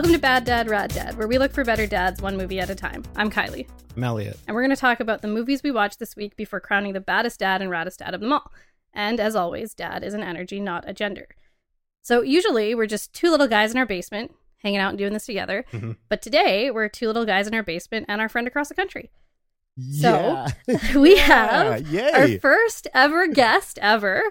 Welcome to Bad Dad, Rad Dad, where we look for better dads one movie at a time. I'm Kylie, I'm Elliott. and we're going to talk about the movies we watched this week before crowning the baddest dad and raddest dad of them all. And as always, dad is an energy, not a gender. So usually we're just two little guys in our basement hanging out and doing this together. Mhm. But today we're two little guys in our basement and our friend across the country. Yeah. we Yeah, have our first ever guest ever,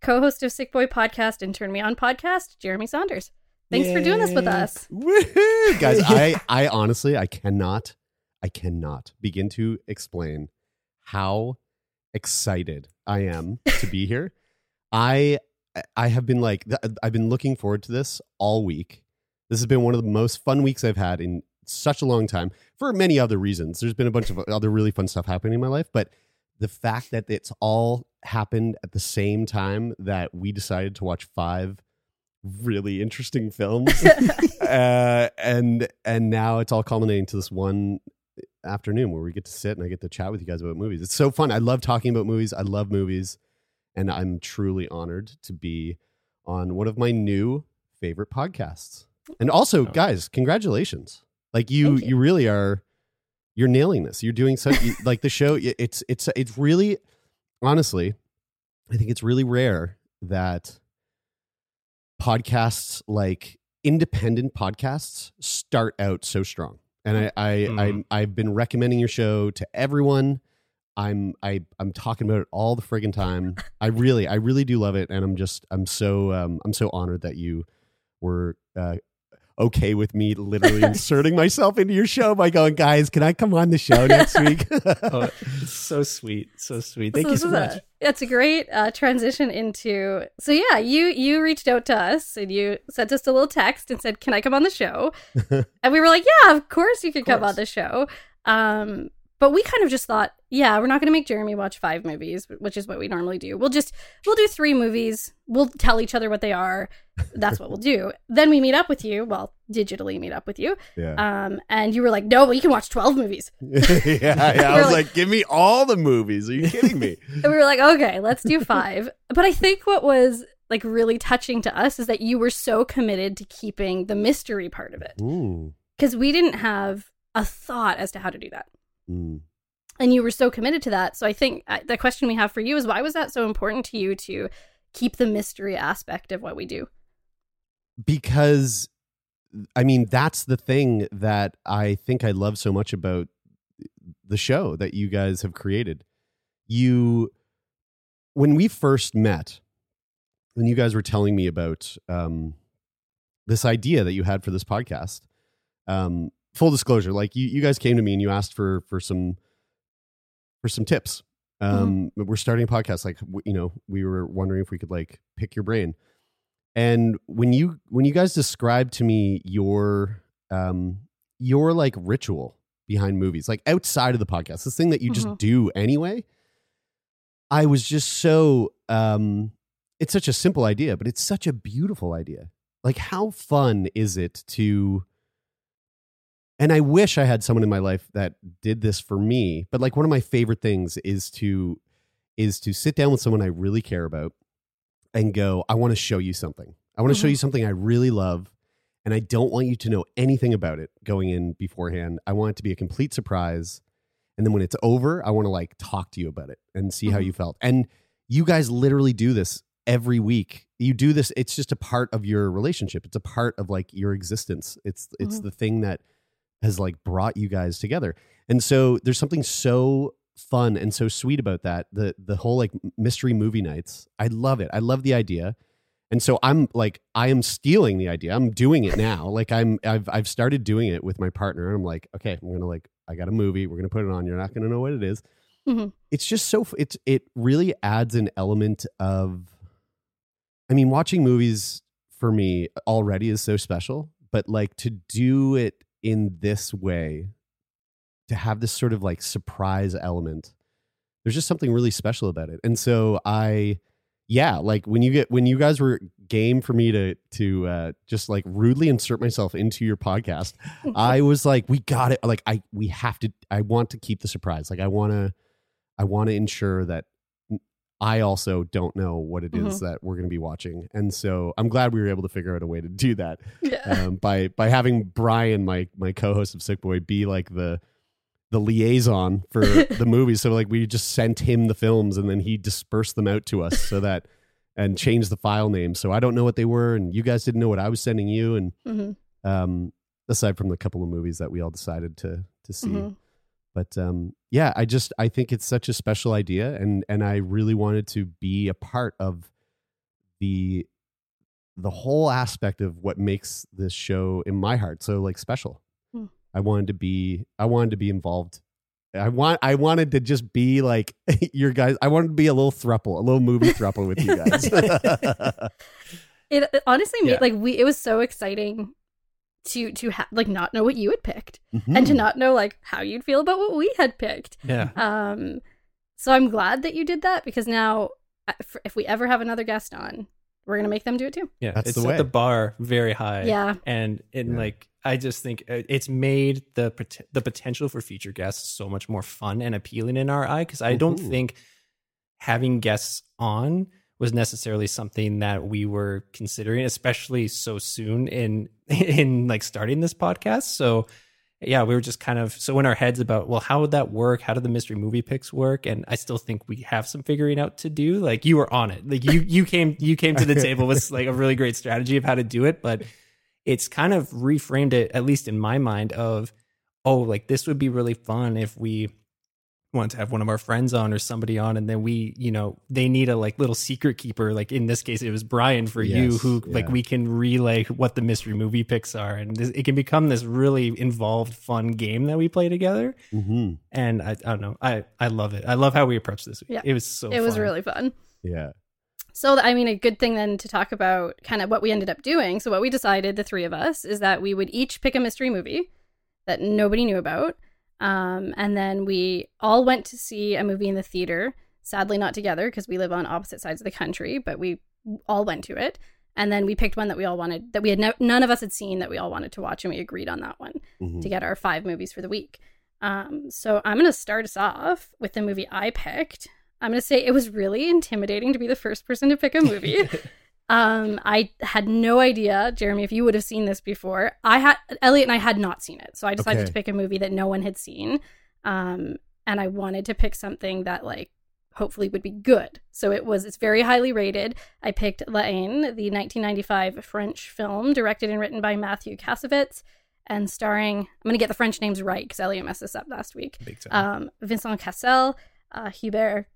co-host of Sickboy Podcast and Turn Me On Podcast, Jeremie Saunders. Thanks for doing this with Yay. us. Woohoo! Guys, I, I honestly, I cannot, I cannot begin to explain how excited I am to be here. I, I have been like, uh, I've been looking forward to this all week. This has been one of the most fun weeks I've had in such a long time for many other reasons. There's been a bunch of other really fun stuff happening in my life, but the fact that it's all happened at the same time that we decided to watch five really interesting films uh, and and now it's all culminating to this one afternoon where we get to sit and I get to chat with you guys about movies. It's so fun. I love talking about movies. I love movies, and I'm truly honored to be on one of my new favorite podcasts. And also, Oh. guys, congratulations! Like you, you, you. really are. You're nailing this. You're doing so. you- like the show. It's it's it's really, honestly, I think it's really rare that podcasts like independent podcasts start out so strong. And i i Mhm. I i've been recommending your show to everyone. I'm i i'm talking about it all the friggin time. I really i really do love it and i'm just i'm so um i'm so honored that you were uh okay with me literally inserting myself into your show by going guys can i come on the show next week Oh, so sweet, so sweet. Thank So you so much. A, it's a great uh, transition into. So yeah, you you reached out to us and you sent us a little text and said, "Can I come on the show?" and we were like, "Yeah, of course you could come on the show." Um, but we kind of just thought, "Yeah, we're not going to make Jeremie watch five movies, which is what we normally do. We'll just we'll do three movies. We'll tell each other what they are. That's what we'll do. Then we meet up with you. Well, digitally meet up with you. yeah Um, and you were like, "No, but you can watch twelve movies." yeah, yeah. I was like- like, give me all the movies. Are you kidding me? And we were like, okay, let's do five. but I think what was like really touching to us is that you were so committed to keeping the mystery part of it because we didn't have a thought as to how to do that. Mm. And you were so committed to that. So I think uh, the question we have for you is why was that so important to you to keep the mystery aspect of what we do? because I mean that's the thing that I think I love so much about the show that you guys have created. You when we first met, when you guys were telling me about um, this idea that you had for this podcast, um, full disclosure, like you, you guys came to me and you asked for for some for some tips. Um, We're starting a podcast, like you know, we were wondering if we could like pick your brain. And when you when you guys described to me your um your like ritual behind movies, like outside of the podcast, this thing that you just Mhm. do anyway, I was just so um it's such a simple idea, but it's such a beautiful idea. Like, how fun is it to? And I wish I had someone in my life that did this for me. But like, one of my favorite things is to is to sit down with someone I really care about and go, I want to show you something. I want to show Mhm. you something I really love. And I don't want you to know anything about it going in beforehand. I want it to be a complete surprise. And then when it's over, I want to like talk to you about it and see how Mhm. you felt. And you guys literally do this every week. You do this, it's just a part of your relationship. It's a part of like your existence. It's it's Mhm. the thing that has like brought you guys together. And so there's something so fun and so sweet about that. The the whole like mystery movie nights. I love it. I love the idea. And so I'm like I am stealing the idea. I'm doing it now. like I'm I've I've started doing it with my partner and I'm like, okay, I'm going to like I got a movie. We're going to put it on. You're not going to know what it is. Mhm. It's just so it's it really adds an element of I mean, watching movies for me already is so special, but like to do it in this way, to have this sort of like surprise element, there's just something really special about it. And so I, yeah, like when you get when you guys were game for me to to uh, just like rudely insert myself into your podcast, I was like, we got it. Like I we have to. I want to keep the surprise. Like I want to. I want to ensure that I also don't know what it is that we're going to be watching, and so I'm glad we were able to figure out a way to do that Yeah. um, by by having Brian, my my co-host of Sickboy, be like the the liaison for the movies. So like we just sent him the films, and then he dispersed them out to us so that and changed the file name. So I don't know what they were, and you guys didn't know what I was sending you, and Mhm. um, aside from the couple of movies that we all decided to to see. Mhm. But um, yeah, I just I think it's such a special idea, and and I really wanted to be a part of the the whole aspect of what makes this show in my heart so like special. Hmm. I wanted to be I wanted to be involved. I want I wanted to just be like your guys. I wanted to be a little thruple, a little movie thruple with you guys. It, it honestly made Yeah. like we. It was so exciting to to ha- like not know what you had picked Mhm. and to not know like how you'd feel about what we had picked. Yeah. Um, so I'm glad that you did that because now uh, if, if we ever have another guest on, we're gonna make them do it too. Yeah. That's it's the set way. the bar very high. Yeah. And and Yeah. like I just think uh, it's made the pot- the potential for future guests so much more fun and appealing in our eye because I don't think having guests on was necessarily something that we were considering especially so soon in in like starting this podcast. So yeah we were just kind of so in our heads about well how would that work? How do the mystery movie picks work? And i still think we have some figuring out to do. Like you were on it. Like you you came you came to the table with like a really great strategy of how to do it. But it's kind of reframed it at least in my mind of oh like this would be really fun if we want to have one of our friends on or somebody on and then we you know they need a like little secret keeper like in this case it was brian for you Yes, who like we can relay what the mystery movie picks are and this, it can become this really involved fun game that we play together Mhm. and i, I don't know i i love it i love how we approached this week Yeah. it was so it was really fun. Yeah. So, I mean, a good thing then to talk about kind of what we ended up doing. So, what we decided, the three of us, is that we would each pick a mystery movie that nobody knew about. Um, and then we all went to see a movie in the theater, sadly not together because we live on opposite sides of the country, but we all went to it. And then we picked one that we all wanted, that we had no, none of us had seen that we all wanted to watch, and we agreed on that one Mhm. to get our five movies for the week. Um, so I'm going to start us off with the movie I picked. I'm going to say it was really intimidating to be the first person to pick a movie. um, I had no idea, Jeremie, if you would have seen this before. I had Elliott and I had not seen it, so I decided Okay. to pick a movie that no one had seen. Um, and I wanted to pick something that like hopefully would be good. So it was it's very highly rated. I picked La Haine, the 1995 French film directed and written by Mathieu Kassovitz and starring I'm going to get the French names right cuz Elliott messed this up last week. big time Um, Vincent Cassel, uh, Hubert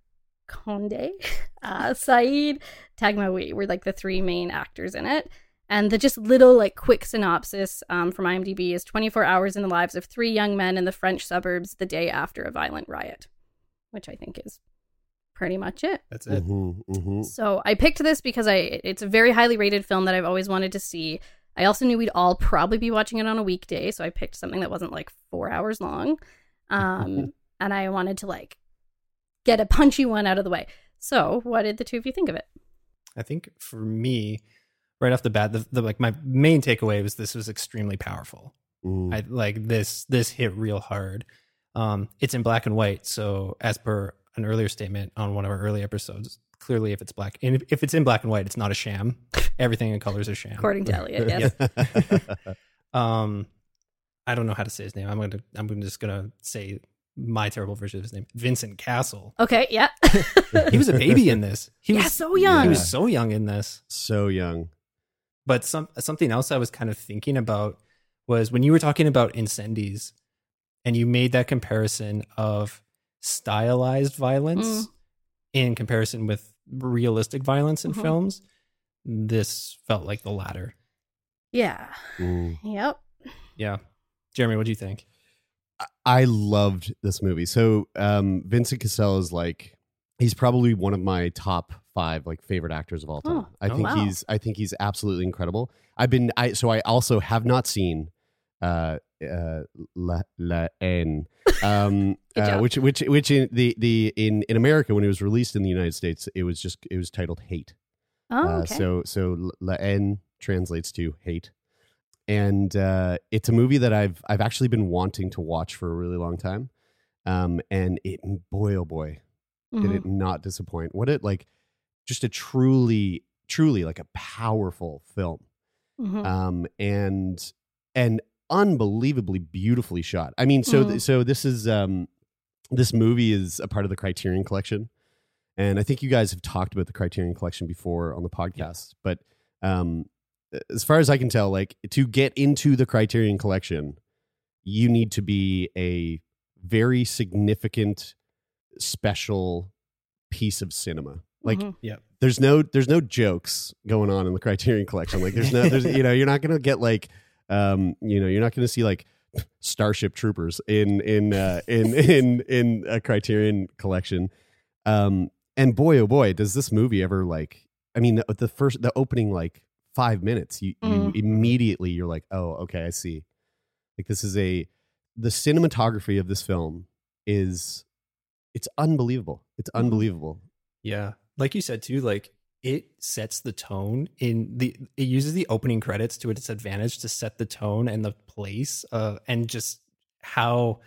Koundé, uh, Saeed Taghmaoui were like the three main actors in it. And the just little like quick synopsis um, from IMDb is 24 hours in the lives of three young men in the French suburbs the day after a violent riot, which I think is pretty much it. that's it Mhm. Mhm. So I picked this because I it's a very highly rated film that I've always wanted to see. I also knew we'd all probably be watching it on a weekday, so I picked something that wasn't like four hours long. Um, and I wanted to like get a punchy one out of the way. So, what did the two of you think of it? I think for me, right off the bat, the, the like my main takeaway was this was extremely powerful. Mm. I like this this hit real hard. Um, it's in black and white, so as per an earlier statement on one of our early episodes, clearly if it's black and if it's in black and white, it's not a sham. Everything in color is a sham. According to Elliott, yes. um, I don't know how to say his name. I'm gonna I'm just gonna say my terrible version of his name, Vincent Castle. Okay, yeah. He was a baby in this. He yeah, was so young. he was so young in this. so young. But some something else I was kind of thinking about was when you were talking about incendies and you made that comparison of stylized violence Mm. in comparison with realistic violence in Mhm. films. This felt like the latter. yeah. Mm. Yep. Yeah. Jeremie, what do you think? I loved this movie. So um, Vincent Cassel is like he's probably one of my top five like favorite actors of all time. Oh, I oh, think wow. he's I think he's absolutely incredible. I've been I so I also have not seen uh uh La, La Haine, um uh, which which which in the the in in America when it was released in the United States it was just it was titled Hate. Oh, Uh, so so La Haine translates to hate, and uh, it's a movie that I've I've actually been wanting to watch for a really long time. Um, and it boy oh boy did Mhm. it not disappoint. What it like, just a truly truly like a powerful film. Mhm. Um, and and unbelievably beautifully shot. I mean, so th- Mhm. so this is um this movie is a part of the Criterion Collection, and I think you guys have talked about the Criterion Collection before on the podcast. But um, as far as I can tell, like to get into the Criterion Collection, you need to be a very significant, special piece of cinema. Like Mhm. there's no there's no jokes going on in the Criterion Collection. Like there's no there's you know you're not gonna get like um you know you're not gonna see like Starship Troopers in in uh, in in in a Criterion Collection. Um and boy oh boy does this movie ever like I mean the, the first the opening like five minutes you Mm. you immediately you're like oh okay I see like this is a the cinematography of this film is it's unbelievable it's Mhm. unbelievable Yeah. Like you said too, like it sets the tone in the it uses the opening credits to its advantage to set the tone and the place uh and just how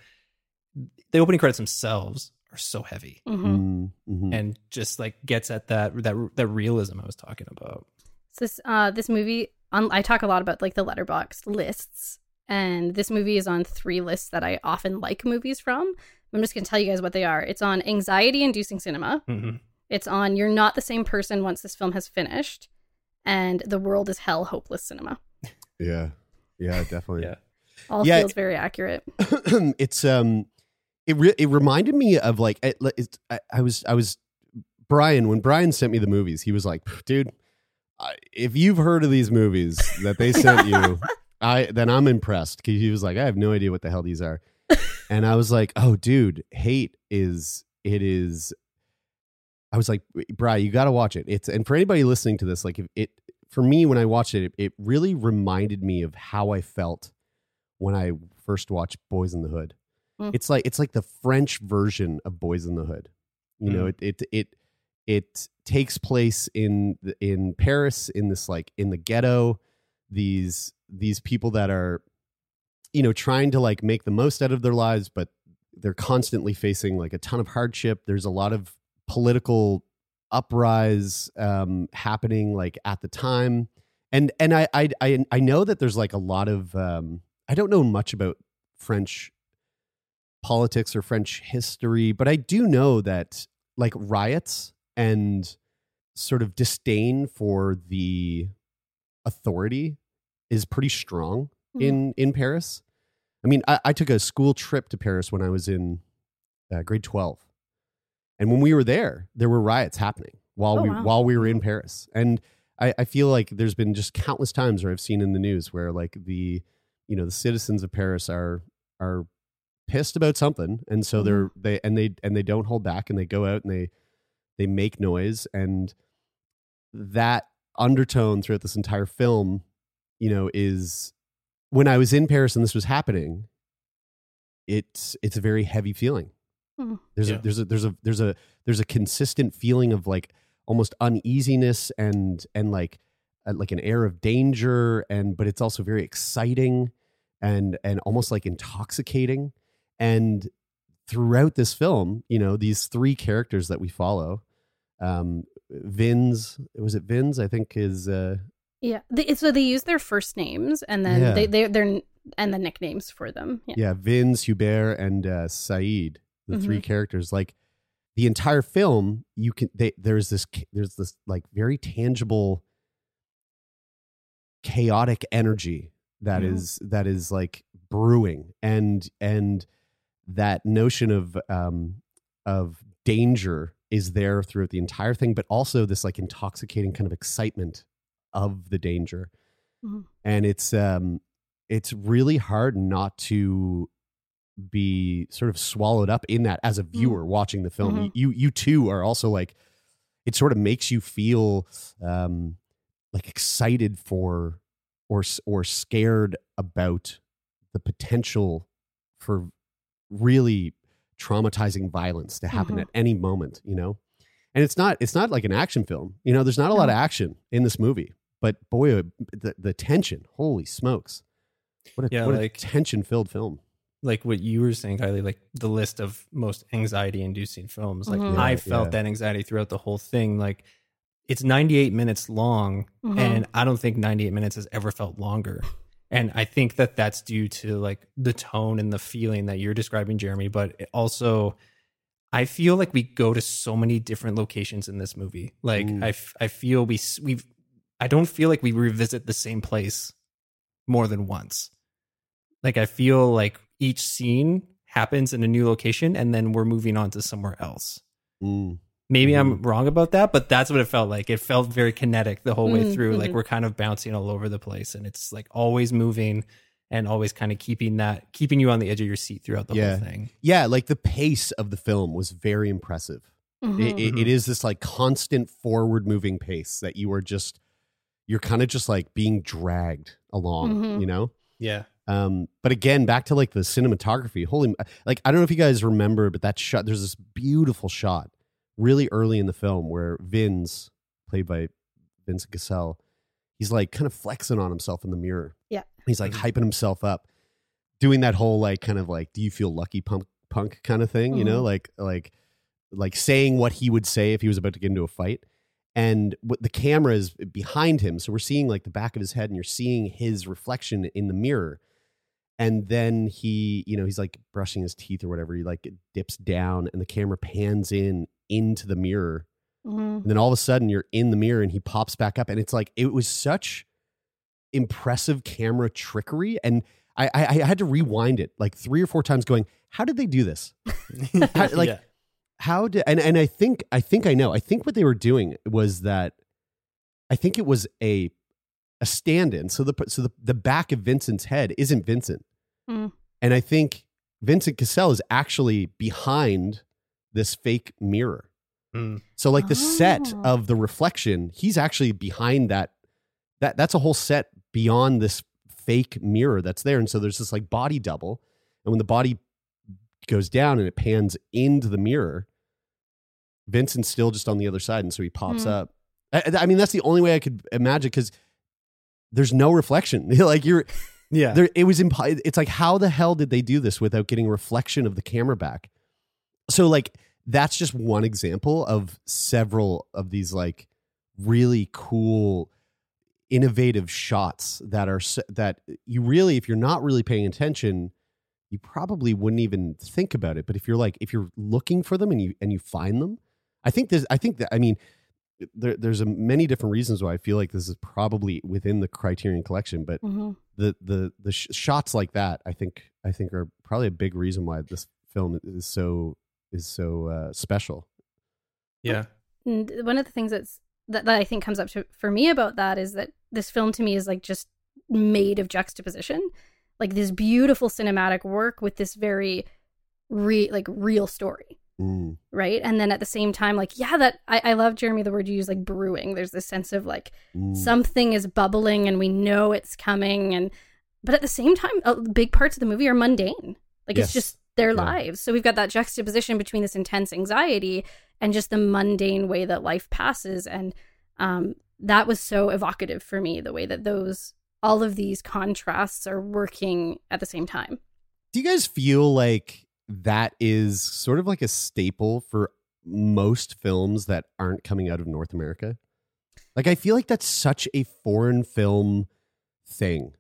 the opening credits themselves are so heavy Mhm. Mm, mhm. and just like gets at that that that realism I was talking about. So this uh this movie on I talk a lot about like the Letterboxd lists and this movie is on three lists that I often like movies from. I'm just going to tell you guys what they are. It's on anxiety inducing cinema. Mhm. It's on you're not the same person once this film has finished and the world is hell hopeless cinema. Yeah, yeah, definitely. Yeah. All Yeah. feels very accurate. it's um, it re- it reminded me of like it, it's, I, I was I was Brian when Brian sent me the movies. He was like, dude, I, if you've heard of these movies that they sent you, I then I'm impressed because he was like, I have no idea what the hell these are, and I was like, oh, dude, hate is it is. I was like, Brian, you got to watch it. It's and for anybody listening to this, like if it for me when I watched it, it, it really reminded me of how I felt when I first watched Boyz n the Hood. Mm. It's like it's like the French version of Boyz n the Hood. You know, it it it it takes place in in Paris in this like in the ghetto. These these people that are, you know, trying to like make the most out of their lives, but they're constantly facing like a ton of hardship. There's a lot of political uprise um, happening like at the time, and and I I I, I know that there's like a lot of um, I don't know much about French politics or French history, but I do know that like riots and sort of disdain for the authority is pretty strong Mhm. in in Paris. I mean, I, I took a school trip to Paris when I was in uh, grade twelve, and when we were there, there were riots happening while Oh, we wow. while we were in Paris, and I, I feel like there's been just countless times where I've seen in the news where like the you know the citizens of Paris are are pissed about something, and so they're they and they and they don't hold back, and they go out and they they make noise, and that undertone throughout this entire film, you know, is when I was in Paris and this was happening. It's it's a very heavy feeling. Hmm. There's Yeah. a there's a there's a there's a there's a consistent feeling of like almost uneasiness and and like uh, like an air of danger and but it's also very exciting and and almost like intoxicating and throughout this film you know these three characters that we follow um Vinz was it Vinz I think is uh Yeah. They, so they use their first names and then Yeah. they they they're and the nicknames for them. Yeah. yeah Vinz Hubert and uh Saeed the three Mhm. characters like the entire film you can they, there's this there's this like very tangible chaotic energy that Mhm. is that is like brewing and and that notion of um of danger is there throughout the entire thing but also this like intoxicating kind of excitement of the danger Mhm. and it's um it's really hard not to be sort of swallowed up in that as a viewer watching the film Mhm. you you too are also like it sort of makes you feel um like excited for or or scared about the potential for really traumatizing violence to happen Mhm. at any moment you know and it's not it's not like an action film you know there's not a lot of action in this movie but boy uh, the, the tension holy smokes what a, Yeah, what like- a tension filled film like what you were saying, Kylie, like the list of most anxiety inducing films. Like Mhm. I felt yeah. that anxiety throughout the whole thing. Like it's 98 minutes long, Mhm. and I don't think 98 minutes has ever felt longer. And I think that that's due to like the tone and the feeling that you're describing, Jeremie. But it also, I feel like we go to so many different locations in this movie. Like. I, f- I feel we we, I don't feel like we revisit the same place more than once. Like I feel like each scene happens in a new location, and then we're moving on to somewhere else. Mm. Maybe I'm wrong about that, but that's what it felt like. It felt very kinetic the whole way Mm, through. Like mhm. we're kind of bouncing all over the place, and it's like always moving and always kind of keeping that keeping you on the edge of your seat throughout the Yeah. whole thing. yeah like the pace of the film was very impressive Mhm. It- it- it is this like constant forward moving pace that you are just you're kind of just like being dragged along Mhm. you know Yeah, um but again back to like the cinematography holy like i don't know if you guys remember but that shot there's this beautiful shot really early in the film where Vinz played by Vincent Cassel he's like kind of flexing on himself in the mirror. Yeah. he's like hyping himself up doing that whole like kind of like do you feel lucky punk punk kind of thing you know? Mhm. like like like saying what he would say if he was about to get into a fight. And what the camera is behind him so we're seeing like the back of his head and you're seeing his reflection in the mirror. And then he you know he's like brushing his teeth or whatever he like dips down and the camera pans in into the mirror Mhm. and then all of a sudden you're in the mirror and he pops back up and it's like it was such impressive camera trickery and I, I I had to rewind it like three or four times going how did they do this How- like Yeah. how did and, and I think I think I know I think what they were doing was that I think it was a a stand-in so the so the, the back of Vincent's head isn't Vincent Mm. and I think Vincent Cassel is actually behind this fake mirror Mm. so like the set Oh. of the reflection, he's actually behind that. That that's a whole set beyond this fake mirror that's there, and so there's this like body double, and when the body goes down and it pans into the mirror, Vincent's still just on the other side, and so he pops Hmm. up. I, I mean, that's the only way I could imagine because there's no reflection. like you're Yeah, there it was impo- it's like how the hell did they do this without getting reflection of the camera back so like that's just one example of several of these like really cool innovative shots that are that you really if you're not really paying attention you probably wouldn't even think about it but if you're like if you're looking for them and you and you find them i think there's i think that i mean there, there's a many different reasons why i feel like this is probably within the criterion collection but Mhm. the the the sh- shots like that i think i think are probably a big reason why this film is so is so uh, special yeah, And one of the things that's that, that I think comes up to for me about that is that this film to me is like just made of juxtaposition, like this beautiful cinematic work with this very re like real story, Mm. right? And then at the same time, like yeah, that I, I love Jeremie the word you use like brewing. There's this sense of like Mm. something is bubbling and we know it's coming, and but at the same time, uh, big parts of the movie are mundane. Like Yes. it's just their Yeah. lives. So we've got that juxtaposition between this intense anxiety and just the mundane way that life passes. And um, that was so evocative for me, the way that those, all of these contrasts are working at the same time. Do you guys feel like that is sort of like a staple for most films that aren't coming out of North America? Like, I feel like that's such a foreign film thing.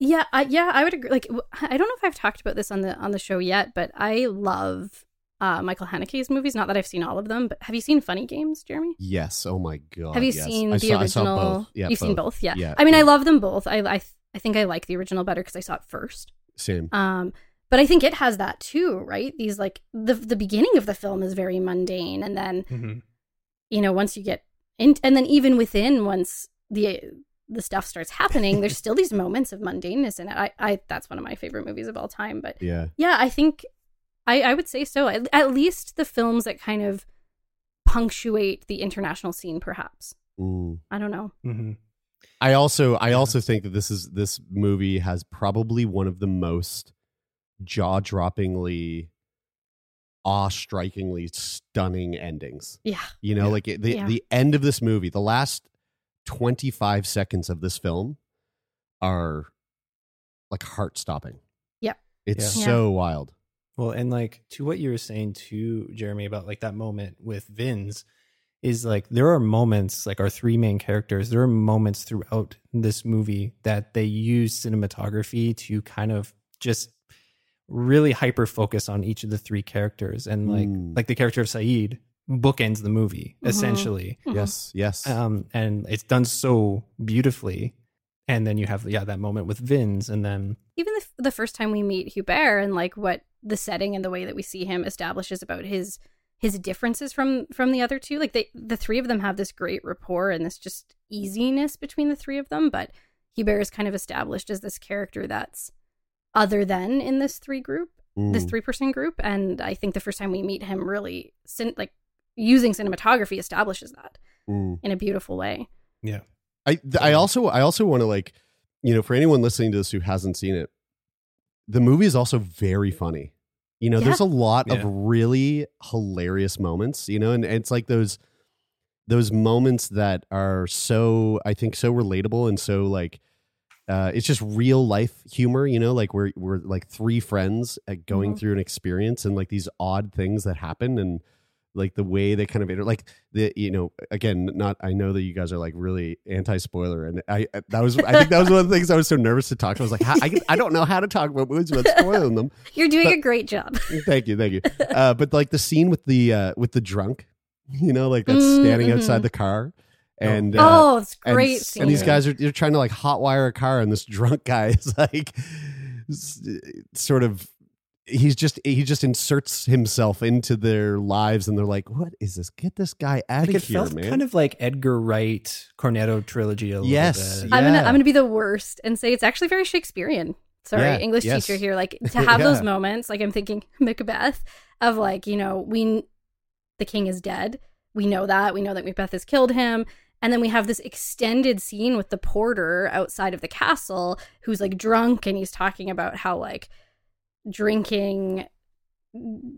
Yeah, I, yeah, I would agree. Like, I don't know if I've talked about this on the on the show yet, but I love uh, Michael Haneke's movies. Not that I've seen all of them, but have you seen Funny Games, Jeremie? Yes. Oh my god. have you yes. seen I the saw- I original? saw both. Yeah, You've seen both, yeah. Yeah, I mean, I love them both. I I, I think I like the original better because I saw it first. Same. Um, but I think it has that too, right? These like the the beginning of the film is very mundane, and then Mhm. you know once you get in, and then even within once the the stuff starts happening, there's still these moments of mundaneness in it. I, I that's one of my favorite movies of all time. But yeah. yeah, I think I I would say so. At, at least the films that kind of punctuate the international scene, perhaps. Mm. I don't know. Mhm. I also I also think that this is this movie has probably one of the most jaw droppingly awe strikingly stunning endings. Yeah, You know, Yeah. like it- the Yeah. the end of this movie, the last 25 seconds of this film are like heart stopping. Yep. It's Yeah. so wild. Well, and like to what you were saying to Jeremie, about like that moment with Vinz, is like there are moments, like our three main characters, there are moments throughout this movie that they use cinematography to kind of just really hyper focus on each of the three characters. And like Mm. like the character of Saeed bookends the movie, Mhm. essentially. Mhm. Yes, yes. Um, and it's done so beautifully. And then you have yeah, that moment with Vinz and then even the, the first time we meet Hubert and like what the setting and the way that we see him establishes about his his differences from from the other two like they the three of them have this great rapport and this just easiness between the three of them but Hubert is kind of established as this character that's other than in this three group this Mm. three person group and I think the first time we meet him really cin- like using cinematography establishes that Mm. in a beautiful way yeah. I th- I also I also want to like you know for anyone listening to this who hasn't seen it, the movie is also very funny. You know, Yeah. there's a lot Yeah. of really hilarious moments. You know, and it's like those those moments that are so I think so relatable and so like uh, it's just real life humor. You know, like we're we're like three friends uh, going Mhm. through an experience and like these odd things that happen and like the way they kind of inter- like the you know again not I know that you guys are like really anti spoiler and I that was I think that was one of the things I was so nervous to talk to I was like I I don't know how to talk about movies without spoiling them you're doing But- a great job thank you thank you uh, but like the scene with the uh, with the drunk you know like that's Mm, standing mhm. outside the car and uh, oh it's great s- scene. and these guys are they're trying to like hotwire a car and this drunk guy is like sort of he's just he just inserts himself into their lives and they're like what is this get this guy out Like of it here felt man kind of like Edgar Wright Cornetto trilogy a little Yes. bit. I'm gonna I'm gonna be the worst and say it's actually very Shakespearean. Sorry, Yeah, English yes. teacher here. Like to have those moments, like I'm thinking Macbeth of like you know we the king is dead. We know that. We know that Macbeth has killed him. And then we have this extended scene with the porter outside of the castle who's like drunk and he's talking about how like drinking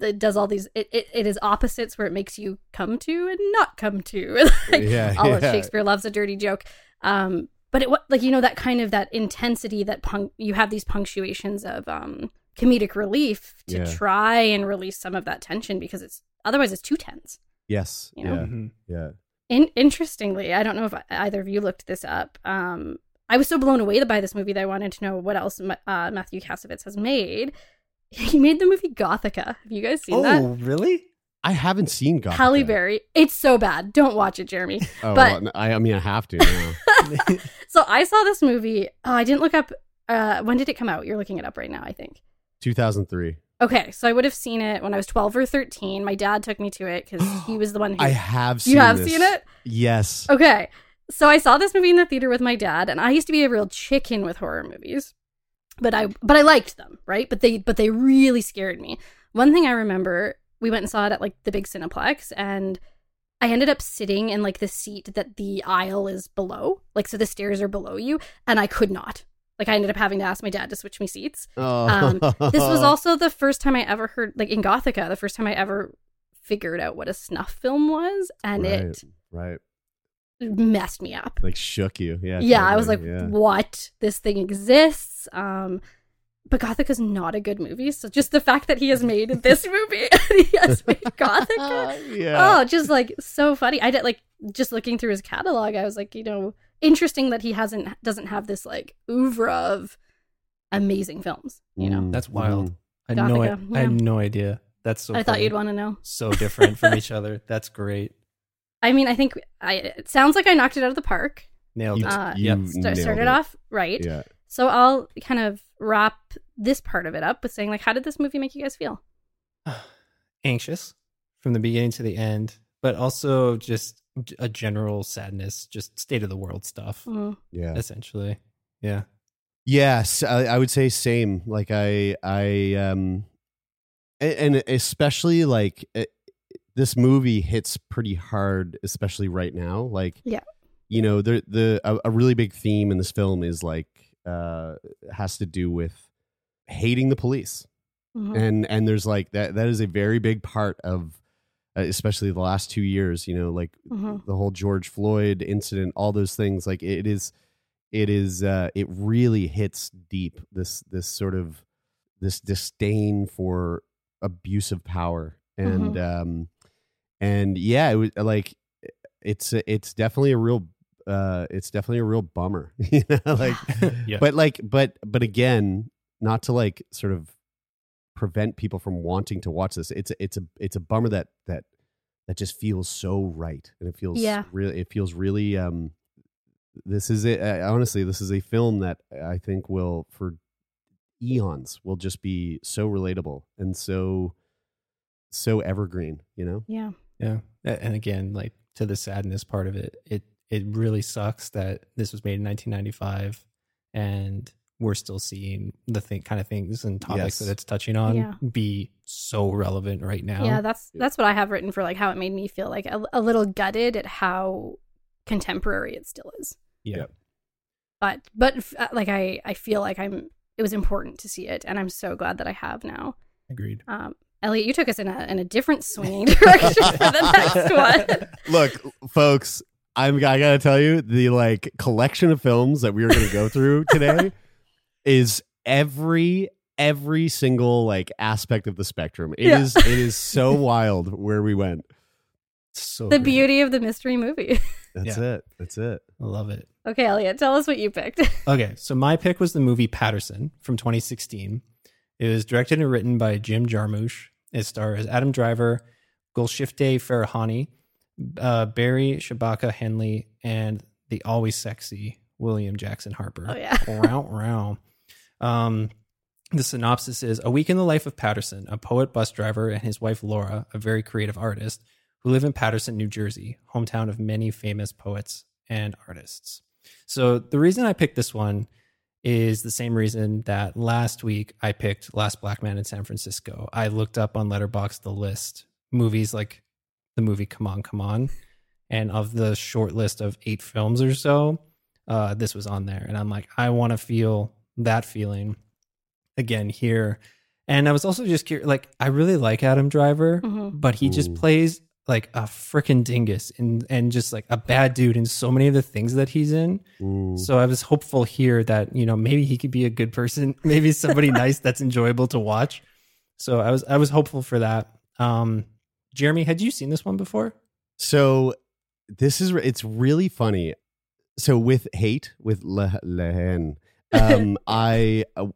it does all these it, it, it is opposites where it makes you come to and not come to like, Yeah, all of shakespeare loves a dirty joke um but it wa- like you know that kind of that intensity that punc- you have these punctuations of um comedic relief to Yeah. try and release some of that tension because it's otherwise it's too tense yes you know? yeah Mhm. yeah in- interestingly, I don't know if either of you looked this up. Um, I was so blown away by this movie that I wanted to know what else uh, Mathieu Kassovitz has made. He made the movie Gothika. Have you guys seen Oh, that? Oh, really? I haven't seen Gothika. Halle Berry. It's so bad. Don't watch it, Jeremie. oh but- well, I, I mean I have to now. So I saw this movie. Oh, I didn't look up. Uh, when did it come out? You're looking it up right now, I think. 2003 Okay, so I would have seen it when I was 12 or 13. My dad took me to it because he was the one who. I have seen you have this. seen it? yes Okay. So I saw this movie in the theater with my dad and I used to be a real chicken with horror movies. But I but I liked them, right? But they but they really scared me. One thing I remember, we went and saw it at like the big Cineplex and I ended up sitting in like the seat that the aisle is below. Like so the stairs are below you and I could not. Like I ended up having to ask my dad to switch me seats. Oh. Um, this was also the first time I ever heard, like in Gothika, the first time I ever figured out what a snuff film was, and right, it right. Messed me up. Like shook you. Yeah. yeah, I was like, yeah. what? This thing exists. Um, but Gothika's not a good movie. So just the fact that he has made this movie and he has made Gothika. yeah. Oh, just like so funny. I did like just looking through his catalog, I was like, you know, interesting that he hasn't doesn't have this like oeuvre of amazing films, you know. Mm, That's wild. mhm. I had, no, I, Gothika, I had no idea. That's so I thought you'd want to know. so different from each other. That's great. I mean, I think I it sounds like I knocked it out of the park. Nailed it. Uh, you Yep. St- nailed started it. off right. Yeah. So I'll kind of wrap this part of it up with saying like how did this movie make you guys feel? Anxious from the beginning to the end, but also just a general sadness, just state of the world stuff, Mm. Yeah. essentially. Yeah. Yes, I, I would say same. Like I, I, um, and especially like it, this movie hits pretty hard, especially right now. Like, Yeah. you know, the the a, a really big theme in this film is like uh has to do with hating the police, Mhm. and and there's like that that is a very big part of, uh, especially the last two years. You know, like Mhm. the whole George Floyd incident, all those things. Like it is, it is, uh, it really hits deep. This this sort of this disdain for abuse of power, and um, and yeah, it was like it's it's definitely a real. Uh, it's definitely a real bummer, you know. Like, Yeah. but like, but but again, not to like sort of prevent people from wanting to watch this. It's a, it's a it's a bummer that that that just feels so right, and it feels Yeah. really it feels really. Um, this is it. Uh, honestly, this is a film that I think will for eons will just be so relatable and so so evergreen. You know. Yeah. Yeah. And again, like to the sadness part of it, it it really sucks that this was made in 1995 and we're still seeing the thing kind of things and topics Yes. that it's touching on Yeah. be so relevant right now. Yeah, that's that's what I have written for like how it made me feel like a, a little gutted at how contemporary it still is. yeah. But but uh, like I I feel like I'm it was important to see it and I'm so glad that I have now. Agreed. Um Elliott, you took us in a in a different swinging direction for the next one. Look, folks, I'm I gotta tell you, the like collection of films that we are gonna go through today is every every single like aspect of the spectrum. It is Yeah. it is so wild where we went. So The great. beauty of the mystery movie. That's Yeah. it. That's it. I love it. okay, Elliott, tell us what you picked. Okay, so my pick was the movie Paterson from 2016. It was directed and written by Jim Jarmusch. It stars Adam Driver, Golshifteh Farahani, uh, Barry Shabaka Henley, and the always sexy William Jackson Harper. Oh, yeah. Row, row. Um, the synopsis is A week in the life of Paterson, a poet bus driver, and his wife Laura, a very creative artist, who live in Paterson, New Jersey, hometown of many famous poets and artists. So the reason I picked this one is the same reason that last week I picked Last Black Man in San Francisco. I looked up on Letterboxd the list movies like the movie Come On, Come On, and of the short list of eight films or so, uh, this was on there, and I'm like, I want to feel that feeling again here. And I was also just curious, like I really like Adam Driver, Mhm. but he just plays like a freaking dingus and and just like a bad dude in so many of the things that he's in. Ooh. So I was hopeful here that you know maybe he could be a good person, maybe somebody nice that's enjoyable to watch. So I was I was hopeful for that. Um, Jeremie, had you seen this one before? So this is it's really funny. So with hate with Le, Lehen, um, I uh,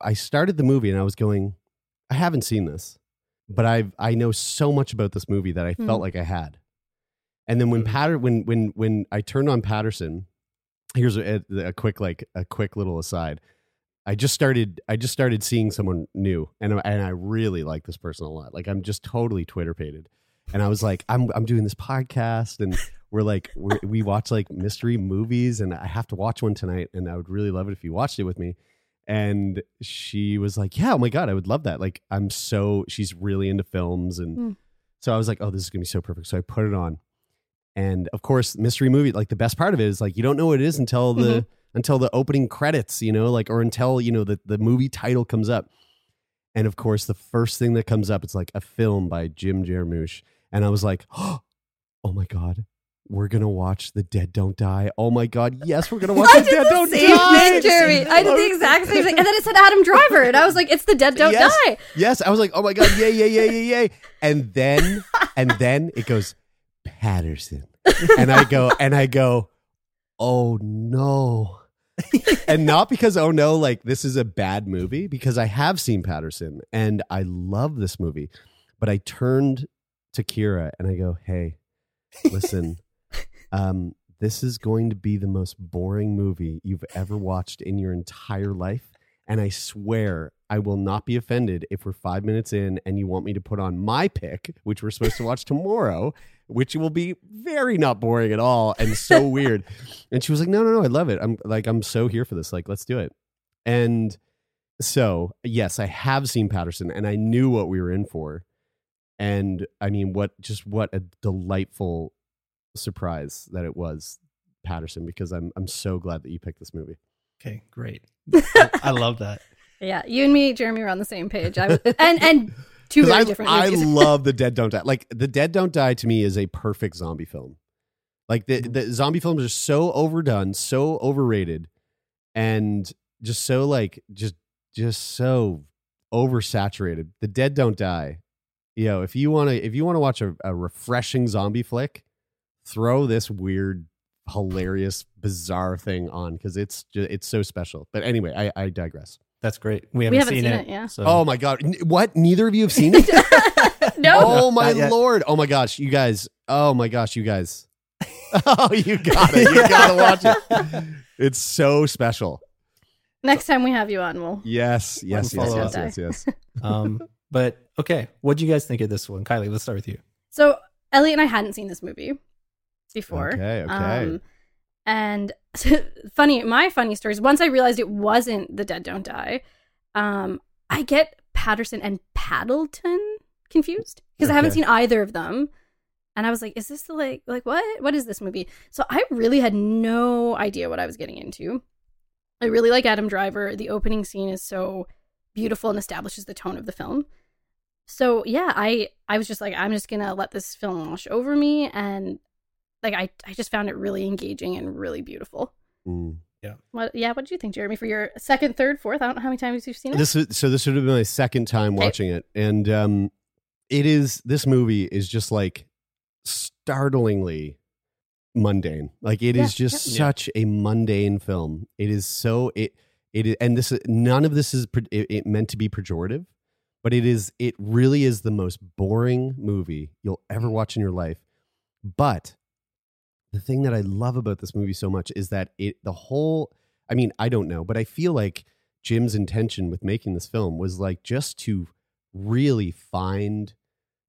I started the movie and I was going, I haven't seen this, but I've I know so much about this movie that I Hmm. felt like I had. And then when Mhm. Patter when when when I turned on Paterson, here's a, a quick like a quick little aside. I just started I just started seeing someone new and I- and I really like this person a lot. Like I'm just totally Twitter pated. And I was like I'm I'm doing this podcast and we're like we're, we watch like mystery movies and I have to watch one tonight and I would really love it if you watched it with me. And she was like, "Yeah, oh my god, I would love that." Like I'm so she's really into films and Mm. so I was like, "Oh, this is going to be so perfect." So I put it on. And of course, mystery movie, like the best part of it is like you don't know what it is until the until the opening credits, you know, like or until, you know, the, the movie title comes up. And of course, the first thing that comes up, it's like a film by Jim Jarmusch. And I was like, oh my God, we're to watch The Dead Don't Die. Oh my God, yes, we're to watch The Dead the Don't Die. thing, Jeremie. I did the exact same thing, and then it said Adam Driver, and I was like, "It's the Dead Don't yes, Die." Yes, I was like, oh my god, yay, yay, yay, yay, yay. And then and then it goes Paterson. And I go and I go, oh no. and not because oh no, like this is a bad movie, because I have seen Paterson and I love this movie. But I turned to Kira and I go, hey, listen, um, this is going to be the most boring movie you've ever watched in your entire life. And I swear I will not be offended if we're five minutes in and you want me to put on my pick, which we're supposed to watch tomorrow, which will be very not boring at all and so weird. And she was like, No, no, no, I love it. I'm like, I'm so here for this. Like, let's do it. And so, yes, I have seen Paterson and I knew what we were in for. And I mean, what just what a delightful surprise that it was Paterson because I'm I'm so glad that you picked this movie. Okay, great. I, I love that. Yeah, you and me, Jeremie, were on the same page. I was, and and two 'Cause very I, different I movies. love the Dead Don't Die. Like the Dead Don't Die to me is a perfect zombie film. Like the Mm-hmm. the zombie films are so overdone, so overrated, and just so like just just so oversaturated. The Dead Don't Die. You know, if you want to if you want to watch a, a refreshing zombie flick, throw this weird, hilarious, bizarre thing on because it's just, it's so special. But anyway, I, I digress. That's great. We haven't, haven't seen, seen it. it, yeah. So. Oh my god! N- What? Neither of you have seen it? no, Oh my lord! Oh my gosh, you guys! Oh my gosh, you guys! Oh, you got it! You gotta watch it. It's so special. next time we have you on, we'll. Yes, yes, yes, yes, yes, yes. um, but okay, what do you guys think of this one, Kylie? Let's start with you. So Elliott and I hadn't seen this movie before. Okay, okay. Um, and funny, my funny story is once I realized it wasn't The Dead Don't Die, um, I get Paterson and Paddleton confused because I haven't seen either of them. And I was like, is this the like like what? What is this movie? So I really had no idea what I was getting into. I really like Adam Driver. The opening scene is so beautiful and establishes the tone of the film. So yeah, I I was just like, I'm just gonna let this film wash over me, and like I I just found it really engaging and really beautiful. Mm. What yeah, what did you think, Jeremie, for your second, third, fourth? I don't know how many times you've seen it. This is, so this would have been my second time Okay. watching it, and um, it is this movie is just like startlingly mundane. Like it is Yeah, just yeah. such a mundane film. It is so it it is, and this none of this is pre- it, it meant to be pejorative, but it is it really is the most boring movie you'll ever watch in your life. But the thing that I love about this movie so much is that it the whole I mean, I don't know, but I feel like Jim's intention with making this film was like just to really find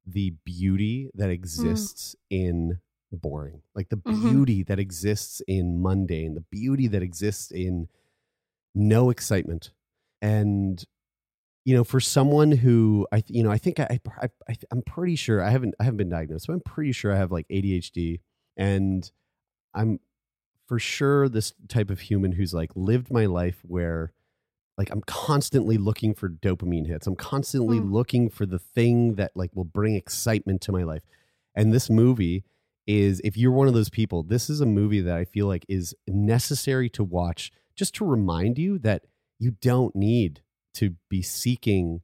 the beauty that exists in boring. Like the Mhm. beauty that exists in mundane, the beauty that exists in no excitement. And you know, for someone who I, you know, I think I, I, I, I'm pretty sure I haven't, I haven't been diagnosed, but I'm pretty sure I have like ADHD, and I'm for sure this type of human who's like lived my life where, like, I'm constantly looking for dopamine hits. I'm constantly Mm. looking for the thing that like will bring excitement to my life, and this movie is if you're one of those people, this is a movie that I feel like is necessary to watch just to remind you that you don't need to be seeking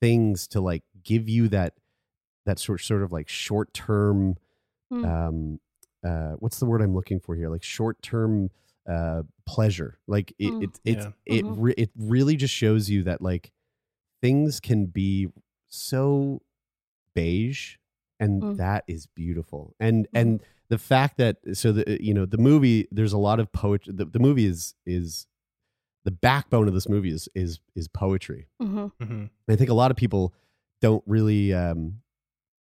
things to like give you that that sort sort of like short term Mm. um uh what's the word I'm looking for here like short term uh pleasure like it Mm. it it's Yeah. it Mhm. re- it really just shows you that like things can be so beige and Mm. that is beautiful and and the fact that so the you know the movie there's a lot of poetry the, the movie is is the backbone of this movie is is is poetry hmm hmm i think a lot of people don't really um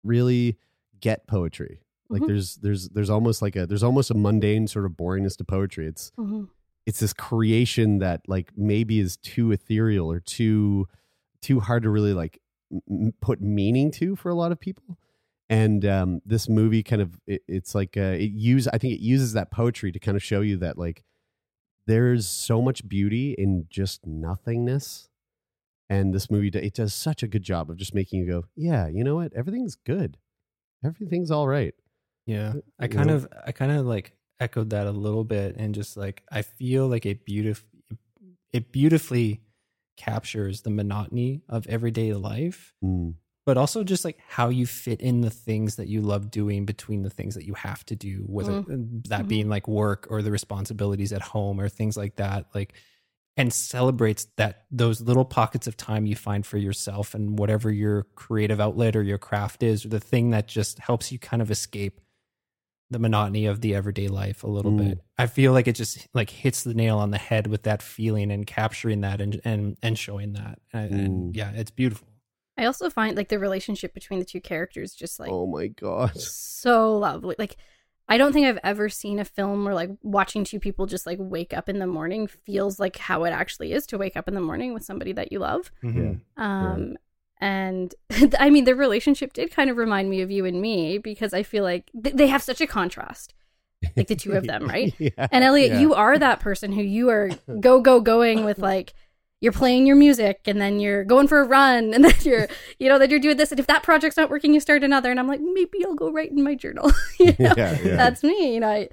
really get poetry like Mhm. there's there's there's almost like a there's almost a mundane sort of boringness to poetry it's hmm it's this creation that like maybe is too ethereal or too too hard to really like m- put meaning to for a lot of people and um this movie kind of it, it's like uh it use i think it uses that poetry to kind of show you that like there's so much beauty in just nothingness. And this movie, it does such a good job of just making you go, yeah, you know what? Everything's good. Everything's all right. Yeah. I kind know? of I kind of like echoed that a little bit and just like I feel like it beautif- it beautifully captures the monotony of everyday life, Mm, but also just like how you fit in the things that you love doing between the things that you have to do, whether that Mhm. being like work or the responsibilities at home or things like that. Like and celebrates that those little pockets of time you find for yourself and whatever your creative outlet or your craft is, or the thing that just helps you kind of escape the monotony of the everyday life a little Mm. bit. I feel like it just like hits the nail on the head with that feeling and capturing that and and and showing that. And, and Mm. yeah, it's beautiful. I also find like the relationship between the two characters just like oh my God. so lovely. Like I don't think I've ever seen a film where like watching two people just like wake up in the morning feels like how it actually is to wake up in the morning with somebody that you love. Mhm. Um and I mean their relationship did kind of remind me of you and me because I feel like th- they have such a contrast. Like the two of them, right? yeah. And Elliott, Yeah. you are that person who you are go go going with like you're playing your music and then you're going for a run and then you're you know then you're doing this and if that project's not working you start another and I'm like maybe I'll go write in my journal. you know? Yeah, yeah. That's me, you know. I,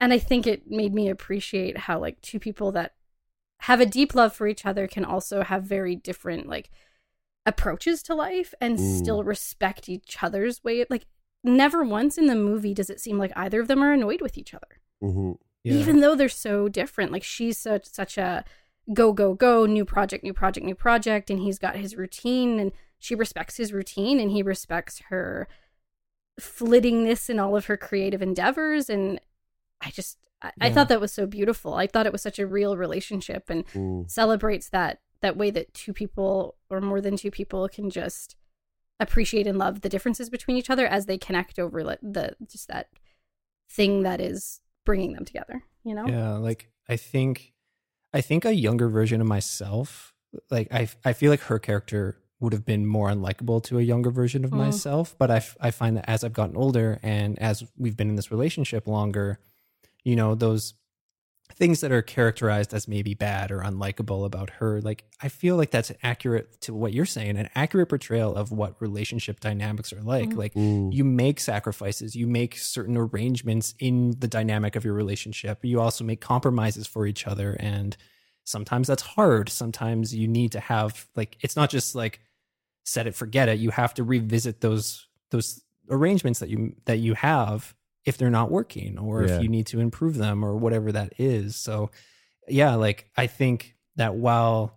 and I think it made me appreciate how like two people that have a deep love for each other can also have very different like approaches to life and Mm. still respect each other's way like never once in the movie does it seem like either of them are annoyed with each other Mhm. Yeah. even though they're so different like she's such such a go go go new project new project new project and he's got his routine and she respects his routine and he respects her flittingness in all of her creative endeavors and i just I, I thought that was so beautiful i thought it was such a real relationship and Mm. celebrates that that way that two people or more than two people can just appreciate and love the differences between each other as they connect over like, the just that thing that is bringing them together you know Yeah, like I think I think a younger version of myself, like I I feel like her character would have been more unlikable to a younger version of Mm. myself, but I f- I find that as I've gotten older and as we've been in this relationship longer, you know, those things that are characterized as maybe bad or unlikable about her, like I feel like that's accurate to what you're saying, an accurate portrayal of what relationship dynamics are like. Mhm. Like Mm. you make sacrifices you make certain arrangements in the dynamic of your relationship you also make compromises for each other and sometimes that's hard sometimes you need to have like it's not just like set it forget it you have to revisit those those arrangements that you that you have if they're not working or Yeah. if you need to improve them or whatever that is so yeah like i think that while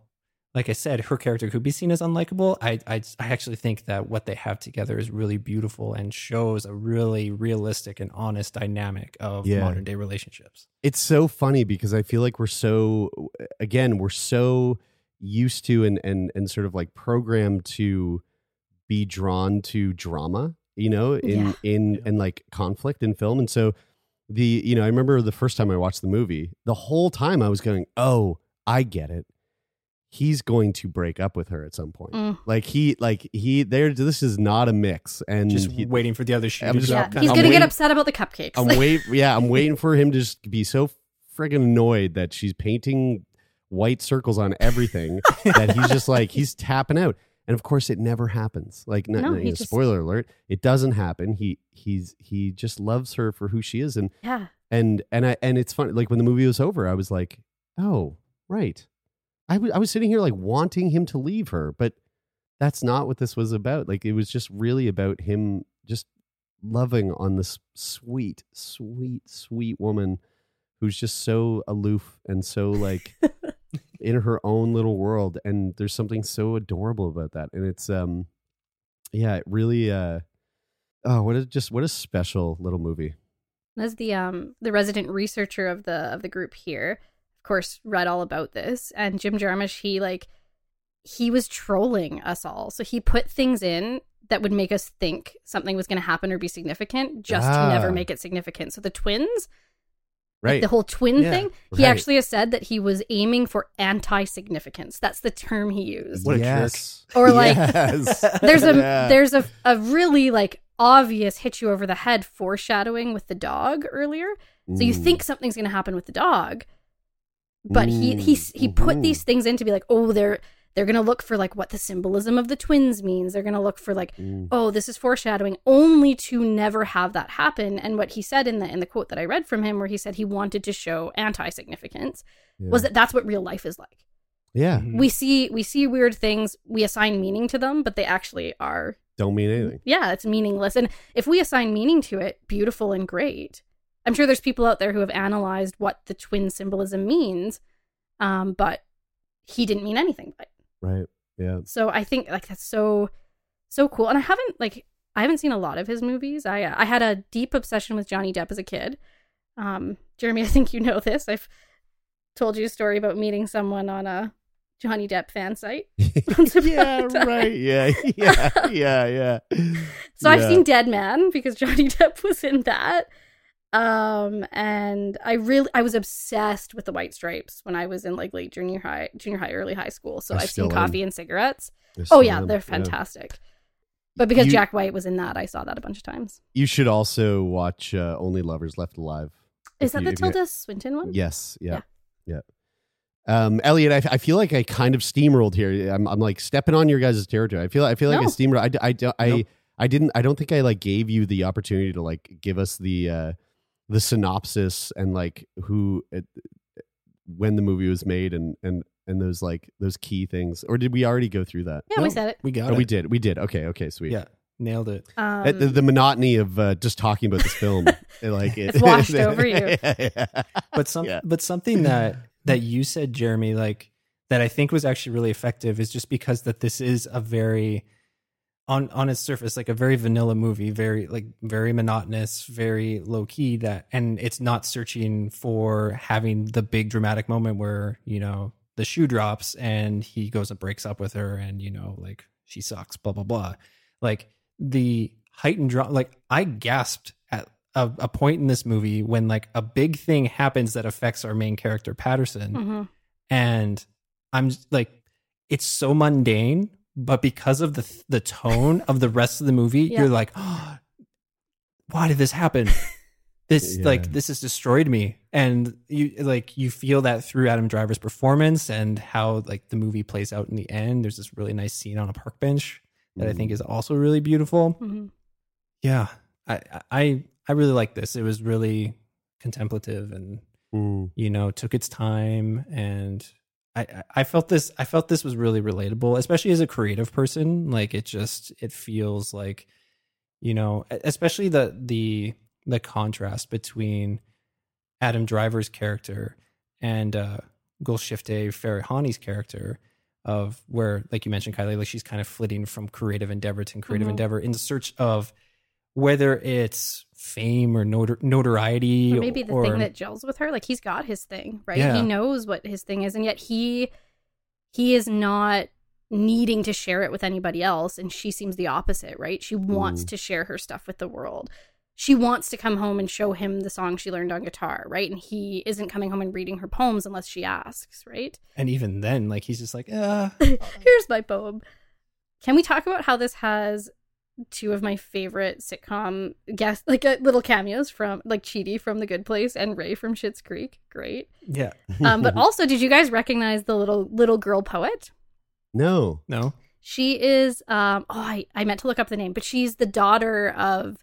like I said, her character could be seen as unlikable. I, I I actually think that what they have together is really beautiful and shows a really realistic and honest dynamic of Yeah. modern day relationships. it's so funny because I feel like we're so again we're so used to and and and sort of like programmed to be drawn to drama, you know, in Yeah. in and like conflict in film, and so the you know I remember the first time I watched the movie, the whole time I was going, oh, I get it. He's going to break up with her at some point. Mm. Like he like he there. This is not a mix, and Just he, waiting for the other shoe I'm to just- yeah drop. he's gonna I'm get waiting- upset about the cupcakes I'm wait. Yeah, I'm waiting for him to just be so friggin' annoyed that she's painting white circles on everything that he's just like he's tapping out. And of course, it never happens. Like, no, No, no, he just- spoiler alert, it doesn't happen. He he's he just loves her for who she is, and yeah and and I and it's funny. Like when the movie was over, I was like, oh right. I I was sitting here like wanting him to leave her, but that's not what this was about. Like it was just really about him just loving on this sweet, sweet, sweet woman who's just so aloof and so like in her own little world. And there's something so adorable about that. And it's um yeah, it really uh oh what a just what a special little movie. as the um the resident researcher of the of the group here of course read all about this and jim jarmusch he like he was trolling us all so he put things in that would make us think something was going to happen or be significant just Ah. to never make it significant so the twins Right. the whole twin Yeah, thing he right. actually has said that he was aiming for anti-significance that's the term he used What a yes. Or, like, Yes. there's a Yeah. there's a a really like obvious hit you over the head foreshadowing with the dog earlier. So you think something's going to happen with the dog, but he he Mm, he put these things in to be like, oh, they're they're gonna look for like what the symbolism of the twins means. They're gonna look for like, Mm. oh, this is foreshadowing, only to never have that happen. And what he said in the in the quote that I read from him, where he said he wanted to show anti significance, Yeah. was that that's what real life is like. yeah, Mhm. We see we see weird things, we assign meaning to them, but they actually are don't mean anything. yeah, it's meaningless. And if we assign meaning to it, beautiful and great. I'm sure there's people out there who have analyzed what the twin symbolism means, um, but he didn't mean anything by it. Right. Yeah. So I think like that's so so cool. And I haven't like I haven't seen a lot of his movies. I I had a deep obsession with Johnny Depp as a kid. Um, Jeremie, I think you know this. I've told you a story about meeting someone on a Johnny Depp fan site. Once upon a yeah. Right. Yeah. Yeah. Yeah. Yeah. So I've seen Dead Man because Johnny Depp was in that. Um and I really I was obsessed with the white stripes when I was in like late junior high junior high early high school. So I I've still seen am. Coffee and Cigarettes. They're Oh yeah, in. they're Yeah. fantastic. But because You- Jack White was in that, I saw that a bunch of times. You should also watch uh, Only Lovers Left Alive. Is that you- the Tilda Swinton one? Yes. Yeah. Yeah. Um, Elliott, I, I feel like I kind of steamrolled here. I'm, I'm like stepping on your guys' territory. I feel, I feel like I No. steamrolled. I, d- I, d- I, Nope. I didn't, I don't think I like gave you the opportunity to like give us the, uh, the synopsis and like who, it, when the movie was made and, and, and those like those key things. Or did we already go through that? Yeah, we said it. We got Oh, it. we did. We did. Okay. Okay. Sweet. Yeah, nailed it. Um, Uh, the, the monotony of uh, just talking about this film, it, like it, It's washed over you. Yeah. But some, Yeah. but something that that you said, Jeremie, like that I think was actually really effective is just because that this is a very on on its surface like a very vanilla movie, very like very monotonous, very low key. That and it's not searching for having the big dramatic moment where you know the shoe drops and he goes and breaks up with her and you know like she sucks, blah blah blah. Like the heightened drama, like I gasped at a, a point in this movie when like a big thing happens that affects our main character Paterson, mhm. and I'm like, it's so mundane, but because of the the tone of the rest of the movie, Yeah. you're like, oh, why did this happen? This Yeah. like this has destroyed me, and you like you feel that through Adam Driver's performance and how like the movie plays out in the end. There's this really nice scene on a park bench that I Mm. think is also really beautiful Mhm. yeah I, I i really like this it was really contemplative and Mm. you know took its time and I, I- felt this i felt this was really relatable especially as a creative person like it just it feels like you know especially the the the contrast between adam driver's character and uh Golshifteh Farahani's character of where, like you mentioned, Kylie, like she's kind of flitting from creative endeavor to creative Mhm. endeavor in search of whether it's fame or notor- notoriety Or maybe the or, thing that gels with her. Like he's got his thing, right? Yeah. He knows what his thing is, and yet he he is not needing to share it with anybody else. And she seems the opposite, right? She wants Mm. to share her stuff with the world. She wants to come home and show him the song she learned on guitar, right? And he isn't coming home and reading her poems unless she asks, right? and even then, like he's just like, uh, Here's my poem. Can we talk about how this has two of my favorite sitcom guests, like uh, little cameos from like Chidi from The Good Place and Ray from Schitt's Creek? Great. yeah, Um, but also, did you guys recognize the little little girl poet? no. no, She is. Um, oh, I, I meant to look up the name, but she's the daughter of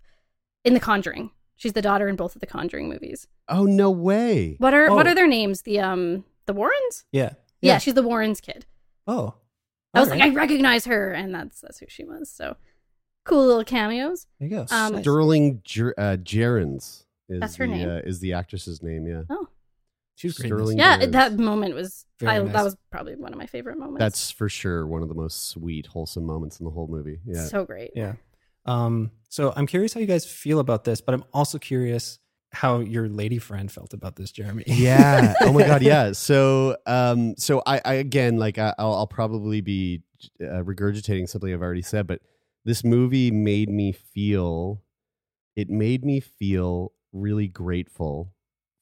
in The Conjuring. She's the daughter in both of the Conjuring movies. Oh no way. What are what Oh. are their names? The um the Warrens? yeah, Yeah, she's the Warrens kid. Oh, I was All like, I recognize her, and that's that's who she was. So cool little cameos. there you go. Um, Nice. Sterling Jer- uh, Jerins is That's her the, name? Uh, is the actress's name? Yeah. Oh, She was great. Sterling- yeah, Yes. that moment was I, nice. that was probably one of my favorite moments. That's for sure one of the most sweet, wholesome moments in the whole movie. Yeah. so great. Yeah. Um, so I'm curious how you guys feel about this, but I'm also curious how your lady friend felt about this, Jeremie. yeah. Oh my god. Yeah. So, um, so I, I again, like, I, I'll, I'll probably be uh, regurgitating something I've already said, but this movie made me feel. It made me feel really grateful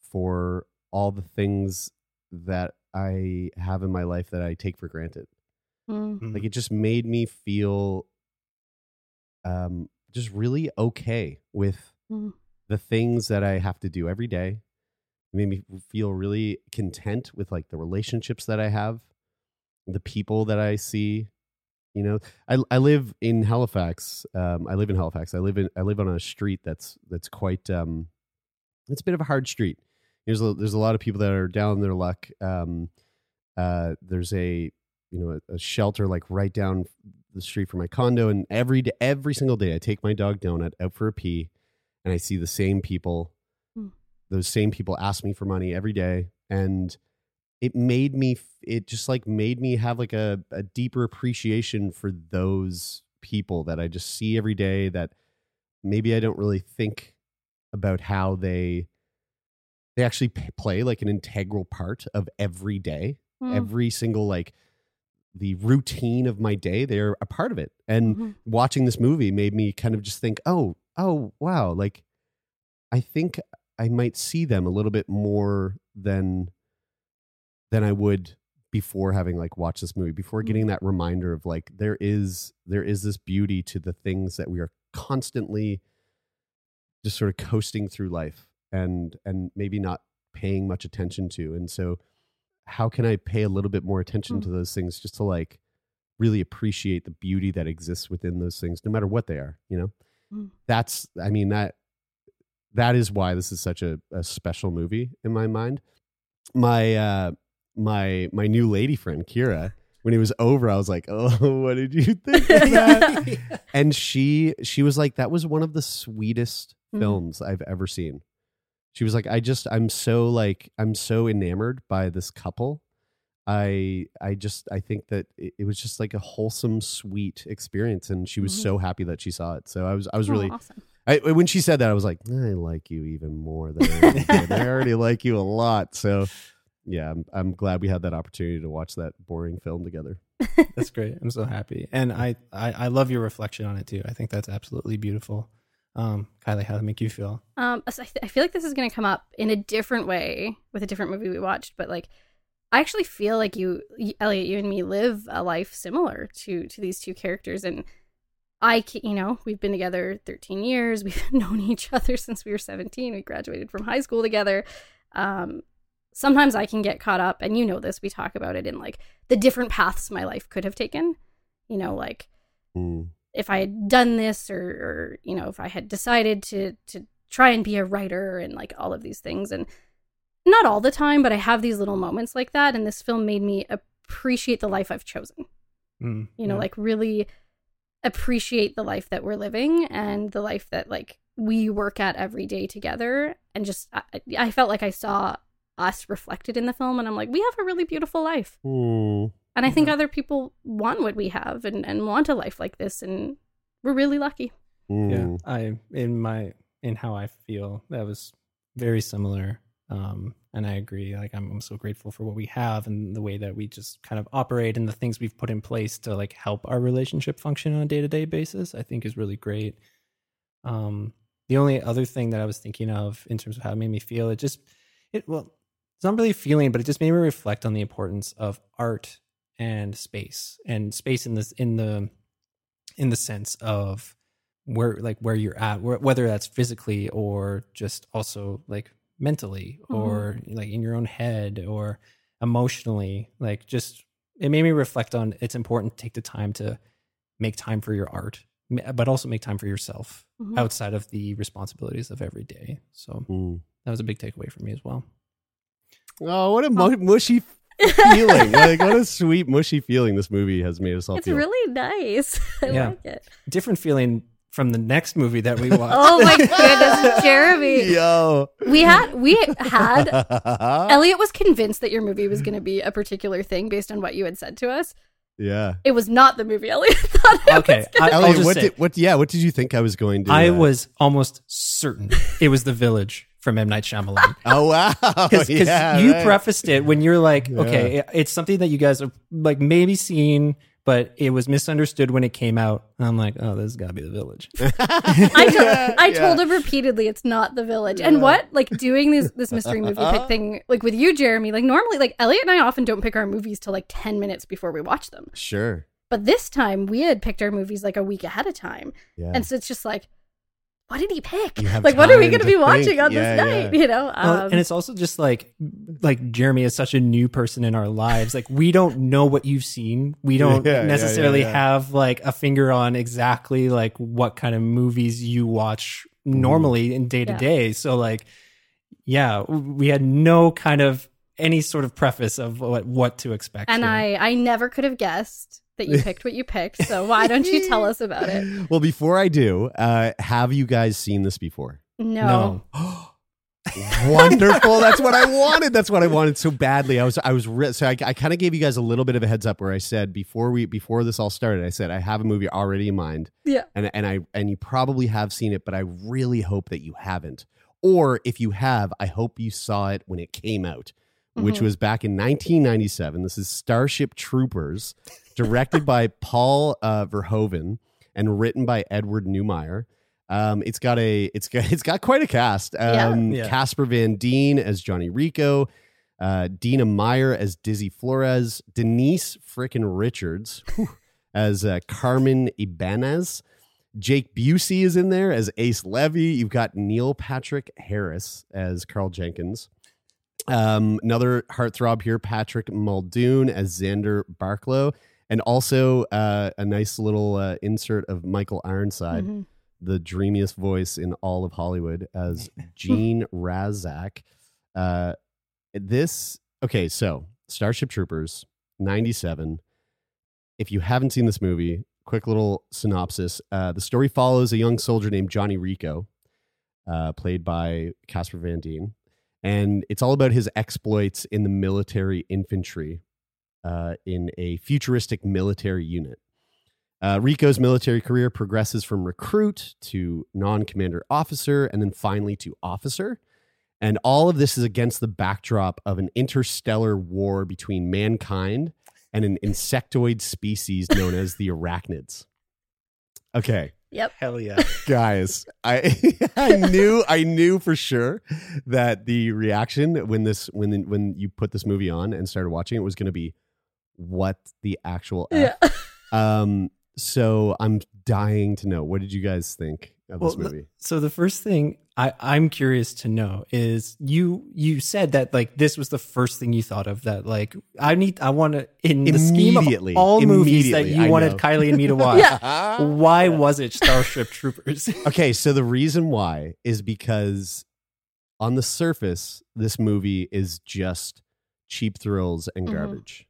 for all the things that I have in my life that I take for granted. Mm. Mhm. Like it just made me feel um just really okay with Mm. the things that I have to do every day, It made me feel really content with like the relationships that I have, the people that I see. You know, I I live in Halifax. Um, I live in Halifax. I live in I live on a street that's that's quite um, it's a bit of a hard street. There's a, there's a lot of people that are down their luck. Um, uh, there's a you know a, a shelter like right down the street from my condo, and every day, every single day, I take my dog Donut out for a pee, and I see the same people. Hmm. Those same people ask me for money every day, and it made me. It just like made me have like a, a deeper appreciation for those people that I just see every day. That maybe I don't really think about how they they actually p- play like an integral part of every day Mm. every single like the routine of my day they're a part of it and Mhm. watching this movie made me kind of just think oh oh wow like i think i might see them a little bit more than than i would before having like watched this movie before Mm. getting that reminder of like there is there is this beauty to the things that we are constantly just sort of coasting through life and and maybe not paying much attention to and so how can i pay a little bit more attention Mm. to those things just to like really appreciate the beauty that exists within those things no matter what they are you know Mm. that's i mean that that is why this is such a, a special movie in my mind my uh my my new lady friend kira when it was over i was like oh what did you think of that and she she was like that was one of the sweetest Mhm. films i've ever seen she was like i just i'm so like i'm so enamored by this couple i i just i think that it, it was just like a wholesome sweet experience and she was Mhm. so happy that she saw it so i was i was Oh, really awesome. I, when she said that, I was like, I like you even more than I. I already like you a lot. So, yeah, I'm, I'm glad we had that opportunity to watch that boring film together. That's great. I'm so happy, and I, I I love your reflection on it too. I think that's absolutely beautiful. Um, Kylie, how did it make you feel? Um, I, th- I feel like this is going to come up in a different way with a different movie we watched, but like, I actually feel like you, Elliott, you and me live a life similar to to these two characters, and I, ca- you know, we've been together 13 years. We've known each other since we were 17. We graduated from high school together. Um, sometimes I can get caught up, and you know this. We talk about it in like the different paths my life could have taken. You know, like Mm. if I had done this or, or you know if I had decided to to try and be a writer and like all of these things and not all the time but I have these little moments like that and this film made me appreciate the life I've chosen Mm, you know yeah. like really appreciate the life that we're living and the life that like we work at every day together and just I, I felt like I saw us reflected in the film and I'm like we have a really beautiful life Mm. and I think other people want what we have and, and want a life like this and we're really lucky yeah Mm. i in my in how i feel that was very similar um and i agree like I'm, I'm so grateful for what we have and the way that we just kind of operate and the things we've put in place to like help our relationship function on a day-to-day basis i think is really great um the only other thing that i was thinking of in terms of how it made me feel it just it well it's not really a feeling but it just made me reflect on the importance of art and space and space in this in the in the sense of where like where you're at whether that's physically or just also like mentally or like in your own head or emotionally like just it made me reflect on it's important to take the time to make time for your art but also make time for yourself Mhm. outside of the responsibilities of every day so Mm. that was a big takeaway for me as well Oh, what a mu- mushy feeling! like, what a sweet mushy feeling this movie has made us all It's feel. really nice. I Yeah. like it. different feeling from the next movie that we watched Oh my goodness, Jeremie. Yo, We had we had Elliott was convinced that your movie was going to be a particular thing based on what you had said to us. yeah. It was not the movie Elliott thought. It okay was gonna I, will Elliott, just what say, did what? Yeah, what did you think I was going to? Do? I uh, was almost certain it was the village from M Night Shyamalan. Oh wow! because Yeah, you right. prefaced it when you're like, okay, it's something that you guys have like maybe seen, but it was misunderstood when it came out. I'm like, oh, this has got to be the village. I, to- I Yeah. told him repeatedly it's not the village. And what like doing this this mystery movie pick thing like with you, Jeremie. Like normally, like Elliott and I often don't pick our movies till like ten minutes before we watch them. Sure. But this time we had picked our movies like a week ahead of time. Yeah. And so it's just like what did he pick? Like, what are we going to to be watching think. on Yeah, this night? yeah. You know, Well, um, and it's also just like like Jeremie is such a new person in our lives. Like we don't know what you've seen. We don't Yeah, yeah, necessarily yeah, yeah. have like a finger on exactly like what kind of movies you watch normally in day to day. So like yeah, we had no kind of any sort of preface of what what to expect. and here. I, I never could have guessed that you picked what you picked. So why don't you tell us about it? Well, before I do, uh, have you guys seen this before? No. no. Wonderful. That's what I wanted. That's what I wanted so badly. I was, I was, re- so I, I kind of gave you guys a little bit of a heads up where I said before we, before this all started, I said I have a movie already in mind, Yeah. and and I and you probably have seen it, but I really hope that you haven't. Or if you have, I hope you saw it when it came out, which Mhm. was back in 1997. This is Starship Troopers, directed by Paul uh, Verhoeven and written by Edward Neumeier. Um, it's got a it's got it's got quite a cast. Yeah. Um, Yeah. Casper Van Dien as Johnny Rico, uh, Dina Meyer as Dizzy Flores, Denise frickin' Richards whew, as uh, Carmen Ibanez. Jake Busey is in there as Ace Levy. You've got Neil Patrick Harris as Carl Jenkins. Um, another heartthrob here, Patrick Muldoon as Zander Barcalow, and also uh, a nice little uh, insert of Michael Ironside, Mhm. the dreamiest voice in all of Hollywood, as Jean Rasczak. Uh, this okay, so Starship Troopers '97. If you haven't seen this movie, quick little synopsis: uh, the story follows a young soldier named Johnny Rico, uh, played by Casper Van Dien, and it's all about his exploits in the military infantry uh, in a futuristic military unit. Uh, Rico's military career progresses from recruit to non commander officer and then finally to officer. And all of this is against the backdrop of an interstellar war between mankind and an insectoid species known as the arachnids. Okay, Yep. Hell yeah. guys, I I knew I knew for sure that the reaction when this when when you put this movie on and started watching it was going to be what the actual F? Yeah. Um, so I'm dying to know. What did you guys think of this movie? So the first thing I, I'm curious to know is you you said that like this was the first thing you thought of that like I need I want to in the scheme of all movies that Immediately, I you wanted know. Kylie and me to watch. Yeah. Why was it Starship Troopers? Okay, so the reason why is because on the surface, this movie is just cheap thrills and Mhm. garbage. Yep.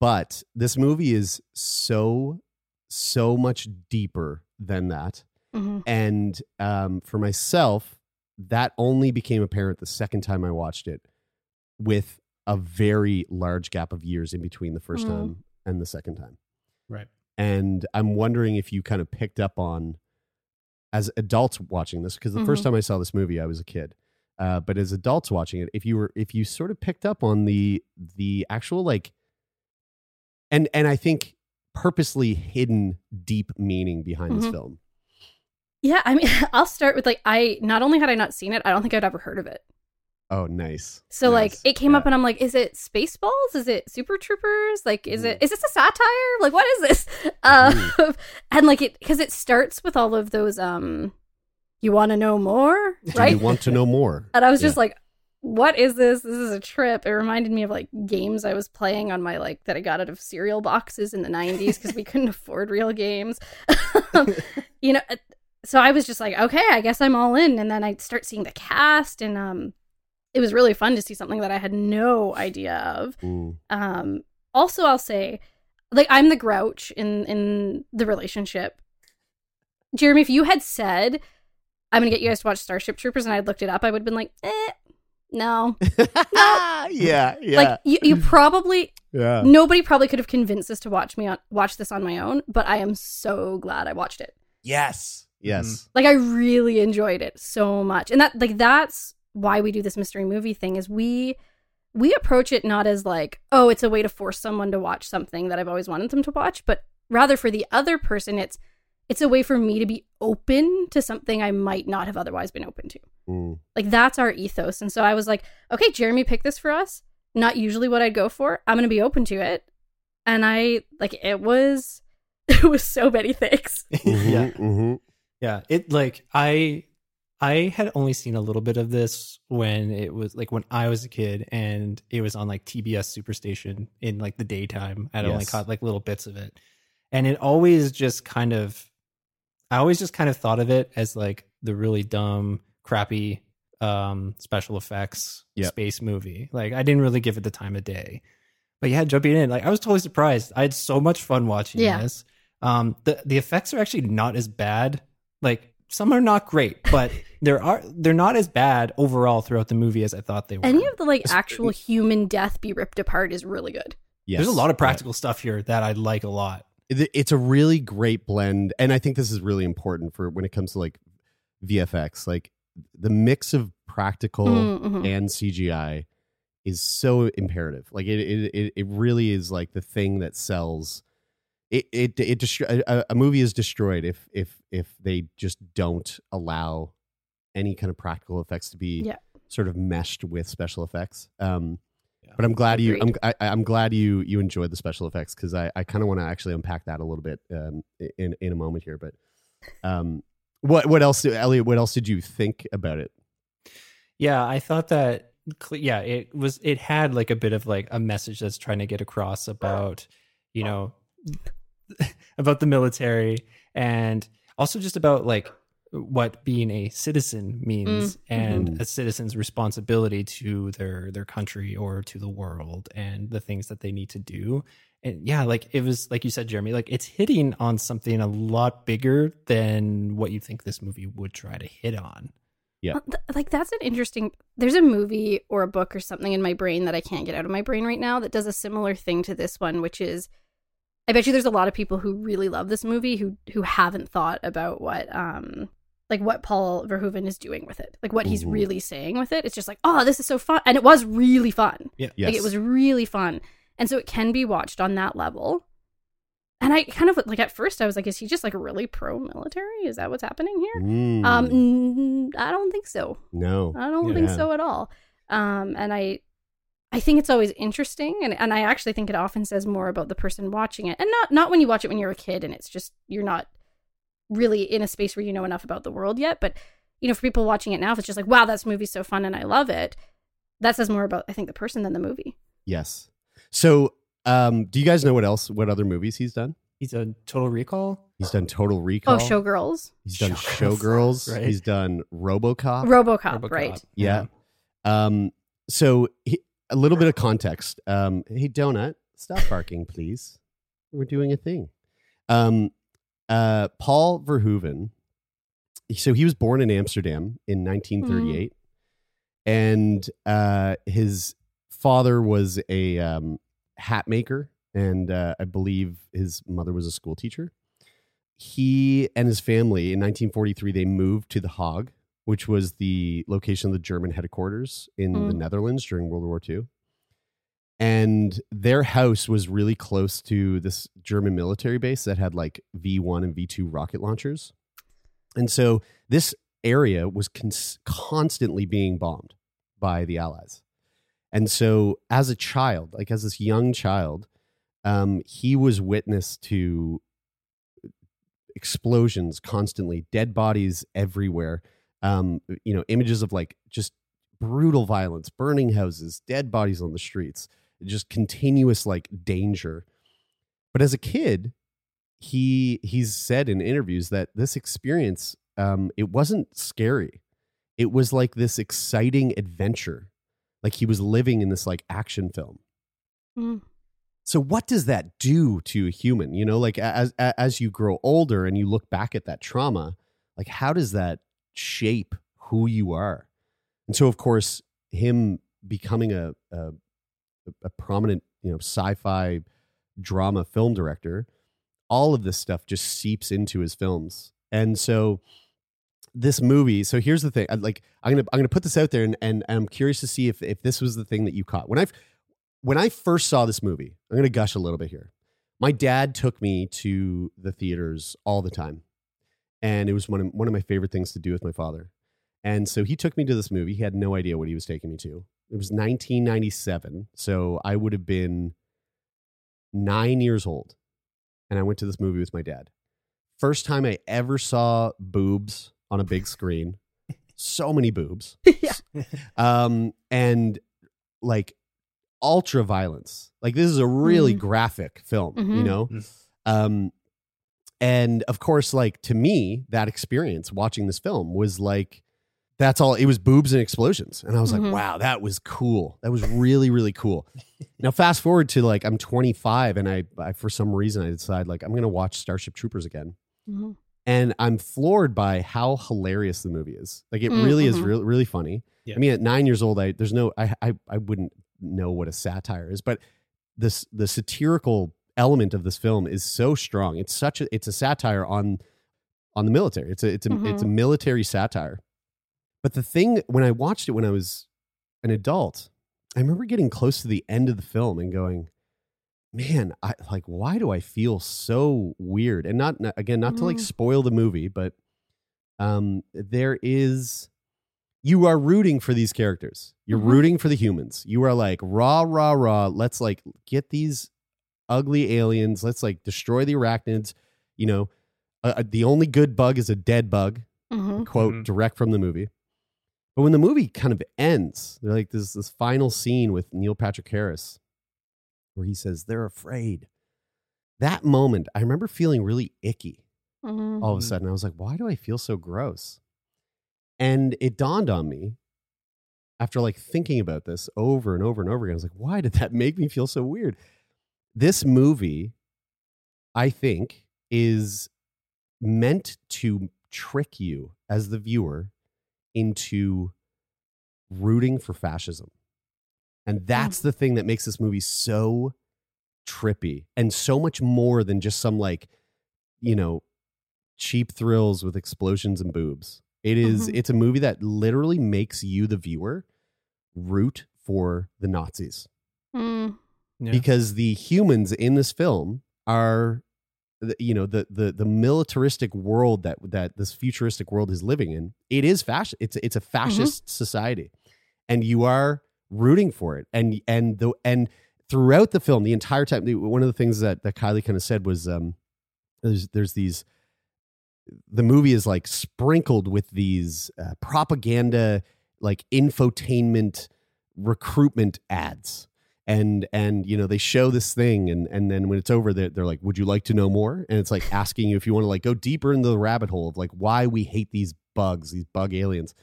But this movie is so, so much deeper than that. Mhm. And um, for myself, that only became apparent the second time I watched it with a very large gap of years in between the 1st Mhm. time and the second time. right. And I'm wondering if you kind of picked up on as adults watching this because the first Mhm. time I saw this movie I was a kid. Uh, but as adults watching it, if you were if you sort of picked up on the the actual like and and I think purposely hidden deep meaning behind this Mhm. film. Yeah, I mean, I'll start with like I not only had I not seen it, I don't think I'd ever heard of it. Oh, nice. So like it came Yeah. up and I'm like, is it Spaceballs? Is it Super Troopers? Like, is Mm-hmm. it is this a satire? Like, what is this? Um, and like it because it starts with all of those um, you want to know more, Do right? you want to know more? and I was just Yeah. like, what is this? This is a trip. It reminded me of like games I was playing on my like that I got out of cereal boxes in the 90s because we couldn't afford real games. you know, so I was just like, okay, I guess I'm all in. And then I start seeing the cast and um it was really fun to see something that I had no idea of. Mm. Um also I'll say like I'm the grouch in in the relationship. Jeremie, if you had said I'm gonna get you guys to watch Starship Troopers and I'd looked it up, I would have been like, eh, no. yeah, yeah, Like you, you probably yeah. nobody probably could have convinced us to watch me on watch this on my own, but I am so glad I watched it. Yes, yes. Mm. Like I really enjoyed it so much. And that like that's why we do this mystery movie thing is we we approach it not as like, oh, it's a way to force someone to watch something that I've always wanted them to watch, but rather for the other person it's it's a way for me to be open to something I might not have otherwise been open to. Mm. Like that's our ethos. And so I was like, okay, Jeremie picked this for us. Not usually what I'd go for. I'm gonna be open to it. And I like it was it was so many things. Mhm, Yeah. mhm. Yeah, it like I I had only seen a little bit of this when it was like when I was a kid and it was on like TBS Superstation in like the daytime. I'd only Yes. caught like little bits of it. And it always just kind of I always just kind of thought of it as like the really dumb, crappy um special effects Yep. space movie. Like I didn't really give it the time of day. But yeah, jumping in, like I was totally surprised. I had so much fun watching Yeah. this. Um the the effects are actually not as bad. Like some are not great, but there are they're not as bad overall throughout the movie as I thought they were. Any of the like actual human death be ripped apart is really good. Yes. There's a lot of practical stuff here that I like a lot. It- It's a really great blend, and I think this is really important for when it comes to like VFX. Like the mix of practical Mm, mhm. and CGI is so imperative. Like it, it, it, really is like the thing that sells. It, it, it destro- a, a movie is destroyed if, if, if they just don't allow any kind of practical effects to be Yeah. sort of meshed with special effects. Um. But I'm glad you, I'm, Agreed. I, I'm glad you, you enjoyed the special effects because I, I kind of want to actually unpack that a little bit um, in, in a moment here. But um, what, what else, Elliott? What else did you think about it? Yeah, I thought that yeah, it was it had like a bit of like a message that's trying to get across about, you know, about the military and also just about like what being a citizen means Mm, and mhm. a citizen's responsibility to their their country or to the world and the things that they need to do. And yeah, like it was like you said Jeremie, like it's hitting on something a lot bigger than what you think this movie would try to hit on. Yeah. Well, th- like that's an interesting. There's a movie or a book or something in my brain that I can't get out of my brain right now that does a similar thing to this one, which is, I bet you there's a lot of people who really love this movie who who haven't thought about what um like what Paul Verhoeven is doing with it, like what he's really saying with it. It's just like, oh, this is so fun, and it was really fun. Yeah. Yes. Like it was really fun. And so it can be watched on that level. And I kind of like at first I was like, is he just like really pro military? Is that what's happening here? Mm, Um, I don't think so. no. I don't think so at all. Um, and I, I think it's always interesting, and and I actually think it often says more about the person watching it, and not not when you watch it when you're a kid and it's just you're not really in a space where you know enough about the world yet. But you know, for people watching it now, if it's just like, wow, this movie's so fun and I love it, that says more about I think the person than the movie. Yes. So, um, do you guys know what else? What other movies he's done? He's done Total Recall. He's done Total Recall. Oh, Showgirls, He's done Showgirls, Showgirls. right. He's done RoboCop. RoboCop, RoboCop. right? Yeah. um, so he, a little bit of context. Um, hey, Donut, stop barking, please. We're doing a thing. Um, uh, Paul Verhoeven. So he was born in Amsterdam in 1938, and uh, his father was a um, hat maker, and uh, I believe his mother was a school teacher. He and his family in 1943 they moved to The Hague, which was the location of the German headquarters in the Mm. Netherlands during World War II. And their house was really close to this German military base that had like V1 and V2 rocket launchers. And so this area was cons- constantly being bombed by the Allies. And so as a child, like as this young child, um, he was witness to explosions constantly, dead bodies everywhere. Um, you know, images of like just brutal violence, burning houses, dead bodies on the streets, just continuous like danger. But as a kid, he he's said in interviews that this experience um, it wasn't scary. It was like this exciting adventure, like he was living in this like action film. Mm. So what does that do to a human? You know, like as as you grow older and you look back at that trauma, like how does that shape who you are? And so, of course, him becoming a a, a prominent, you know, sci-fi drama film director, all of this stuff just seeps into his films. And so, this movie. So here's the thing. I, like I'm gonna I'm gonna put this out there, and, and and I'm curious to see if if this was the thing that you caught when I when I first saw this movie. I'm gonna gush a little bit here. My dad took me to the theaters all the time, and it was one of one of my favorite things to do with my father. And so he took me to this movie. He had no idea what he was taking me to. It was 1997, so I would have been nine years old, and I went to this movie with my dad. first time I ever saw boobs on a big screen. so many boobs. yeah. Um, and like ultra violence. Like this is a really Mhm. graphic film, you Mhm. know? Mhm. Um, and of course, like to me, that experience watching this film was like, that's all it was boobs and explosions. And I was Mhm. like, wow, that was cool. That was really, really cool. now, fast forward to like, I'm 25 and I, I for some reason, I decide like, I'm going to watch Starship Troopers again. Mhm. And I'm floored by how hilarious the movie is. Like, it Mm, really is mhm. really, really funny. Yeah. I mean, at nine years old, I, there's no, I, I, I wouldn't know what a satire is, but this, the satirical element of this film is so strong. It's such a, it's a satire on, on the military. It's a, it's a, it's a military satire. But the thing, when I watched it when I was an adult, I remember getting close to the end of the film and going, man, I like, why do I feel so weird? And not, not- again, not to like Mm. spoil the movie, but um, there is, you are rooting for these characters. You're Mhm. rooting for the humans. You are like, rah, rah, rah. Let's like get these ugly aliens. Let's like destroy the arachnids. You know, uh, uh, the only good bug is a dead bug Mhm. quote Mhm. direct from the movie. But when the movie kind of ends, they're like this this final scene with Neil Patrick Harris where he says they're afraid. That moment, I remember feeling really icky Mhm. all of a Mhm. sudden. I was like, why do I feel so gross? And it dawned on me after like thinking about this over and over and over again. I was like, why did that make me feel so weird? This movie, I think, is meant to trick you as the viewer into rooting for fascism. And that's the thing that makes this movie so trippy and so much more than just some like, you know, cheap thrills with explosions and boobs. It is- Mhm. it's a movie that literally makes you the viewer root for the Nazis Mm. Yeah. because the humans in this film are the- you know the the the militaristic world that that this futuristic world is living in it is fascist it's it's a fascist society. And you are rooting for it. And and the and throughout the film the entire time the- one of the things that that Kylie kind of said was um there's there's these the movie is like sprinkled with these uh, propaganda like infotainment recruitment ads and and you know they show this thing and and then when it's over they're, they're like would you like to know more? And it's like asking you if you want to like go deeper into the rabbit hole of like why we hate these bugs these bug aliens.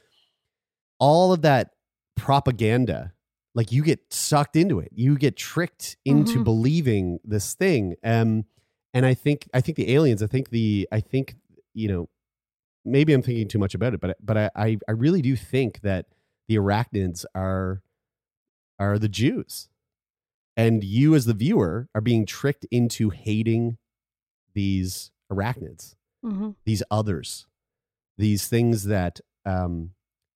All of that propaganda like you get sucked into it. You get tricked into Mhm. believing this thing um and i think i think the aliens i think the i think you know maybe i'm thinking too much about it but but i i, I really do think that the arachnids are are the jews and you as the viewer are being tricked into hating these arachnids Mhm. these others these things that um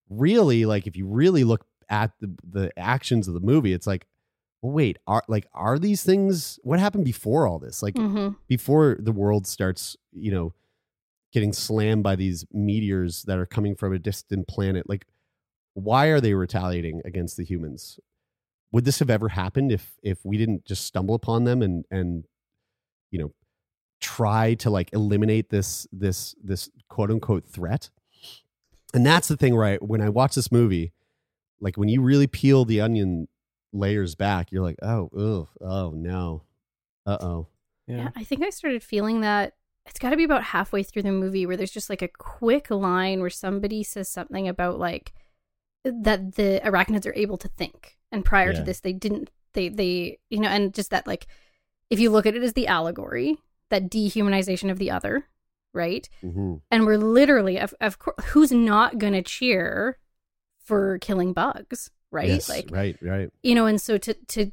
really like if you really look at the, the actions of the movie it's like well wait are like are these things what happened before all this like Mhm. before the world starts you know getting slammed by these meteors that are coming from a distant planet like why are they retaliating against the humans would this have ever happened if if we didn't just stumble upon them and and you know try to like eliminate this this this quote unquote threat? And that's the thing right? When i watch this movie like when you really peel the onion layers back you're like oh ugh, oh no. Uh-oh. Yeah. Yeah, I think I started feeling that it's got to be about halfway through the movie where there's just like a quick line where somebody says something about like that the arachnids are able to think, and prior Yeah. to this, they didn't. They they you know, and just that like if you look at it as the allegory, that dehumanization of the other, right? hmm And we're literally, of of course, who's not gonna cheer for killing bugs, right? Yes, like right right you know, and so to to,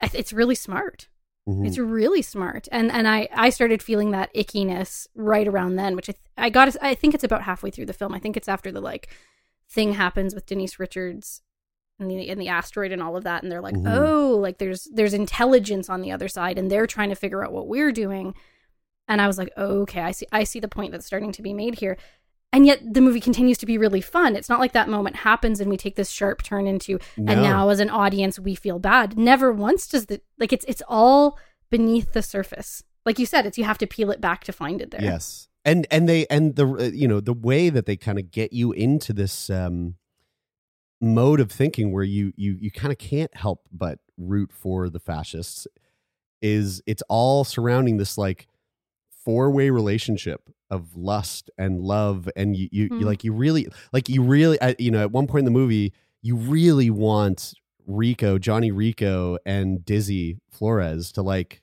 it's really smart. Mhm. It's really smart, and and I I started feeling that ickiness right around then, which I I got. I think it's about halfway through the film. I think it's after the like thing happens with Denise Richards and the and the asteroid and all of that, and they're like, Mhm. oh, like there's there's intelligence on the other side, and they're trying to figure out what we're doing. And I was like, oh, okay, I see I see the point that's starting to be made here. And yet the movie continues to be really fun. It's not like that moment happens and we take this sharp turn into No. and now as an audience we feel bad. Never once does the like it's it's all beneath the surface. like you said, it's you have to peel it back to find it there. Yes, and and they and the uh, you know the way that they kind of get you into this um, mode of thinking where you you you kind of can't help but root for the fascists is it's all surrounding this like four way relationship of lust and love and you you, you Mhm. like you really like you really at, you know at one point in the movie you really want Rico Johnny Rico and Dizzy Flores to like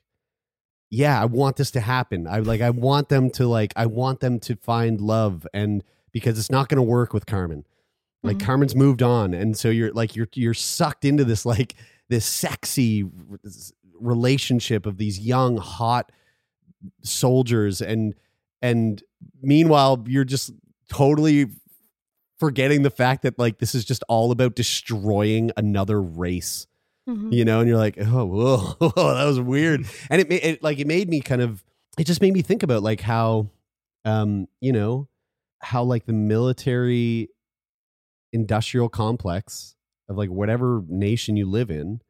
yeah, I want this to happen. I like I want them to like I want them to find love and because it's not going to work with Carmen. Like Mhm. Carmen's moved on and so you're like you're you're sucked into this like this sexy relationship of these young hot soldiers and and meanwhile you're just totally forgetting the fact that like this is just all about destroying another race Mhm. you know, and you're like, oh, whoa, whoa, that was weird, and it, it like it made me kind of, it just made me think about like how, um, you know, how like the military industrial complex of like whatever nation you live in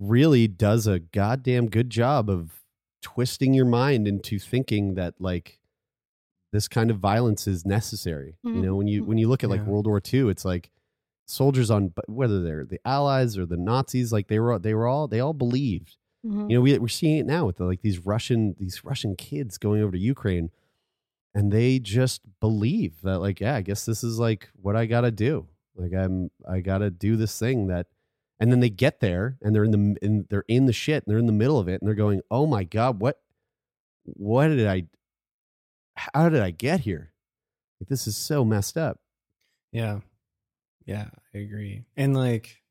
really does a goddamn good job of twisting your mind into thinking that like this kind of violence is necessary. You know, when you Mhm. when you look at like Yeah. World War II, it's like soldiers on whether they're the Allies or the Nazis, like they were they were all they all believed. Mhm. You know, we we're seeing it now with the, like these Russian these Russian kids going over to Ukraine, and they just believe that like yeah, I guess this is like what I got to do. Like I'm I got to do this thing that, and then they get there and they're in the in they're in the shit and they're in the middle of it and they're going, oh my god, what what did I how did I get here? Like this is so messed up. Yeah. Yeah, I agree. And like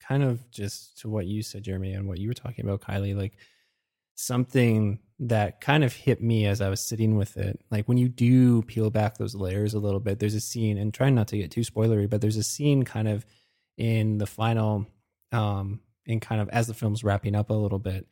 kind of just to what you said, Jeremie, and what you were talking about, Kylie, like something that kind of hit me as I was sitting with it. Like when you do peel back those layers a little bit, there's a scene, and trying not to get too spoilery, but there's a scene kind of in the final, um, in kind of as the film's wrapping up a little bit,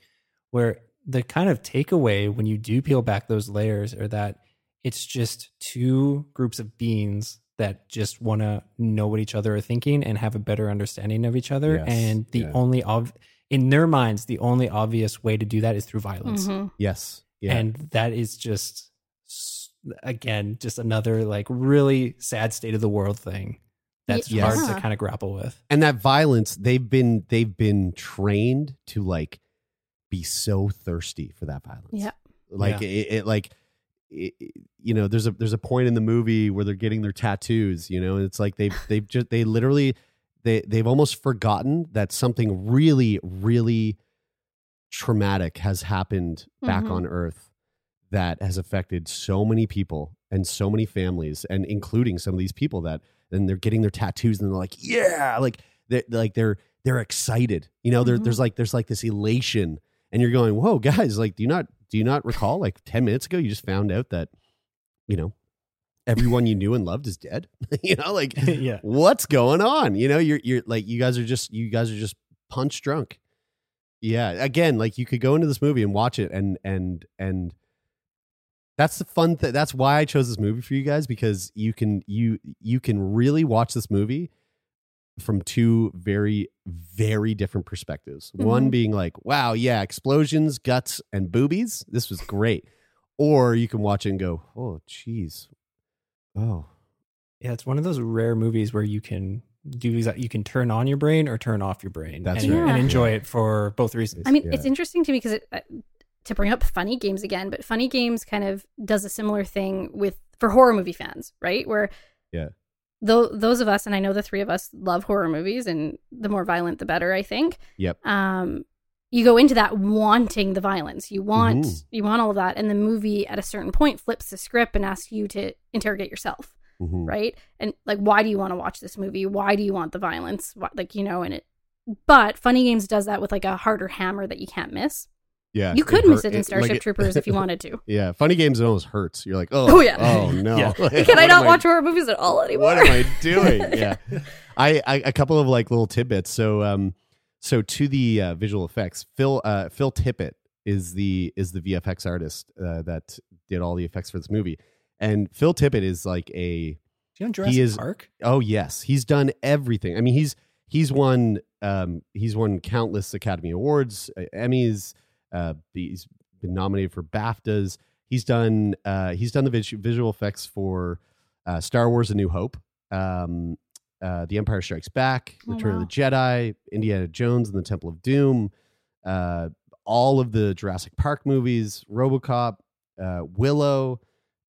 where the kind of takeaway when you do peel back those layers are that it's just two groups of beings that just want to know what each other are thinking and have a better understanding of each other. Yes, And the yeah. only of in their minds, the only obvious way to do that is through violence. Mhm. Yes. Yeah. And that is just again just another like really sad state of the world thing that's Yes. hard to kind of grapple with. and that violence they've been they've been trained to like be so thirsty for that violence Yeah. like Yeah. It, it like it, it- you know there's a there's a point in the movie where they're getting their tattoos you know and it's like they've they've just they literally they they've almost forgotten that something really really traumatic has happened back Mhm. on earth that has affected so many people and so many families and including some of these people that and they're getting their tattoos and they're like yeah like they're like they're they're excited you know Mhm. there's like there's like this elation and you're going whoa guys like do you not do you not recall like 10 minutes ago you just found out that you know everyone you knew and loved is dead? You know like yeah. what's going on? You know you're you're like you guys are just you guys are just punch drunk. Yeah again like you could go into this movie and watch it and and and that's the fun th- that's why i chose this movie for you guys because you can you you can really watch this movie from two very very different perspectives. One Mhm. being like wow yeah explosions guts and boobies. This was great. Or you can watch it and go oh jeez oh Yeah, it's one of those rare movies where you can do that. You can turn on your brain or turn off your brain, That's and, right. and enjoy Yeah. it for both reasons. I mean, Yeah. it's interesting to me because it, uh, to bring up funny games again, but funny games kind of does a similar thing with for horror movie fans, right? Where Yeah. though those of us, and I know the three of us love horror movies, and the more violent, the better. I think. Yep. Um, you go into that wanting the violence. You want Mhm. you want all of that, and the movie at a certain point flips the script and asks you to interrogate yourself Mhm. right? And like, why do you want to watch this movie? Why do you want the violence? Why, like, you know, and it. But Funny Games does that with like a harder hammer that you can't miss. Yeah, You could hurt- miss it in like Starship Troopers if you wanted to. Yeah, funny games almost hurts. You're like, oh, Oh, yeah. oh no. Yeah. Like, Can I not watch horror movies at all anymore? What am I doing? Yeah, I, I a couple of like little tidbits. So um, so to the uh, visual effects, Phil uh Phil Tippett is the is the VFX artist uh, that did all the effects for this movie, and Phil Tippett is like a he Jurassic is- Park? Oh yes, he's done everything. I mean, he's he's won um he's won countless Academy Awards, uh, Emmys. Uh, he's been nominated for BAFTAs. He's done uh, he's done the visual effects for uh, Star Wars: A New Hope, um, uh, The Empire Strikes Back, Oh, Return wow. of the Jedi, Indiana Jones and the Temple of Doom, uh, all of the Jurassic Park movies, RoboCop, uh, Willow,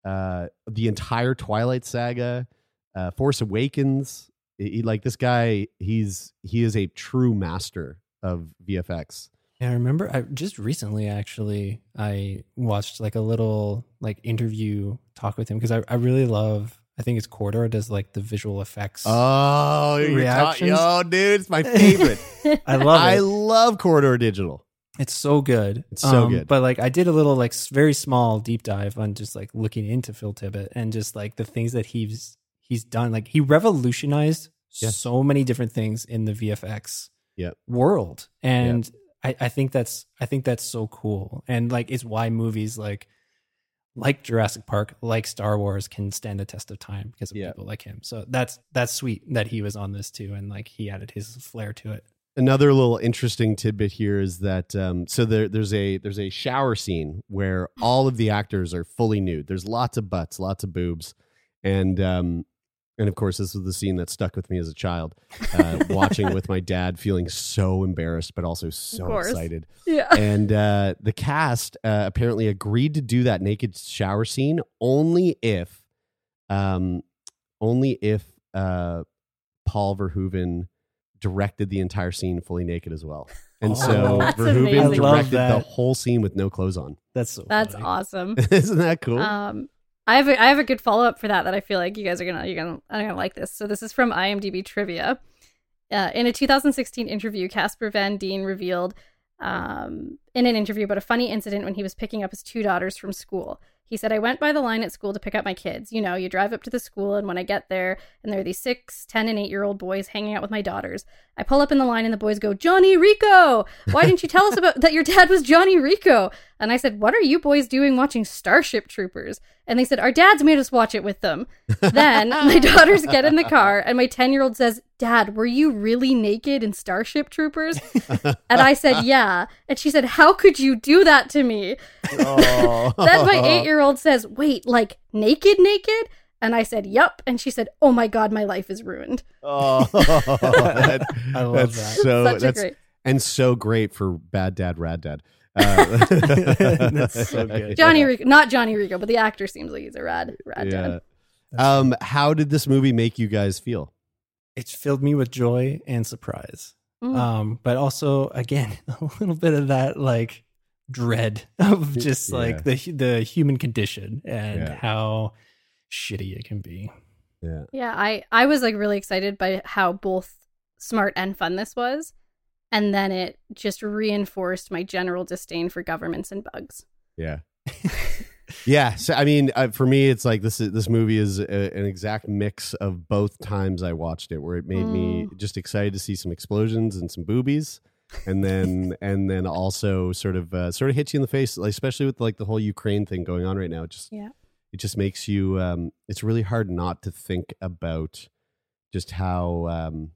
uh, the entire Twilight saga, uh, Force Awakens. He- he- like this guy, he's he is a true master of VFX. Yeah, I remember I just recently actually I watched like a little like interview talk with him because I, I really love I think it's Corridor does like the visual effects. Oh, you're ta- Reactions? yo, dude, it's my favorite. I love I love Corridor Digital. It's so good. Um, It's so good. But like I did a little like very small deep dive on just like looking into Phil Tippett and just like the things that he's he's done. Like he revolutionized Yes. so many different things in the VFX Yep. world. And I, I think that's I think that's so cool. And like it's why movies like like Jurassic Park, like Star Wars can stand the test of time because of Yeah. people like him. So that's that's sweet that he was on this too and like he added his flair to it. Another little interesting tidbit here is that um, so there, there's a there's a shower scene where all of the actors are fully nude. There's lots of butts, lots of boobs, and um, and of course this was the scene that stuck with me as a child, uh, watching with my dad, feeling so embarrassed but also so excited. yeah. and uh, the cast uh, apparently agreed to do that naked shower scene only if, um, only if uh, Paul Verhoeven directed the entire scene fully naked as well. And so Oh, That's Verhoeven amazing. I love directed the whole scene with no clothes on. That's so That's funny. awesome. Isn't that cool? Um, I have a, I have a good follow up for that that I feel like you guys are gonna you're gonna are gonna like this. So this is from IMDb trivia. Uh, in a 2016 interview, Casper Van Dien revealed um, in an interview about a funny incident when he was picking up his two daughters from school. He said, I went by the line at school to pick up my kids. You know, you drive up to the school, and when I get there, and there are these six, 10, and 8 year old boys hanging out with my daughters, I pull up in the line, and the boys go, Johnny Rico! Why didn't you tell us about that your dad was Johnny Rico? And I said, What are you boys doing watching Starship Troopers? And they said, Our dads made us watch it with them. Then my daughters get in the car, and my 10 year old says, Dad, were you really naked in Starship Troopers? And I said, Yeah. And she said, How could you do that to me? oh. Then my eight year old says, Wait, like naked, naked? And I said, Yep. And she said, Oh my God, my life is ruined. Oh, that- I love that's that. So Such a that's great. and so great for bad dad, rad dad. Uh, That's so good. Johnny Rico, not Johnny Rico, but the actor seems like he's a rad, rad Yeah. dad. Um, how did this movie make you guys feel? It's filled me with joy and surprise. Mm. Um, but also again, a little bit of that like dread of just Yeah. like the the human condition and Yeah. how shitty it can be. Yeah. Yeah, I I was like really excited by how both smart and fun this was, and then it just reinforced my general disdain for governments and bugs. Yeah. yeah. So I mean, uh, for me, it's like this. Is, this movie is a, an exact mix of both times I watched it, where it made me just excited to see some explosions and some boobies, and then and then also sort of uh, sort of hits you in the face, like, especially with like the whole Ukraine thing going on right now. It just Yeah. it just makes you. Um, it's really hard not to think about just how um,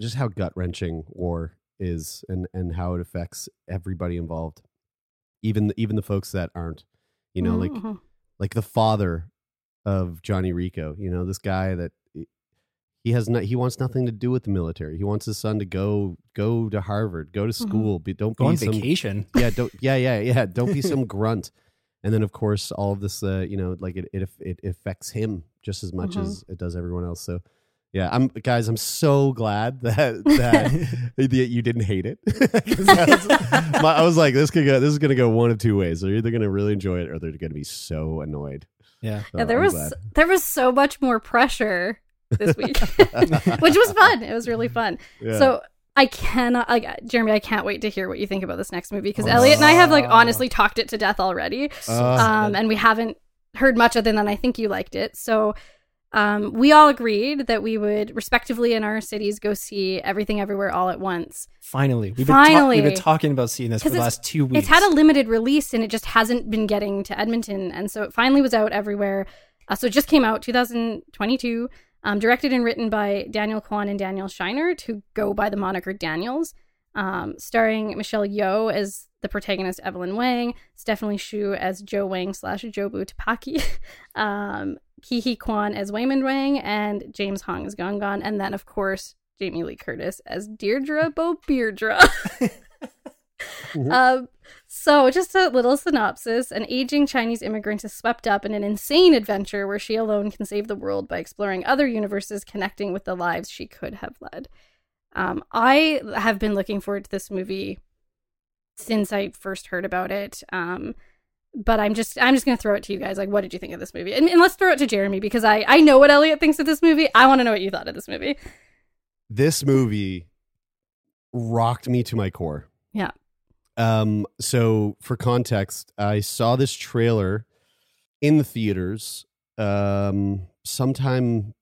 just how gut wrenching war is, and and how it affects everybody involved, even even the folks that aren't. You know, like Mhm. like the father of Johnny Rico. You know, this guy that he has not. He wants nothing to do with the military. He wants his son to go go to Harvard, go to school. Be, don't Go be on some vacation. yeah, don't yeah, yeah, yeah. Don't be some grunt. And then of course all of this, uh, you know, like it it it affects him just as much Mhm. as it does everyone else. So yeah, I'm guys. I'm so glad that that, that you didn't hate it. I, was, my- I was like, this could go. This is gonna go one of two ways. They're either gonna really enjoy it or they're gonna be so annoyed. Yeah. So yeah, there I'm was glad. there was so much more pressure this week, which was fun. It was really fun. Yeah. So I cannot like Jeremie. I can't wait to hear what you think about this next movie because Elliott and I have like honestly talked it to death already. Uh, um, and we haven't heard much other than I think you liked it. So um, we all agreed that we would respectively in our cities go see Everything Everywhere All at Once. Finally, we've been, ta- we've been talking about seeing this for the last two weeks. It's had a limited release and it just hasn't been getting to Edmonton. And so it finally was out everywhere. Uh, so it just came out 2022, um, directed and written by Daniel Kwan and Daniel Scheinert, to go by the moniker Daniels, um, starring Michelle Yeoh as the protagonist Evelyn Wang, Stephanie Hsu as Joe Wang slash Jobu Tupaki, um, Huy Quan as Waymond Wang, and James Hong as Gong Gong, and then of course Jamie Lee Curtis as Deirdre Bo Beardra. um, so, just a little synopsis an aging Chinese immigrant is swept up in an insane adventure where she alone can save the world by exploring other universes connecting with the lives she could have led. Um, I have been looking forward to this movie since I first heard about it. Um, but I'm just I'm just gonna throw it to you guys. Like, what did you think of this movie? And, and let's throw it to Jeremie because I I know what Elliott thinks of this movie. I want to know what you thought of this movie. This movie rocked me to my core. Yeah. Um, so for context, I saw this trailer in the theaters um sometime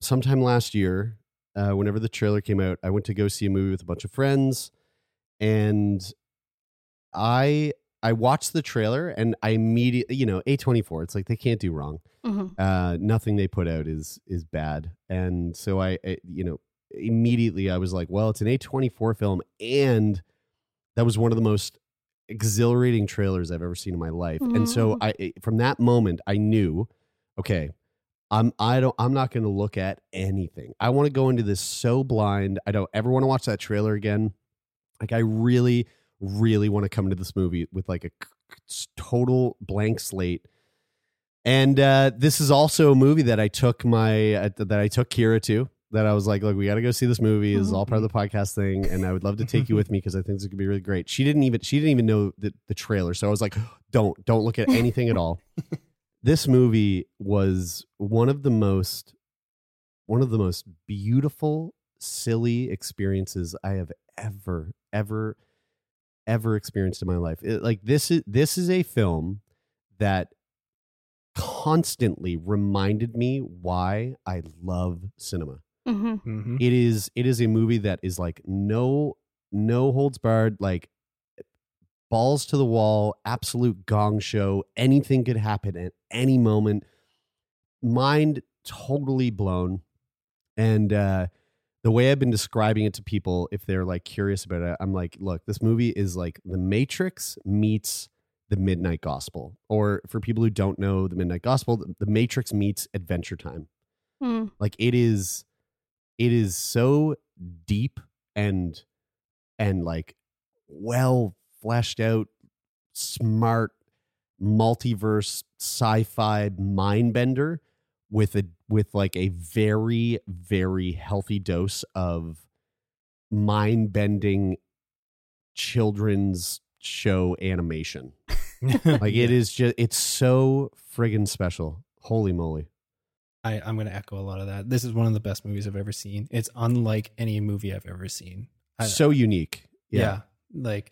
sometime last year. Uh, whenever the trailer came out, I went to go see a movie with a bunch of friends, and I I watched the trailer and I immediately, you know, A24, it's like they can't do wrong. Mhm. Uh, nothing they put out is is bad. And so I, I you know, immediately I was like, well, it's an A24 film and that was one of the most exhilarating trailers I've ever seen in my life. And so Mhm. I from that moment I knew, okay, I'm I don't I'm not going to look at anything. I want to go into this so blind. I don't ever want to watch that trailer again. Like I really really want to come into this movie with like a total blank slate. And uh, this is also a movie that I took my uh, that I took Kira to. That I was like, look, we got to go see this movie. This is all part of the podcast thing, and I would love to take you with me because I think this could be really great. She didn't even she didn't even know the, the trailer, so I was like, don't don't look at anything at all. This movie was one of the most one of the most beautiful, silly experiences I have ever ever ever experienced in my life. It- like this is this is a film that constantly reminded me why I love cinema. hmm Mm-hmm. It is it is a movie that is like no no holds barred like balls to the wall, absolute gong show. Anything could happen at any moment. Mind totally blown. And uh the way I've been describing it to people, if they're like curious about it, I'm like, look, this movie is like The Matrix meets The Midnight Gospel. Or for people who don't know The Midnight Gospel, The- Matrix meets Adventure Time. Mm. Like it is, it is so deep and and like well fleshed out, smart multiverse sci-fi mind bender with a with like a very very healthy dose of mind bending children's show animation. Like it is just it's so friggin' special. Holy moly. I, I'm to echo a lot of that. This is one of the best movies I've ever seen. It's unlike any movie I've ever seen. I- so unique. yeah. Yeah. like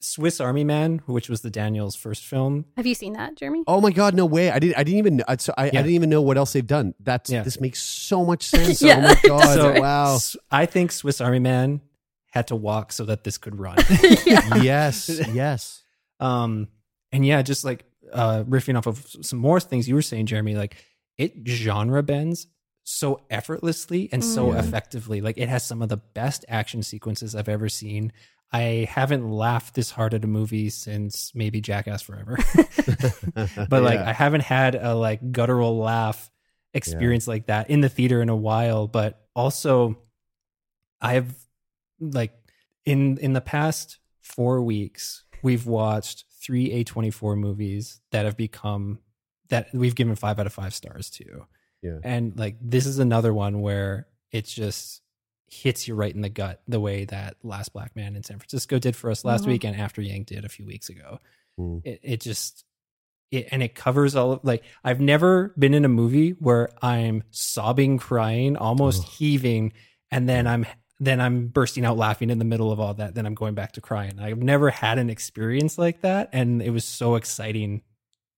Swiss Army Man, which was the Daniels' first film. Have you seen that, Jeremie? Oh my god, no way. I didn't I didn't even know so I, I didn't even know what else they've done. That's Yeah. this makes so much sense. Yeah, oh my god. So- right? wow. I think Swiss Army Man had to walk so that this could run. yes. Yes. um, and yeah, just like uh, riffing off of some more things you were saying, Jeremie, like it genre bends so effortlessly and so Mm. effectively. Like it has some of the best action sequences I've ever seen. I haven't laughed this hard at a movie since maybe Jackass Forever. but like Yeah. I haven't had a like guttural laugh experience like that in the theater in a while. But also, I've like in in the past four weeks, we've watched three A twenty four movies that have become that we've given five out of five stars to. Yeah. And like this is another one where it's just hits you right in the gut the way that Last Black Man in San Francisco did for us last Mhm. week and After Yang did a few weeks ago Mm. it, it just it, and it covers all of like i've never been in a movie where i'm sobbing crying almost Ugh. heaving and then i'm then i'm bursting out laughing in the middle of all that then i'm going back to crying i've never had an experience like that and it was so exciting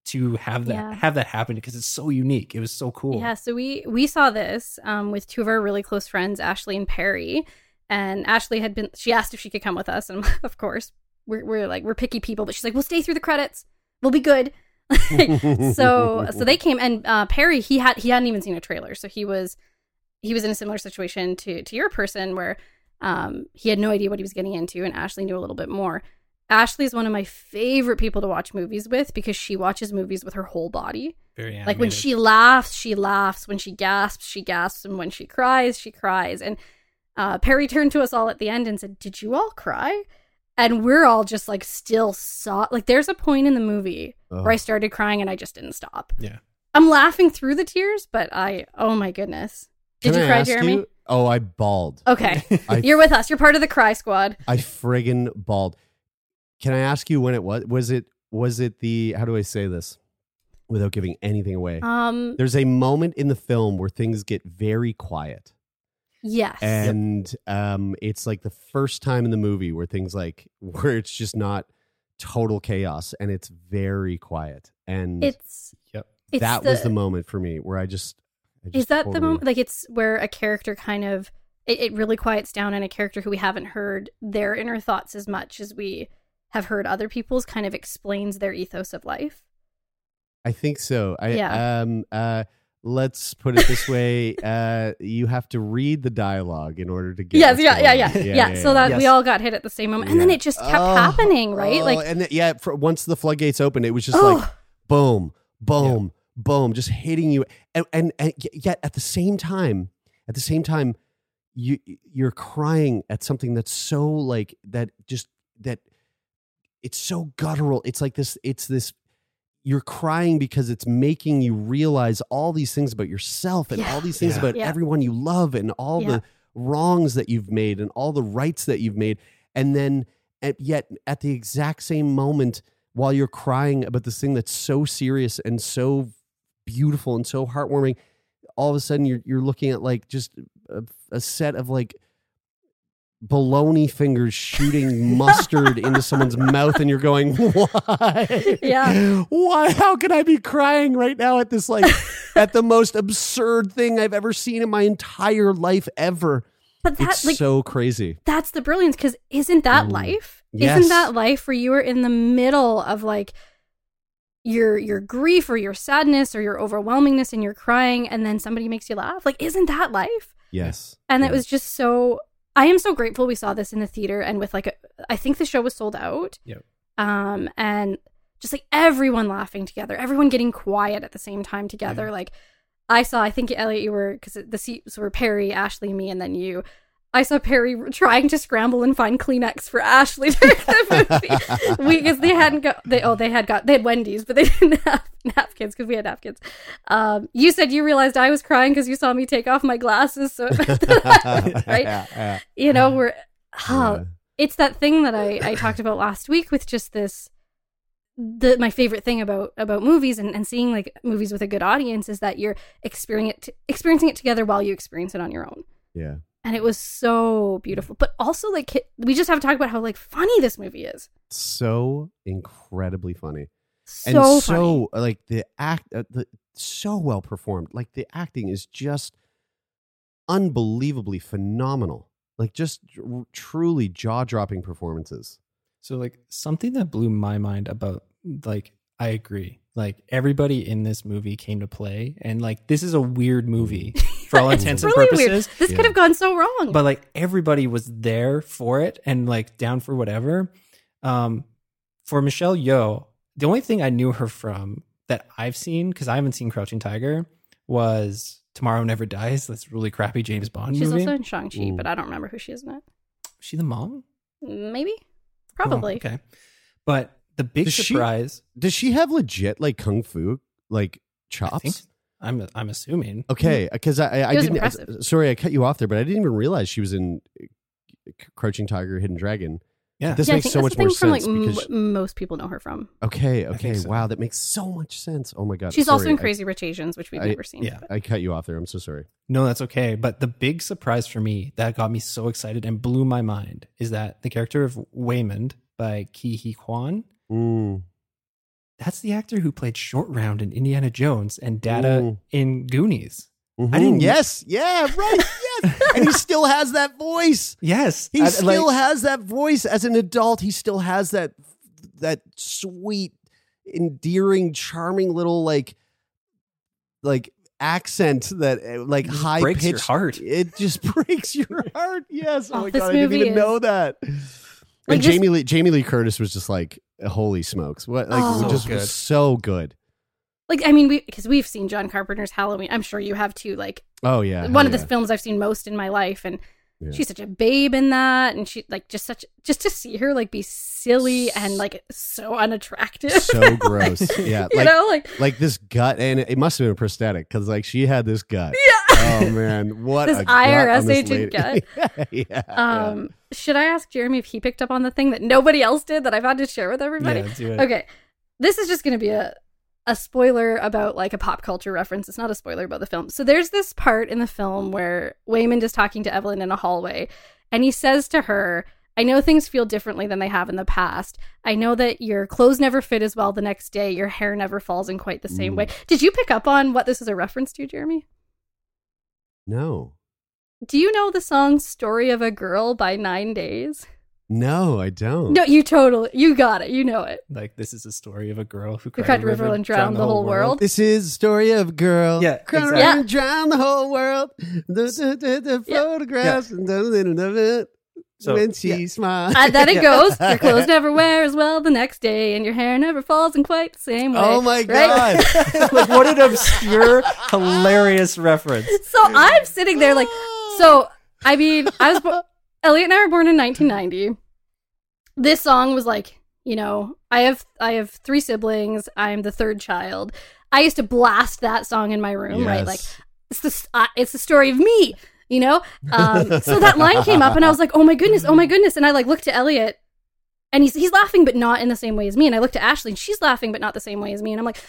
to have that Yeah. have that happen because it's so unique it was so cool Yeah, so we we saw this um, with two of our really close friends, Ashley and Perry. And Ashley had been she asked if she could come with us, and of course we're we're like we're picky people, but she's like, we'll stay through the credits, we'll be good. so so they came, and uh, Perry he had he hadn't even seen a trailer, so he was he was in a similar situation to to your person where um, he had no idea what he was getting into, and Ashley knew a little bit more. Ashley is one of my favorite people to watch movies with because she watches movies with her whole body. Very Like when she laughs, she laughs. When she gasps, she gasps. And when she cries, she cries. And uh, Perry turned to us all at the end and said, Did you all cry? And we're all just like still saw. Like there's a point in the movie where I started crying and I just didn't stop. yeah. I'm laughing through the tears, but I, oh my goodness. Did Can you I cry, Jeremie? you- Oh, I bawled. Okay. I You're with us. You're part of the cry squad. I friggin' bawled. Can I ask you when it was? Was it was it the how do I say this without giving anything away? Um, There's a moment in the film where things get very quiet. yes. And um it's like the first time in the movie where things like where it's just not total chaos and it's very quiet. And it's, Yep. it's that was the moment for me where I just, I just Is that the moment? Like it's where a character kind of it, it really quiets down, and a character who we haven't heard their inner thoughts as much as we have heard other people's kind of explains their ethos of life. I think so. I Yeah. um uh let's put it this way, uh you have to read the dialogue in order to get yes, what's yeah, yeah, going yeah, on. yeah, So that we all got hit at the same moment, and then it just kept Oh, happening, right? oh, like, and then, yeah, for, once the floodgates opened, it was just oh, like boom, boom, boom, just hitting you, and, and and yet at the same time, at the same time, you you're crying at something that's so like that, just that it's so guttural. It's like this. It's this. You're crying because it's making you realize all these things about yourself and Yeah. all these things Yeah. about Yeah. everyone you love and all Yeah. the wrongs that you've made and all the rights that you've made. And then, at, yet at the exact same moment, while you're crying about this thing that's so serious and so beautiful and so heartwarming, all of a sudden you're you're looking at like just a, a set of like baloney fingers shooting mustard into someone's mouth and you're going why Yeah. why how can i be crying right now at this like at the most absurd thing i've ever seen in my entire life ever but that's like so crazy that's the brilliance because isn't that Mm. life Yes. isn't that life where you are in the middle of like your your grief or your sadness or your overwhelmingness and you're crying and then somebody makes you laugh like isn't that life yes and yes. it was just so i am so grateful we saw this in the theater and with like a i think the show was sold out Yep. um and just like everyone laughing together everyone getting quiet at the same time together Yeah. like i saw i think elliott you were because the seats were perry ashley me and then you I saw Perry trying to scramble and find Kleenex for Ashley during the movie because they hadn't got they oh they had got they had Wendy's but they didn't have napkins because we had napkins. Um, you said you realized I was crying because you saw me take off my glasses, so that right? Yeah, yeah. You know, we're oh, Yeah. it's that thing that I I talked about last week with just this. The my favorite thing about about movies and, and seeing like movies with a good audience is that you're experiencing it experiencing it together while you experience it on your own yeah and it was so beautiful. But also, like, we just have to talk about how like funny this movie is. so incredibly funny So, and funny. so like the act uh, the so well performed like the acting is just unbelievably phenomenal like just tr- truly jaw-dropping performances So like something that blew my mind about like I agree. Like everybody in this movie came to play and like this is a weird movie for all It's intents and really purposes. Weird. This Yeah. could have gone so wrong. But like everybody was there for it and like down for whatever. Um for Michelle Yeoh, the only thing I knew her from that I've seen cuz I haven't seen Crouching Tiger was Tomorrow Never Dies. That's really crappy James Bond She's movie. also in Shang Chi, Mm. but I don't remember who she is in it. Was she the mom? Maybe, Oh, probably. okay. But the big Does she- surprise does she have legit like kung fu like I think chops I'm I'm assuming. okay because i i, I didn't impressive. sorry i cut you off there but i didn't even realize she was in uh, crouching tiger hidden dragon Yeah. this yeah, I makes think so that's much the thing more from sense like because m- most people know her from. okay okay so. wow that makes so much sense oh my god She's also sorry, in I- Crazy Rich Asians, which we've I- never seen. yeah. I cut you off there. I'm so sorry. No, that's okay. But the big surprise for me that got me so excited and blew my mind is that the character of Waymond by Ke Huy Quan, Mm. that's the actor who played Short Round in Indiana Jones and Data Mm. in Goonies. Mhm. didn't- Yes, yeah, right. Yes, and he still has that voice. Yes. He I- still like- has that voice as an adult. He still has that that sweet, endearing, charming little like like accent that uh, like high breaks your heart. It just breaks your heart. Yes. Oh, Oh, my god, I didn't even is- know that. Like and this- Jamie Lee Jamie Lee Curtis was just like, holy smokes, what like Oh. just So good. was so good. like I mean, we because we've seen John Carpenter's Halloween. I'm sure you have too. Like Oh yeah, one hell of the films I've seen most in my life, and Yeah. she's such a babe in that, and she like just such just to see her like be silly and like so unattractive, so gross. Yeah, you like know, like like this gut, and it must have been a prosthetic because like she had this gut. yeah. Oh man, what This a gut IRS this agent lady. yeah, yeah. Um, should I ask Jeremie if he picked up on the thing that nobody else did that I've had to share with everybody? Yeah, do it. Okay, this is just going to be a a spoiler about like a pop culture reference. It's not a spoiler about the film. So there's this part in the film where Waymond is talking to Evelyn in a hallway, and he says to her. I know things feel differently than they have in the past. I know that your clothes never fit as well the next day. Your hair never falls in quite the same Mm. way. Did you pick up on what this is a reference to, Jeremie? no, Do you know the song Story of a Girl by Nine Days? no, I don't. No, you totally, you got it. You know it. Like this is a story of a girl who Who cried, cried a river and drowned the whole world. This is the story of a girl. Yeah, crying exactly. Yeah. and drown the whole world. The, the, the, the Yeah. photographs and the little of it So, when she yeah. smiles. And then it Yeah. goes, your clothes never wear as well the next day, and your hair never falls in quite the same way. Oh my Right? god! like what an obscure, hilarious reference. So I'm sitting there like, so I mean, I was, bo- Elliott and I were born in 1990. This song was like, you know, I have I have three siblings. I'm the third child. I used to blast that song in my room, right? Like it's the uh, it's the story of me, you know. Um, so that line came up, and I was like, oh my goodness, oh my goodness, and I like looked to Elliott, and he's he's laughing, but not in the same way as me, and I looked at Ashley, and she's laughing, but not the same way as me, and I'm like.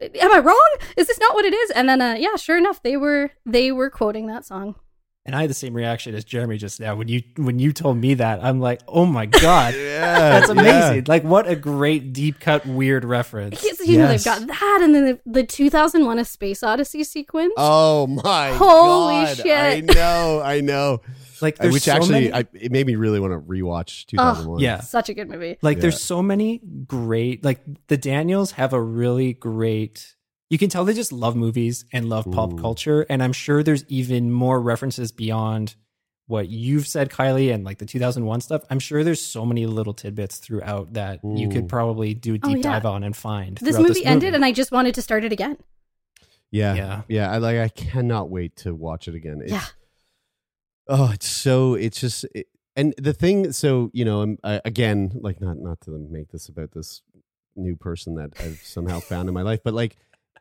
Am I wrong? Is this not what it is? And then, uh, yeah, sure enough, they were they were quoting that song. And I had the same reaction as Jeremie just now when you when you told me that. I'm like, oh my god, yeah, that's yeah. amazing! Like, what a great deep cut weird reference. Yes, you know they've got that, and then the, the 2001: A Space Odyssey sequence. Oh my Holy god! shit. I know, I know. Like, there's Which so actually, many- I, it made me really want to rewatch 2001. yeah. Such a good movie. Like Yeah. there's so many great like the Daniels have a really great you can tell they just love movies and love pop culture and I'm sure there's even more references beyond what you've said Kylie and like the 2001 stuff. I'm sure there's so many little tidbits throughout that you could probably do a Oh, deep yeah. dive on and find. This throughout movie, ended, and I just wanted to start it again. yeah, Yeah. yeah. I like. I cannot wait to watch it again. It's, Yeah. Oh, it's so. It's just. It, and the thing. So you know, I'm I, again like not not to make this about this new person that I've somehow found in my life, but like.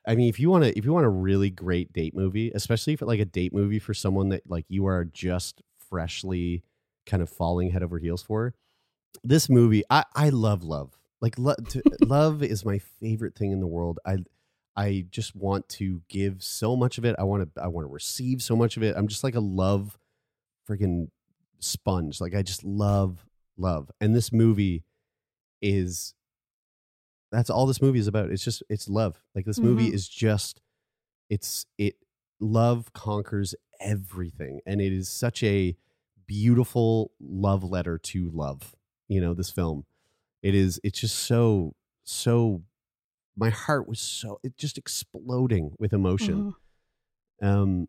I mean, if you want to, if you want a really great date movie, especially for like a date movie for someone that like you are just freshly kind of falling head over heels for, this movie, I I love love. Like lo- to, love is my favorite thing in the world. I I just want to give so much of it. I want to I want to receive so much of it. I'm just like a love freaking sponge. Like I just love love. And this movie is that's all this movie is about. It's just it's love. Like this movie Mhm. is just it's it love conquers everything and it is such a beautiful love letter to love. You know, this film. It is it's just so so my heart was so it just exploding with emotion Mhm. um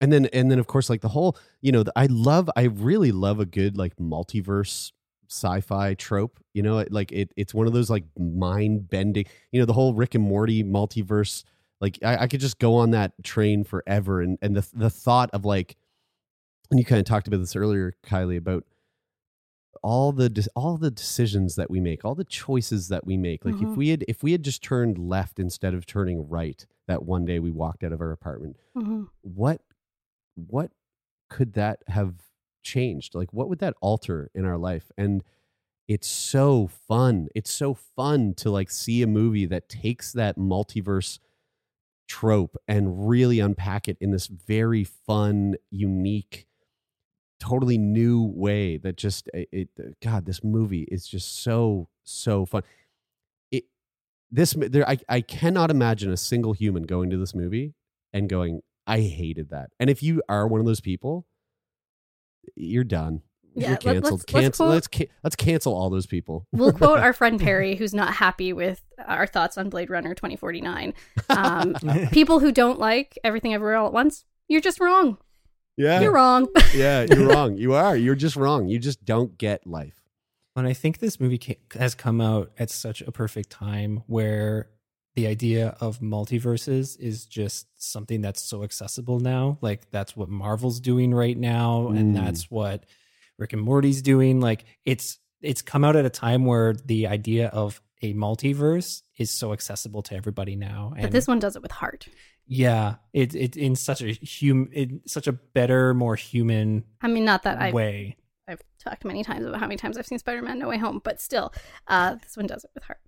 and then and then of course like the whole you know the, i love i really love a good like multiverse sci-fi trope you know it- like it it's one of those like mind bending you know the whole rick and morty multiverse like I, I could just go on that train forever and and the the thought of like and you kind of talked about this earlier kylie about all the de- all the decisions that we make all the choices that we make like if Mhm. we had if we had just turned left instead of turning right that one day we walked out of our apartment Mhm. what what could that have changed? Like what would that alter in our life? And it's so fun. It's so fun to like see a movie that takes that multiverse trope and really unpack it in this very fun unique totally new way that just eh, it, it god this movie is just so so fun. It this there I, I cannot imagine a single human going to this movie and going i hated that. And if you are one of those people you're done Yeah, you're let- canceled let's- let's cancel quote- let's ca- let's cancel all those people We'll quote our friend Perry, who's not happy with our thoughts on Blade Runner 2049. Um, people who don't like everything everywhere all at once, you're just wrong. Yeah. You're wrong. Yeah, you're wrong. You are. You're just wrong. You just don't get life. And I think this movie has come out at such a perfect time where the idea of multiverses is just something that's so accessible now. Like that's what Marvel's doing right now, and Mm. that's what Rick and Morty's doing. Like it's it's come out at a time where the idea of a multiverse is so accessible to everybody now. but this one does it with heart. yeah, it it in such a hum in such a better, more human I mean, not that I way. I've talked many times about how many times I've seen Spider Man No Way Home, but still, uh, this one does it with heart.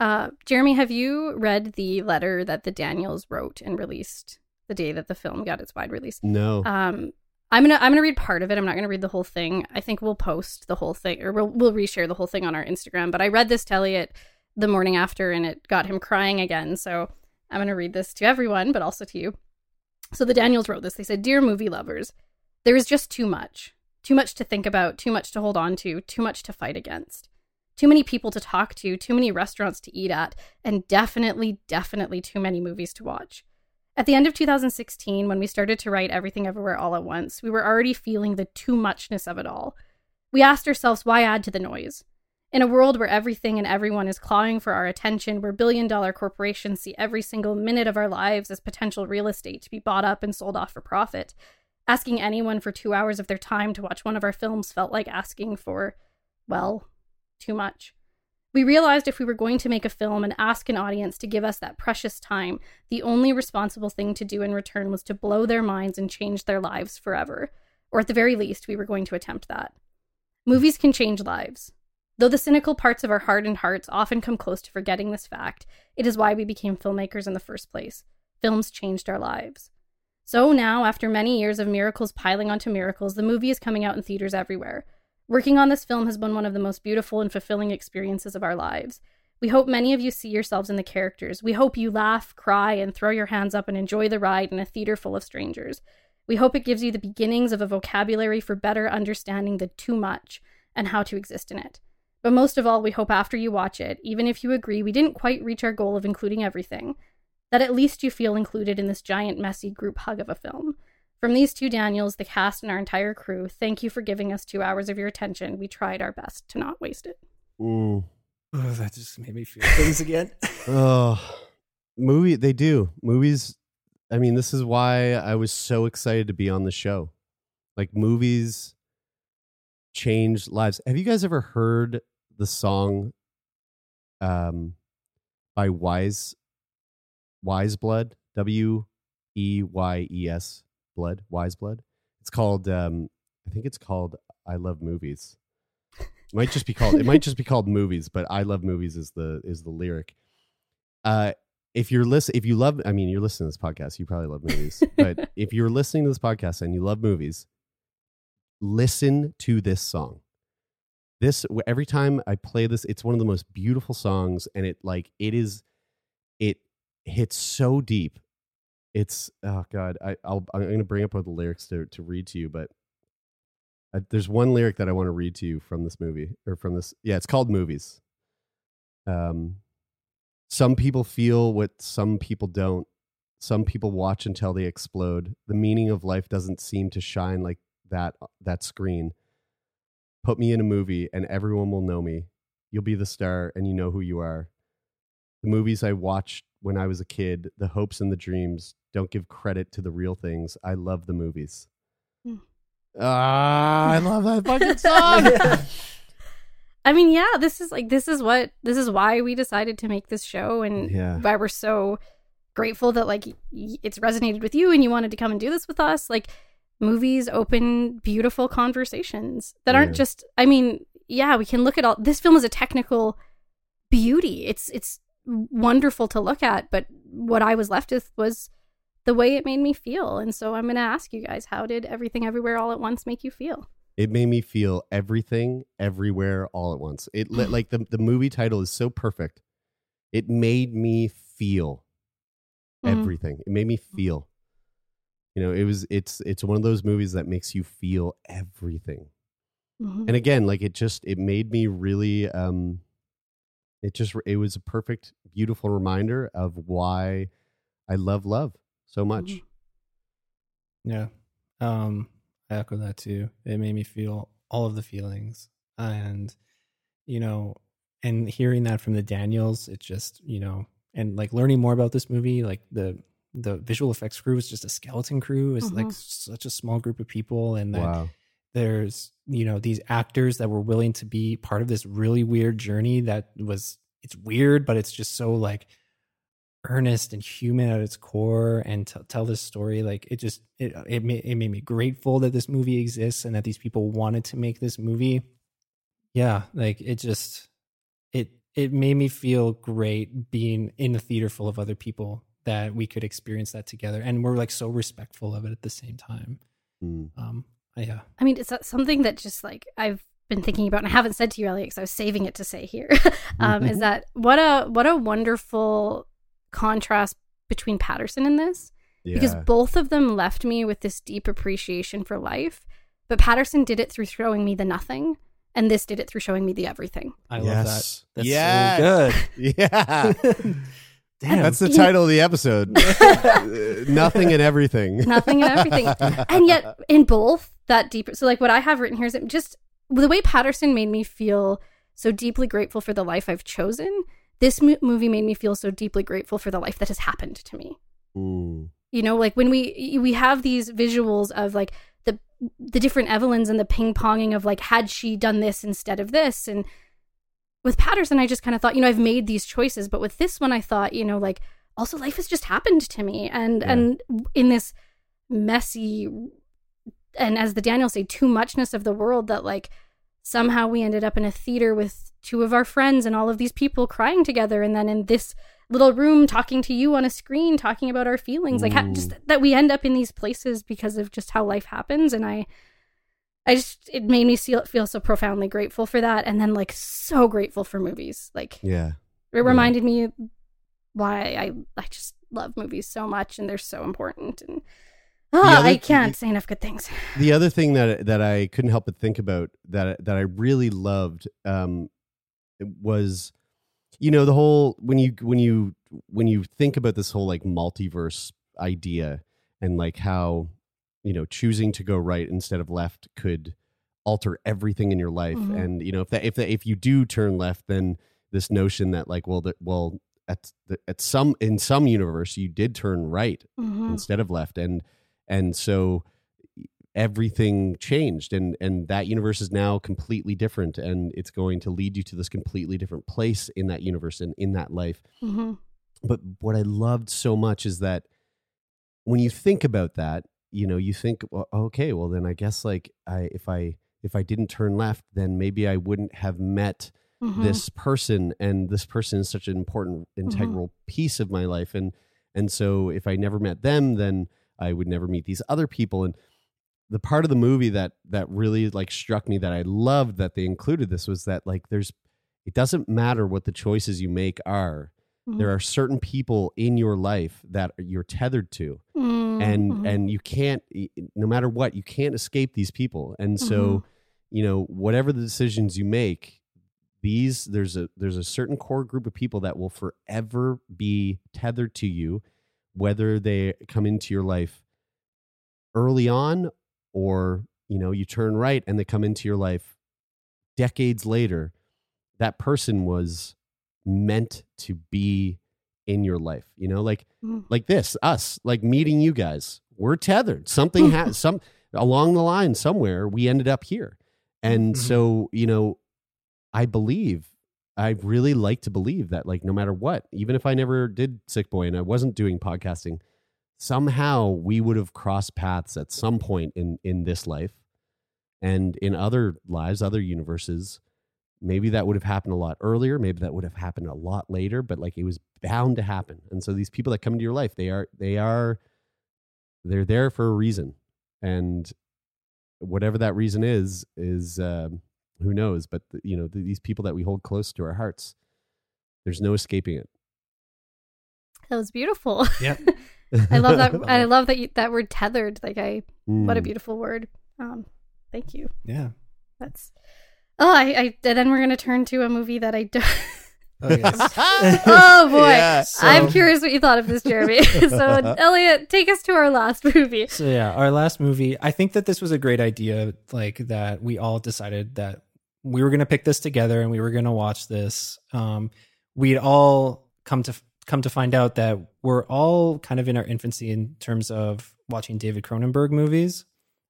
Uh, Jeremie, have you read the letter that the Daniels wrote and released the day that the film got its wide release? No. Um, I'm gonna I'm gonna read part of it. I'm not gonna read the whole thing. I think we'll post the whole thing, or we'll we'll reshare the whole thing on our Instagram. But I read this to Elliott the morning after, and it got him crying again. So I'm gonna read this to everyone, but also to you. So the Daniels wrote this. They said, "Dear movie lovers, there is just too much, too much to think about, too much to hold on to, too much to fight against." Too many people to talk to, too many restaurants to eat at, and definitely, definitely too many movies to watch. At the end of 2016, when we started to write Everything Everywhere All at Once, we were already feeling the too muchness of it all. We asked ourselves, why add to the noise? In a world where everything and everyone is clawing for our attention, where billion dollar corporations see every single minute of our lives as potential real estate to be bought up and sold off for profit, asking anyone for two hours of their time to watch one of our films felt like asking for, well, too much. We realized if we were going to make a film and ask an audience to give us that precious time, the only responsible thing to do in return was to blow their minds and change their lives forever. Or at the very least, we were going to attempt that. Movies can change lives. Though the cynical parts of our hardened hearts often come close to forgetting this fact, it is why we became filmmakers in the first place. Films changed our lives. So now, after many years of miracles piling onto miracles, the movie is coming out in theaters everywhere. Working on this film has been one of the most beautiful and fulfilling experiences of our lives. We hope many of you see yourselves in the characters. We hope you laugh, cry, and throw your hands up and enjoy the ride in a theater full of strangers. We hope it gives you the beginnings of a vocabulary for better understanding the too much and how to exist in it. But most of all, we hope after you watch it, even if you agree we didn't quite reach our goal of including everything, that at least you feel included in this giant, messy group hug of a film. From these two Daniels, the cast, and our entire crew, thank you for giving us two hours of your attention. We tried our best to not waste it. Mm. Oh, that just made me feel things again. Oh, movie. They do movies. I mean, this is why I was so excited to be on the show. Like movies change lives. Have you guys ever heard the song um by Weyes Weyes Blood? W E Y E S Blood, Weyes Blood. It's called um I think it's called I Love Movies. It might just be called it might just be called movies, but I love movies is the is the lyric. Uh if you're listen if you love I mean you're listening to this podcast, you probably love movies. but if you're listening to this podcast and you love movies, listen to this song. This every time I play this, it's one of the most beautiful songs and it like it is it hits so deep. It's oh god, I I'll, I'm going to bring up all the lyrics to to read to you, but uh, there's one lyric that I want to read to you from this movie or from this. Yeah, it's called Movies. Um, some people feel what some people don't. Some people watch until they explode. The meaning of life doesn't seem to shine like that that screen. Put me in a movie and everyone will know me. You'll be the star and you know who you are. The movies I watched when I was a kid, the hopes and the dreams, don't give credit to the real things. I love the movies. Hmm. Ah, I love that fucking song. I mean, yeah, this is like this is what this is why we decided to make this show and Yeah. why we're so grateful that like it's resonated with you and you wanted to come and do this with us. Like movies open beautiful conversations that aren't Yeah. just I mean, yeah, we can look at all this film is a technical beauty. It's it's wonderful to look at, but what I was left with was the way it made me feel. And so I'm going to ask you guys, how did everything everywhere all at once make you feel? it made me feel everything everywhere all at once it li- like the, the movie title is so perfect it made me feel Mhm. everything it made me feel you know it was it's it's one of those movies that makes you feel everything Mhm. and again like it just it made me really um it just it was a perfect beautiful reminder of why i love love so much Mhm. Yeah. Um, I echo that too. It made me feel all of the feelings, and you know, and hearing that from the Daniels, it just you know, and like learning more about this movie, like the the visual effects crew is just a skeleton crew. It's like Mhm. such a small group of people, and that Wow. there's you know these actors that were willing to be part of this really weird journey that was it's weird but it's just so like earnest and human at its core and t- tell this story like it just it it made, it made me grateful that this movie exists and that these people wanted to make this movie yeah like it just it it made me feel great being in a theater full of other people that we could experience that together and we're like so respectful of it at the same time Mm. um yeah I mean, it's something that just like I've been thinking about, and I haven't said to you, Elliott, because I was saving it to say here. um, is that what a what a wonderful contrast between Paterson and this, because both of them left me with this deep appreciation for life. But Paterson did it through showing me the nothing, and this did it through showing me the everything. I love that. That's Yes. so good. Yeah. Damn. That's the title of the episode. Uh, Nothing and everything. nothing and everything. and yet, in both, that deep. So, like, what I have written here is that just the way Paterson made me feel so deeply grateful for the life I've chosen. This mo- movie made me feel so deeply grateful for the life that has happened to me. You know, like when we we have these visuals of like the the different Evelyns and the ping ponging of like had she done this instead of this and with Paterson I just kind of thought, you know, I've made these choices, but with this one I thought, you know, like also life has just happened to me and Yeah. and in this messy and as the Daniels say too muchness of the world that like somehow we ended up in a theater with two of our friends and all of these people crying together and then in this little room talking to you on a screen talking about our feelings like ha- just that we end up in these places because of just how life happens and i i just it made me feel feel so profoundly grateful for that and then like so grateful for movies. Like Yeah. it reminded me why i i just love movies so much and they're so important and ah, other- i can't say enough good things The other thing that that I couldn't help but think about that that I really loved um, was, you know, the whole when you when you when you think about this whole like multiverse idea and like how you know choosing to go right instead of left could alter everything in your life Mhm. and you know if that if that if you do turn left then this notion that like well that well at the, at some in some universe you did turn right Mhm. instead of left and and so everything changed and and that universe is now completely different and it's going to lead you to this completely different place in that universe and in that life Mhm. but what i loved so much is that when you think about that you know you think well, okay well then i guess like i if i if i didn't turn left then maybe i wouldn't have met Mhm. this person and this person is such an important integral piece of my life and and so if i never met them then i would never meet these other people. And the part of the movie that that really like struck me that i loved that they included this was that like there's it doesn't matter what the choices you make are Mhm. there are certain people in your life that you're tethered to. Mm, and mhm. and you can't no matter what you can't escape these people. And so you know whatever the decisions you make these there's a there's a certain core group of people that will forever be tethered to you whether they come into your life early on or you know you turn right and they come into your life decades later that person was meant to be in your life you know like Mm. like this us like meeting you guys we're tethered something has some along the line somewhere we ended up here and Mhm. so you know i believe i really like to believe that like no matter what even if i never did Sickboy and i wasn't doing podcasting somehow we would have crossed paths at some point in in this life and in other lives other universes. Maybe that would have happened a lot earlier maybe that would have happened a lot later but like it was bound to happen. And so these people that come into your life they are they are they're there for a reason. And whatever that reason is is um, who knows but you know these people that we hold close to our hearts there's no escaping it that was beautiful Yeah. i love that i love that you, that word tethered like i what a Mm. beautiful word um thank you Yeah. That's oh, I, I and then we're gonna turn to a movie that I don't Oh, yes. Oh boy, Yeah. I'm curious what you thought of this, Jeremie. so, Elliott, take us to our last movie. So yeah, our last movie. I think that this was a great idea. Like that, we all decided that we were going to pick this together and we were going to watch this. Um, we'd all come to come to find out that we're all kind of in our infancy in terms of watching David Cronenberg movies.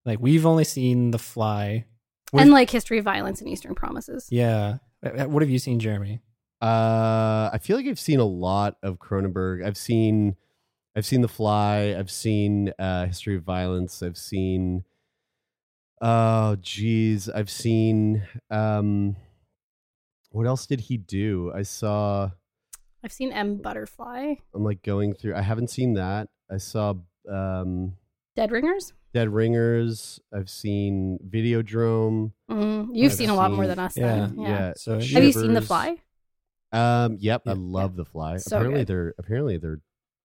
Like we've only seen The Fly. What and have- like History of Violence and Eastern Promises. yeah. Uh, What have you seen, Jeremie? Uh, I feel like I've seen a lot of Cronenberg. I've seen, I've seen The Fly. I've seen uh, History of Violence. I've seen, oh geez, I've seen. Um, what else did he do? I saw. I've seen M Butterfly, I'm like going through. I haven't seen that. I saw um, Dead Ringers. Dead Ringers. I've seen Videodrome. Mm, you've I've seen a lot more than us. Yeah, then. Yeah. yeah. So Have you seen The Fly? Um, yep, I Yeah. love The Fly. So apparently, good. there. Apparently, there.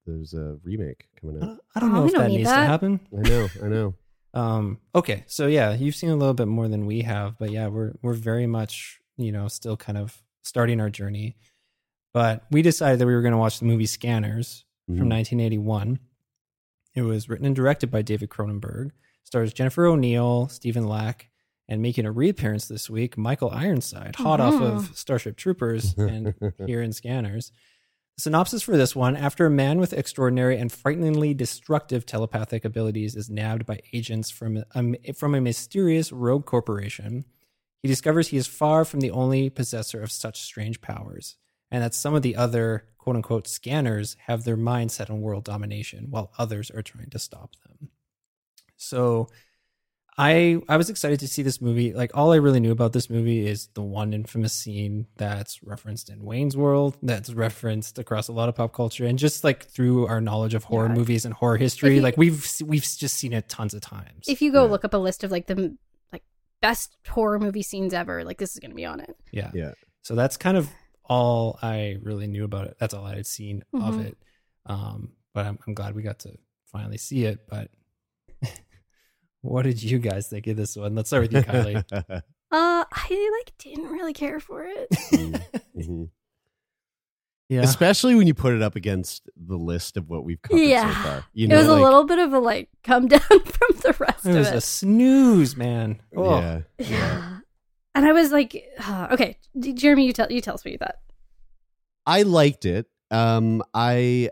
There's a remake coming I out. don't, I don't Oh, know we if don't that need needs that. to happen. I know. I know. Um, okay, so yeah, you've seen a little bit more than we have, but yeah, we're we're very much you know still kind of starting our journey. But we decided that we were going to watch the movie Scanners Mhm. from 1981. It was written and directed by David Cronenberg. Stars Jennifer O'Neill, Stephen Lack, and making a reappearance this week, Michael Ironside, hot off of Starship Troopers and here in Scanners. Synopsis for this one After a man with extraordinary and frighteningly destructive telepathic abilities is nabbed by agents from a, from a mysterious rogue corporation, he discovers he is far from the only possessor of such strange powers, and that some of the other quote unquote scanners have their mind set on world domination while others are trying to stop them. So I I was excited to see this movie. Like all I really knew about this movie is the one infamous scene that's referenced in Wayne's World, that's referenced across a lot of pop culture, and just like through our knowledge of horror Yeah. movies and horror history, you- like we've we've just seen it tons of times. If you go Yeah. look up a list of like the like best horror movie scenes ever, like this is going to be on it. yeah, Yeah. So that's kind of all I really knew about it. That's all I had seen of Mhm. it. Um, but I'm, I'm glad we got to finally see it. But what did you guys think of this one? Let's start with you, Kylie. Uh, I like didn't really care for it. Mhm. yeah, Especially when you put it up against the list of what we've covered Yeah. so far. You it was like, a little bit of a like come down from the rest it of was it. Was a snooze, man. Oh, Yeah. yeah. And I was like, uh, okay, D- Jeremie, you tell you tell us what you thought. I liked it. Um, I,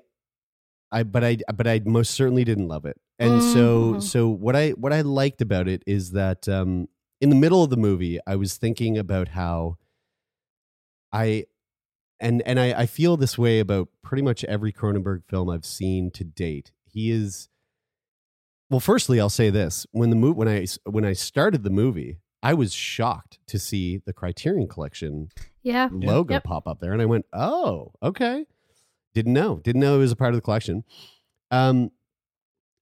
I, but I, but I most certainly didn't love it. And so, Mhm. so what I, what I liked about it is that, um, in the middle of the movie, I was thinking about how I, and and I, I feel this way about pretty much every Cronenberg film I've seen to date. He is, well. Firstly, I'll say this: when the mo- when I when I started the movie, I was shocked to see the Criterion Collection Yeah. logo Yep. pop up there, and I went, "Oh, okay." Didn't know. Didn't know it was a part of the collection. Um,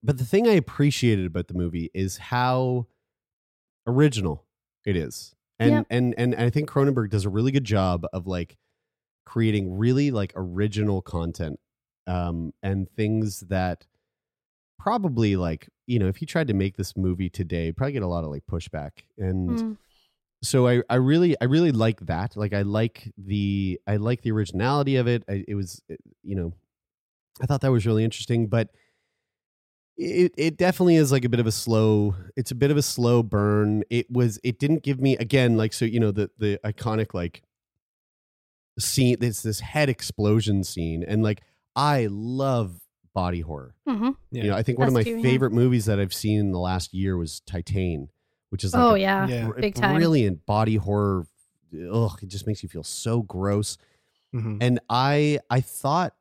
but the thing I appreciated about the movie is how original it is, and Yep. and and I think Cronenberg does a really good job of like creating really like original content, um, and things that probably like you know if he tried to make this movie today, probably get a lot of like pushback and Mm. so I, I really I really like that. Like I like the I like the originality of it. I, it was it- you know I thought that was really interesting, but it it definitely is like a bit of a slow. It's a bit of a slow burn. It was it didn't give me again like so you know the the iconic like scene. It's this head explosion scene, and like I love body horror. Mhm. Yeah. You know, I think one of my too, yeah. favorite movies that I've seen in the last year was Titane, which is like Oh a yeah. Yeah. br- Big time. brilliant body horror. Ugh, it just makes you feel so gross. Mhm. And I I thought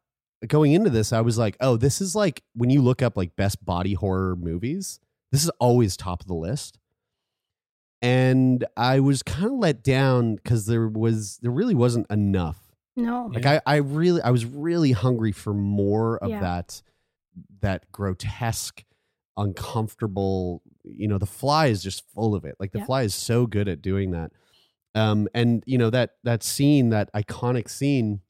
going into this, I was like, oh, this is like when you look up like best body horror movies, this is always top of the list. And I was kind of let down because there was there really wasn't enough. No. Like I, I really I was really hungry for more of Yeah. that that grotesque, uncomfortable, you know, the fly is just full of it. Like the Yeah. fly is so good at doing that. Um and you know that that scene, that iconic scene,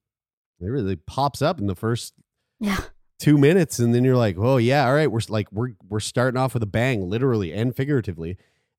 it really pops up in the first Yeah. two minutes and then you're like oh yeah all right we're like we're we're starting off with a bang literally and figuratively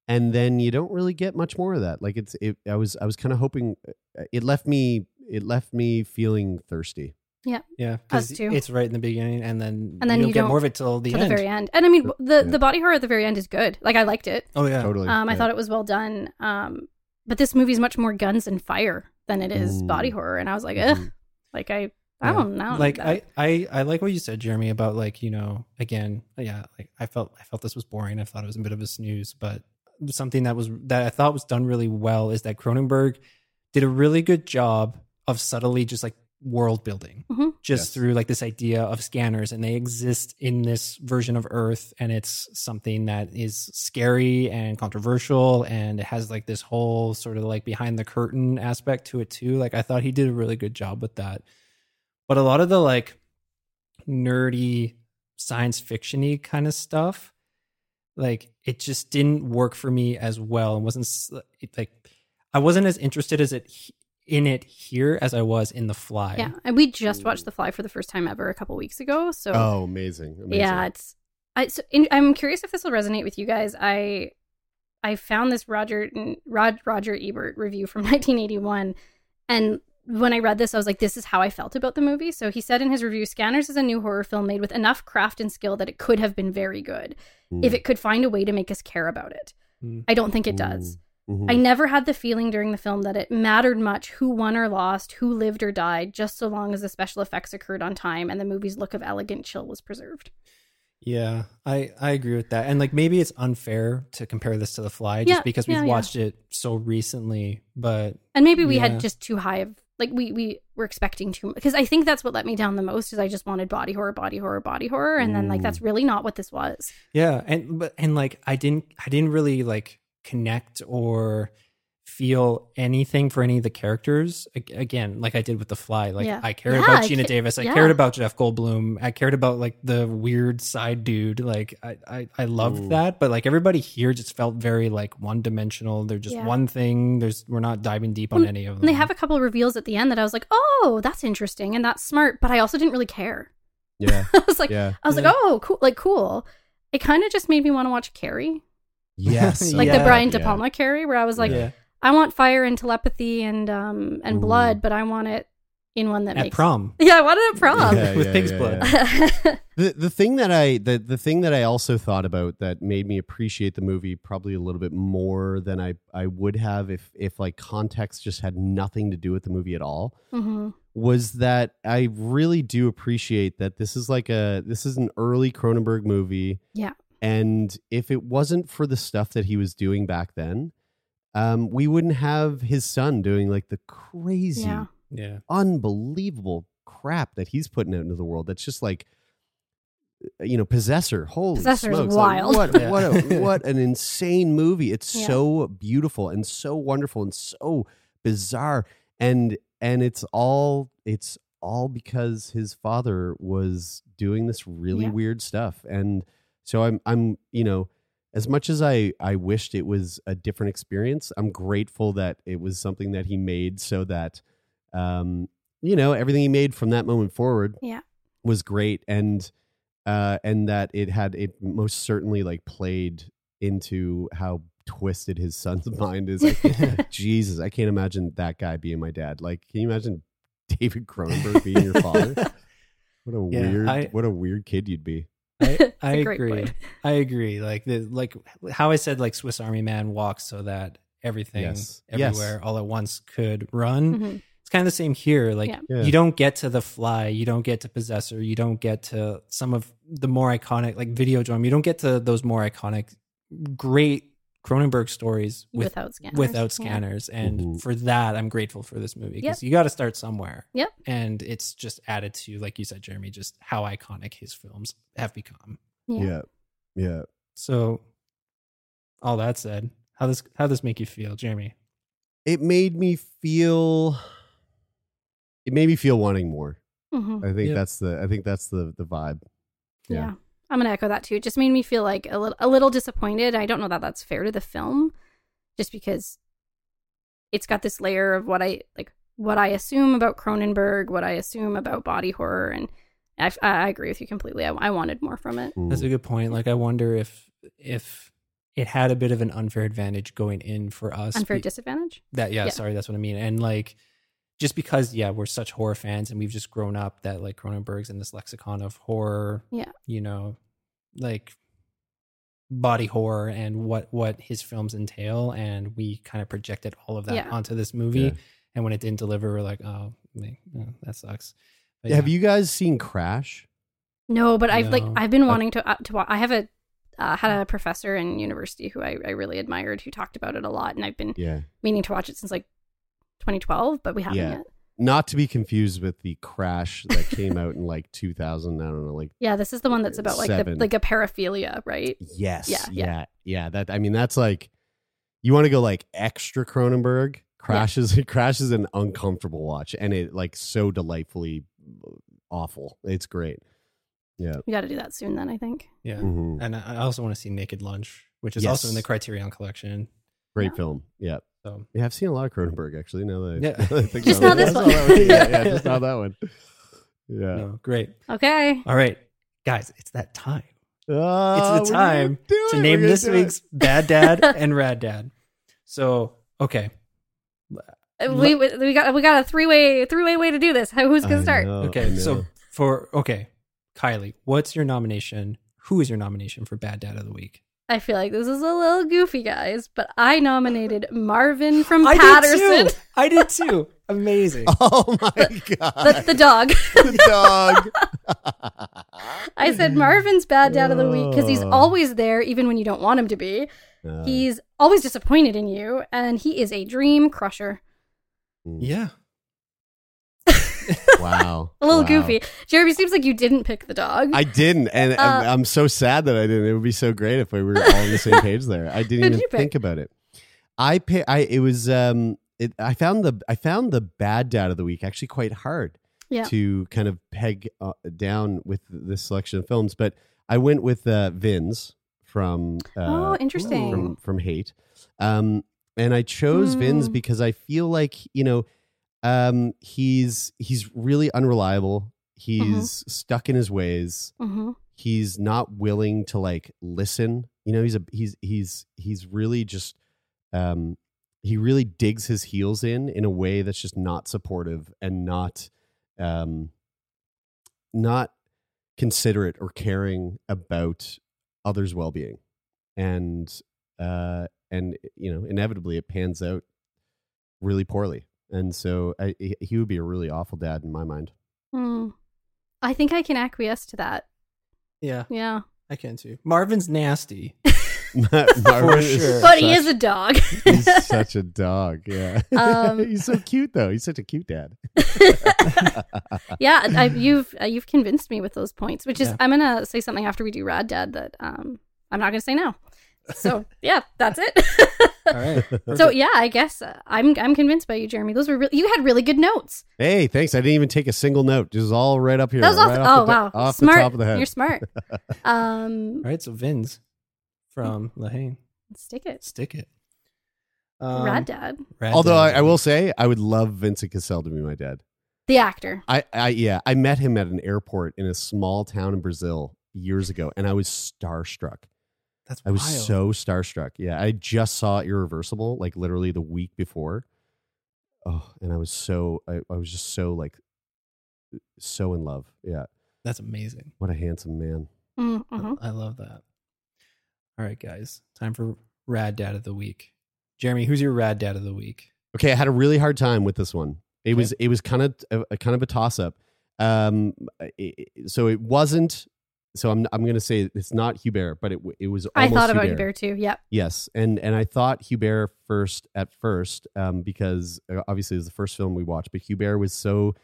and then you don't really get much more of that like it's it i was i was kind of hoping uh, it left me it left me feeling thirsty. Yeah, Us 'cause too. It's right in the beginning, and then And then you don't you get don't more of it till the to end. the very end. And I mean, the Yeah. the body horror at the very end is good. Like I liked it. Oh yeah, Totally. Um, I Yeah. thought it was well done. Um, but this movie's much more guns and fire than it is Mm. body horror, and I was like, ugh. Mhm. Like I, I Yeah. don't know. Like I, I, I like what you said, Jeremie, about like you know, again, yeah, like I felt, I felt this was boring. I thought it was a bit of a snooze, but something that was that I thought was done really well is that Cronenberg did a really good job of subtly just like world building, Mhm. just Yes. through like this idea of scanners, and they exist in this version of Earth, and it's something that is scary and controversial, and it has like this whole sort of like behind the curtain aspect to it too. Like I thought he did a really good job with that but a lot of the like nerdy science fictiony kind of stuff like it just didn't work for me as well and wasn't like i wasn't as interested as it he- in it here as i was in the fly yeah, and we just watched The Fly for the first time ever a couple weeks ago. So Oh, amazing! amazing. yeah, it's. I, so, in, I'm curious if this will resonate with you guys. I I found this Roger Rod, Roger Ebert review from 1981, and when I read this, I was like, "This is how I felt about the movie." So he said in his review, "Scanners is a new horror film made with enough craft and skill that it could have been very good Mm. if it could find a way to make us care about it." Mm. I don't think it does. Mhm. I never had the feeling during the film that it mattered much who won or lost, who lived or died, just so long as the special effects occurred on time and the movie's look of elegant chill was preserved. yeah i i agree with that and like maybe it's unfair to compare this to the fly just Yeah, because we've yeah, yeah. watched it so recently but And maybe we Yeah. had just too high of like we we were expecting too because I think that's what let me down the most is I just wanted body horror, body horror, body horror, and then like Mm. that's really not what this was. Yeah, and but and like I didn't I didn't really like connect or feel anything for any of the characters again like I did with the fly like Yeah. I cared Yeah, about I Gina ca- Davis I yeah. cared about Jeff Goldblum I cared about like the weird side dude like I I, I loved Ooh. that but like everybody here just felt very like one dimensional they're just Yeah. one thing there's we're not diving deep on Well, any of them And they have a couple of reveals at the end that I was like, oh, that's interesting and that's smart, but I also didn't really care. Yeah, I was like, yeah, I was Yeah. like, oh, cool, like cool. It kind of just made me want to watch Carrie, yes, like Yeah. the Brian De Yeah. Palma Carrie, where I was like, yeah I want fire and telepathy and um and Ooh. blood, but I want it in one that at makes prom Yeah, I wanted it at prom. Yeah, with yeah, pig's yeah, blood yeah. the the thing that I the the thing that I also thought about that made me appreciate the movie probably a little bit more than I I would have if if like context just had nothing to do with the movie at all hmm was that I really do appreciate that this is like a this is an early Cronenberg movie Yeah. And if it wasn't for the stuff that he was doing back then um we wouldn't have his son doing like the crazy Yeah. yeah unbelievable crap that he's putting out into the world. That's just like, you know, Possessor. Holy Possessor is smokes! like, what Yeah. what a, what an insane movie! It's Yeah. so beautiful and so wonderful and so bizarre, and and it's all it's all because his father was doing this really Yeah. weird stuff, and so I'm I'm you know. As much as I, I wished it was a different experience, I'm grateful that it was something that he made so that um, you know everything he made from that moment forward Yeah. was great and uh and that it had it most certainly like played into how twisted his son's mind is like, jesus i can't imagine that guy being my dad like can you imagine david cronenberg being your father what a Yeah, weird I- what a weird kid you'd be I, It's I a great agree. point. I agree. Like the like how I said like Swiss Army Man walks so that everything Yes. Yes. everywhere all at once could run. Mhm. It's kind of the same here. Like Yeah. Yeah. you don't get to the fly, you don't get to possessor, you don't get to some of the more iconic like Videodrome. You don't get to those more iconic great Cronenberg stories with without scanners. without Yeah. scanners. And Mhm. for that, I'm grateful for this movie because Yep. you got to start somewhere. Yep. And it's just added to, like you said, Jeremie, just how iconic his films have become. Yeah. yeah yeah So, all that said, how this how this make you feel, Jeremie? it made me feel it made me feel wanting more Mhm. i think Yeah. that's the i think that's the the vibe Yeah. Yeah. I'm gonna echo that too. It just made me feel like a little a little disappointed. I don't know that that's fair to the film, just because it's got this layer of what I like, what I assume about Cronenberg, what I assume about body horror, and I, I agree with you completely. I, I wanted more from it. That's a good point. Like, I wonder if if it had a bit of an unfair advantage going in for us. Unfair be- disadvantage. that yeah, Yeah. sorry, that's what I mean. And like, just because yeah we're such horror fans and we've just grown up that like Cronenberg's in this lexicon of horror Yeah. you know like body horror and what what his films entail and we kind of projected all of that Yeah. onto this movie Yeah. and when it didn't deliver we're like oh, man, that sucks But Have you guys seen Crash? No, but I've like I've been wanting to uh, to wa- I have a uh, had a professor in university who I, I really admired who talked about it a lot, and I've been Yeah. meaning to watch it since like 2012, but we haven't Yeah. yet. Not to be confused with the Crash that came out in like 2000. I don't know, like Yeah, this is the one that's about like the, Seven. like a paraphilia, right? yes, Yeah, yeah. yeah, yeah. That I mean, that's like you want to go like extra Cronenberg. Crash is Crash is an uncomfortable watch, and it like so delightfully awful. It's great. Yeah. We got to do that soon. Then I think. yeah Mhm. and I I also want to see Naked Lunch which is Yes. also in the Criterion collection Great Yeah. film. Yeah. So Yeah, I've seen a lot of Cronenberg actually. Now that I, Yeah. now that I think Just not this one. one. yeah, yeah, just not that one. Yeah. no great Okay. all right guys it's that time Ah, it's the time to name this do it. week's bad dad and rad dad. So okay, Uh, We we got we got a three way three way way to do this. Who's gonna start? know, okay. So for okay, Kylie, what's your nomination? Who is your nomination for bad dad of the week? I feel like this is a little goofy, guys, but I nominated Marvin from I Paterson, did too. I did too. Amazing. Oh my god. the, the dog. the dog. I said Marvin's bad dad of the week because he's Oh. always there, even when you don't want him to be. Uh, He's always disappointed in you, and he is a dream crusher. Yeah. Wow. A little Wow. goofy. Jeremie, seems like you didn't pick the dog. I didn't, and Uh, I'm, I'm so sad that I didn't. It would be so great if we were all on the same page there. I didn't even think about it. I pay. I it was um. It, I found the I found the bad dad of the week actually quite hard Yeah. to kind of peg uh, down with this selection of films, but I went with uh, Vinz from uh, oh, interesting. from from Hate. Um, and I chose Vinz Hmm. because I feel like you know, um, he's he's really unreliable. He's Mm-hmm. stuck in his ways. hmm He's not willing to like listen. You know, he's a he's he's he's really just um he really digs his heels in in a way that's just not supportive and not um not considerate or caring about others' well-being and uh and you know inevitably it pans out really poorly and so I, he- he would be a really awful dad in my mind Mm. I think I can acquiesce to that. Yeah, Yeah. I can too. Marvin's nasty. Marvin is sure. But he is a dog. he's such a dog yeah Um, he's so cute though he's such a cute dad yeah, I, you've uh, you've convinced me with those points, which is Yeah. I'm gonna say something after we do Rad Dad that um I'm not gonna say now. So yeah, that's it. All right. so yeah, I guess uh, I'm I'm convinced by you, Jeremie. Those were really, you had really good notes. hey thanks i didn't even take a single note just all right up here That was right off. off oh the, to- wow, off smart. the top of the head You're smart. Um, All right. So Vinz from La Haine, stick it. stick it. Um, Rad Dad, Rad although Dad I, I will say i would love vincent cassel to be my dad the actor. I, I yeah i met him at an airport in a small town in brazil years ago and i was starstruck that's I was wild. so starstruck. Yeah, I just saw Irreversible like literally the week before. Oh, and I was so I, I was just so like so in love. Yeah, That's amazing. what a handsome man. Mm, I- mhm. I love that. All right, guys, time for Rad Dad of the Week. Jeremie, who's your Rad Dad of the Week? Okay, I had a really hard time with this one. It Okay. was it was kind of a, a kind of a toss up. Um, it- it- so it wasn't. So I'm I'm gonna say it's not Hubert, but it it was. I thought about Hubert. Hubert too. Yep. Yes, and and I thought Hubert first at first um, because uh, obviously it was the first film we watched, but Hubert was so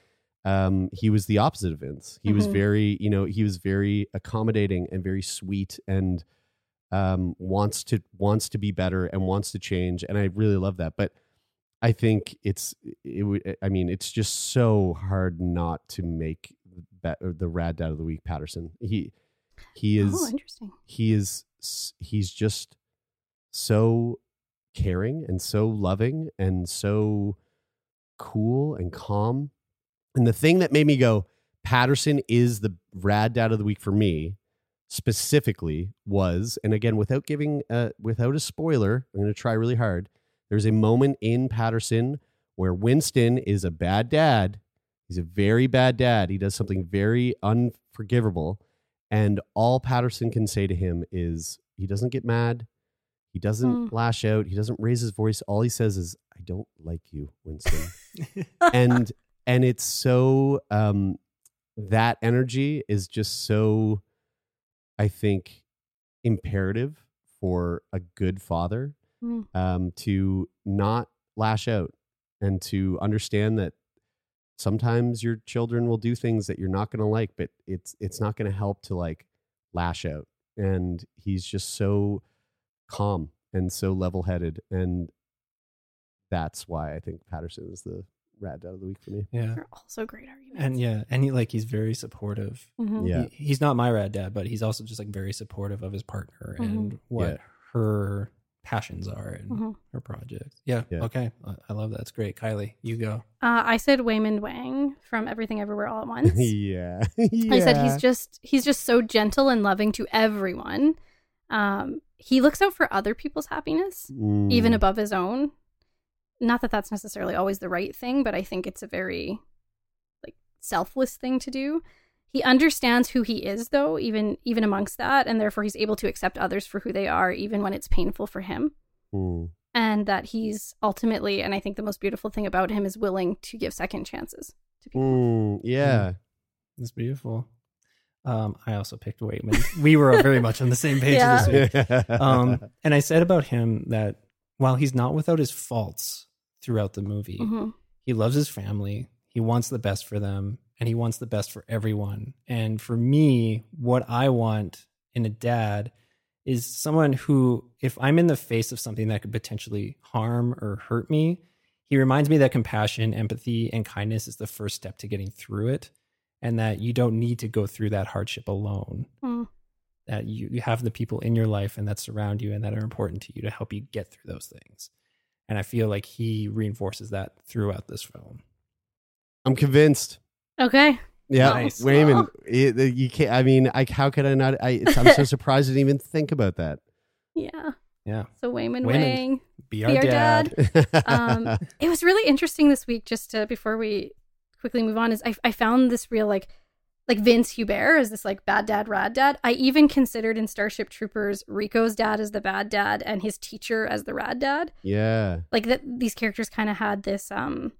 um, he was the opposite of Vinz. He was Mhm. very you know he was very accommodating and very sweet and um, wants to wants to be better and wants to change, and I really love that. But I think it's it. would- I mean, it's just so hard not to make the rad dad of the week Paterson. He he is Oh, interesting. he is he's just so caring and so loving and so cool and calm and the thing that made me go paterson is the rad dad of the week for me specifically was and again without giving uh without a spoiler i'm going to try really hard there's a moment in paterson where Winston is a bad dad. He's a very bad dad. He does something very unforgivable. And all Paterson can say to him is he doesn't get mad. He doesn't Mm. lash out. He doesn't raise his voice. All he says is, I don't like you, Winston. and and it's so um that energy is just so I think imperative for a good father Mm. um, to not lash out and to understand that sometimes your children will do things that you're not going to like, but it's it's not going to help to like lash out. And he's just so calm and so level headed, and that's why I think Paterson is the rad dad of the week for me. yeah. They're also great arguments. And yeah, and he like he's very supportive. Mhm. Yeah. He- he's not my rad dad, but he's also just like very supportive of his partner and what Yeah. her passions are and Mhm. her projects. Yeah. Yeah. Okay. I, I love that. It's great. Kylie, you go. Uh, I said Waymond Wang from Everything Everywhere All at Once. yeah. I said he's just he's just so gentle and loving to everyone. Um, he looks out for other people's happiness, even Mm. above his own. Not that that's necessarily always the right thing, but I think it's a very like selfless thing to do. He understands who he is though, even even amongst that, and therefore he's able to accept others for who they are, even when it's painful for him. Mm. And that he's ultimately, and I think the most beautiful thing about him is willing to give second chances to people. Mm. Yeah. It's beautiful. Um, I also picked Waymond. we were very much on the same page Yeah. this week. Um, and I said about him that while he's not without his faults throughout the movie, Mhm. he loves his family. He wants the best for them and he wants the best for everyone. And for me, what I want in a dad is someone who, if I'm in the face of something that could potentially harm or hurt me, he reminds me that compassion, empathy, and kindness is the first step to getting through it. And that you don't need to go through that hardship alone. Mm. That you, you have the people in your life and that surround you and that are important to you to help you get through those things. And I feel like he reinforces that throughout this film. I'm convinced. Okay. Yeah, Nice. Waymond, it- you can't. I mean, I how could I not? I, it's, I'm so surprised I didn't even think about that. Yeah. Yeah. So Waymond Waymond. Wang. Be our, Be our dad. Um, it was really interesting this week. Just to, before we quickly move on, is I, I found this real like like Vinz Hubert as this like bad dad, rad dad. I even considered in Starship Troopers Rico's dad as the bad dad and his teacher as the rad dad. yeah, Like that, these characters kind of had this um.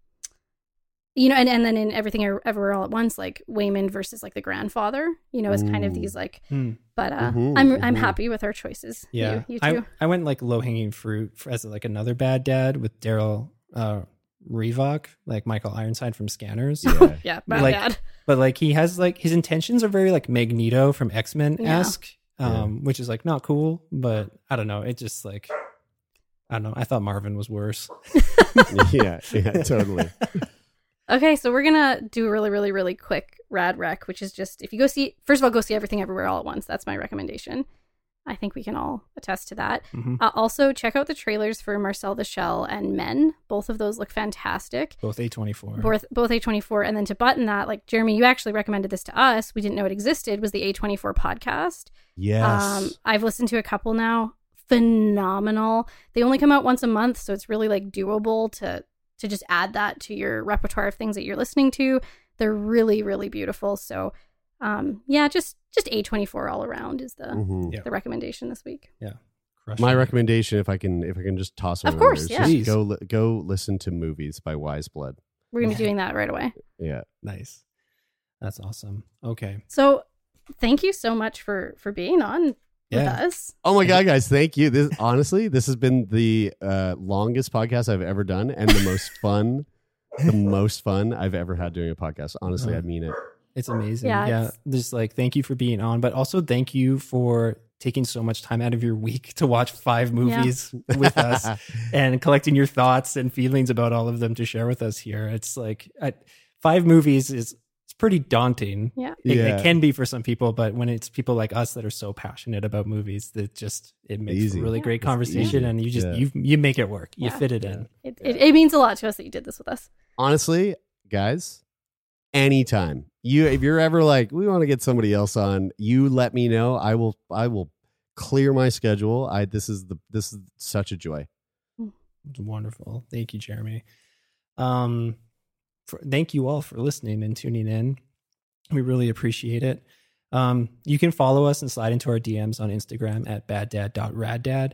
You know, and, and then in everything everywhere all at once, like Waymond versus like the grandfather, you know, is kind of Mm. these like, Hmm. but uh, Mhm, I'm I'm mhm. happy with our choices. Yeah. you, you I, too. I went like low hanging fruit for, as like another bad dad with Darryl uh, Revok, like Michael Ironside from Scanners. yeah. yeah, bad like- dad. but like he has like his intentions are very like Magneto from X Men esque, um, which is like not cool. But I don't know. It just like I don't know. I thought Marvin was worse. yeah, yeah, totally. Okay, so we're gonna do a really, really, really quick rad rec, which is just if you go see first of all, go see everything everywhere all at once. That's my recommendation. I think we can all attest to that. Mhm. Uh, also, check out the trailers for Marcel the Shell and Men. Both of those look fantastic. Both A twenty four. Both both A24. And then to button that, like Jeremie, you actually recommended this to us. We didn't know it existed, was the A24 podcast. Yes. Um, I've listened to a couple now. Phenomenal. They only come out once a month, so it's really like doable to to just add that to your repertoire of things that you're listening to. They're really, really beautiful. So um yeah, just just A24 all around is the Mhm. Yeah. the recommendation this week. Yeah. My recommendation, if I can, if I can just toss one Of in course, there, yeah. Please. go li- go listen to movies by Weyes Blood. We're gonna be doing that right away. Yeah, Nice. That's awesome. Okay. So thank you so much for for being on Yeah. with us. Oh my god, guys! Thank you. This honestly, this has been the uh, longest podcast I've ever done, and the most fun, the most fun I've ever had doing a podcast. Honestly, I mean it. It's amazing. Yeah, Yeah. it's- Just like thank you for being on, but also thank you for taking so much time out of your week to watch five movies with us and collecting your thoughts and feelings about all of them to share with us here. It's like I, five movies is it's pretty daunting. Yeah. It, Yeah. it can be for some people, but when it's people like us that are so passionate about movies, that just it makes Easy. for really Yeah. great conversation, and you just Yeah. you you make it work. You fit it in. It, it, it means a lot to us that you did this with us. Honestly, guys, anytime you if you're ever like we want to get somebody else on, you let me know. I will. I will clear my schedule. I this is the this is such a joy. It's wonderful. Thank you, Jeremie. Um, for, thank you all for listening and tuning in. We really appreciate it. Um, you can follow us and slide into our DMs on Instagram at baddad.raddad.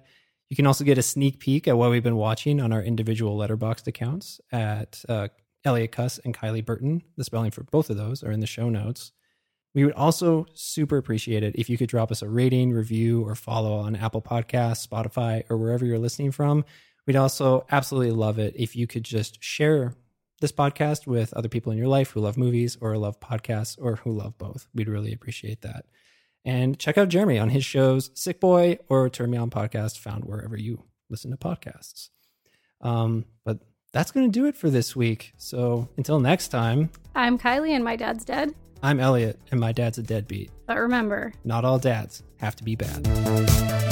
You can also get a sneak peek at what we've been watching on our individual letterboxd accounts at uh, Elliott Kuss and Kylie Burton. The spelling for both of those are in the show notes. We would also super appreciate it if you could drop us a rating, review, or follow on Apple Podcasts, Spotify, or wherever you're listening from. We'd also absolutely love it if you could just share this podcast with other people in your life who love movies or love podcasts or who love both. We'd really appreciate that. And check out Jeremie on his shows Sickboy or Turn Me On Podcast, found wherever you listen to podcasts. Um, but that's going to do it for this week. So until next time, I'm Kylie and my dad's dead. I'm Elliott and my dad's a deadbeat. But remember, Not all dads have to be bad.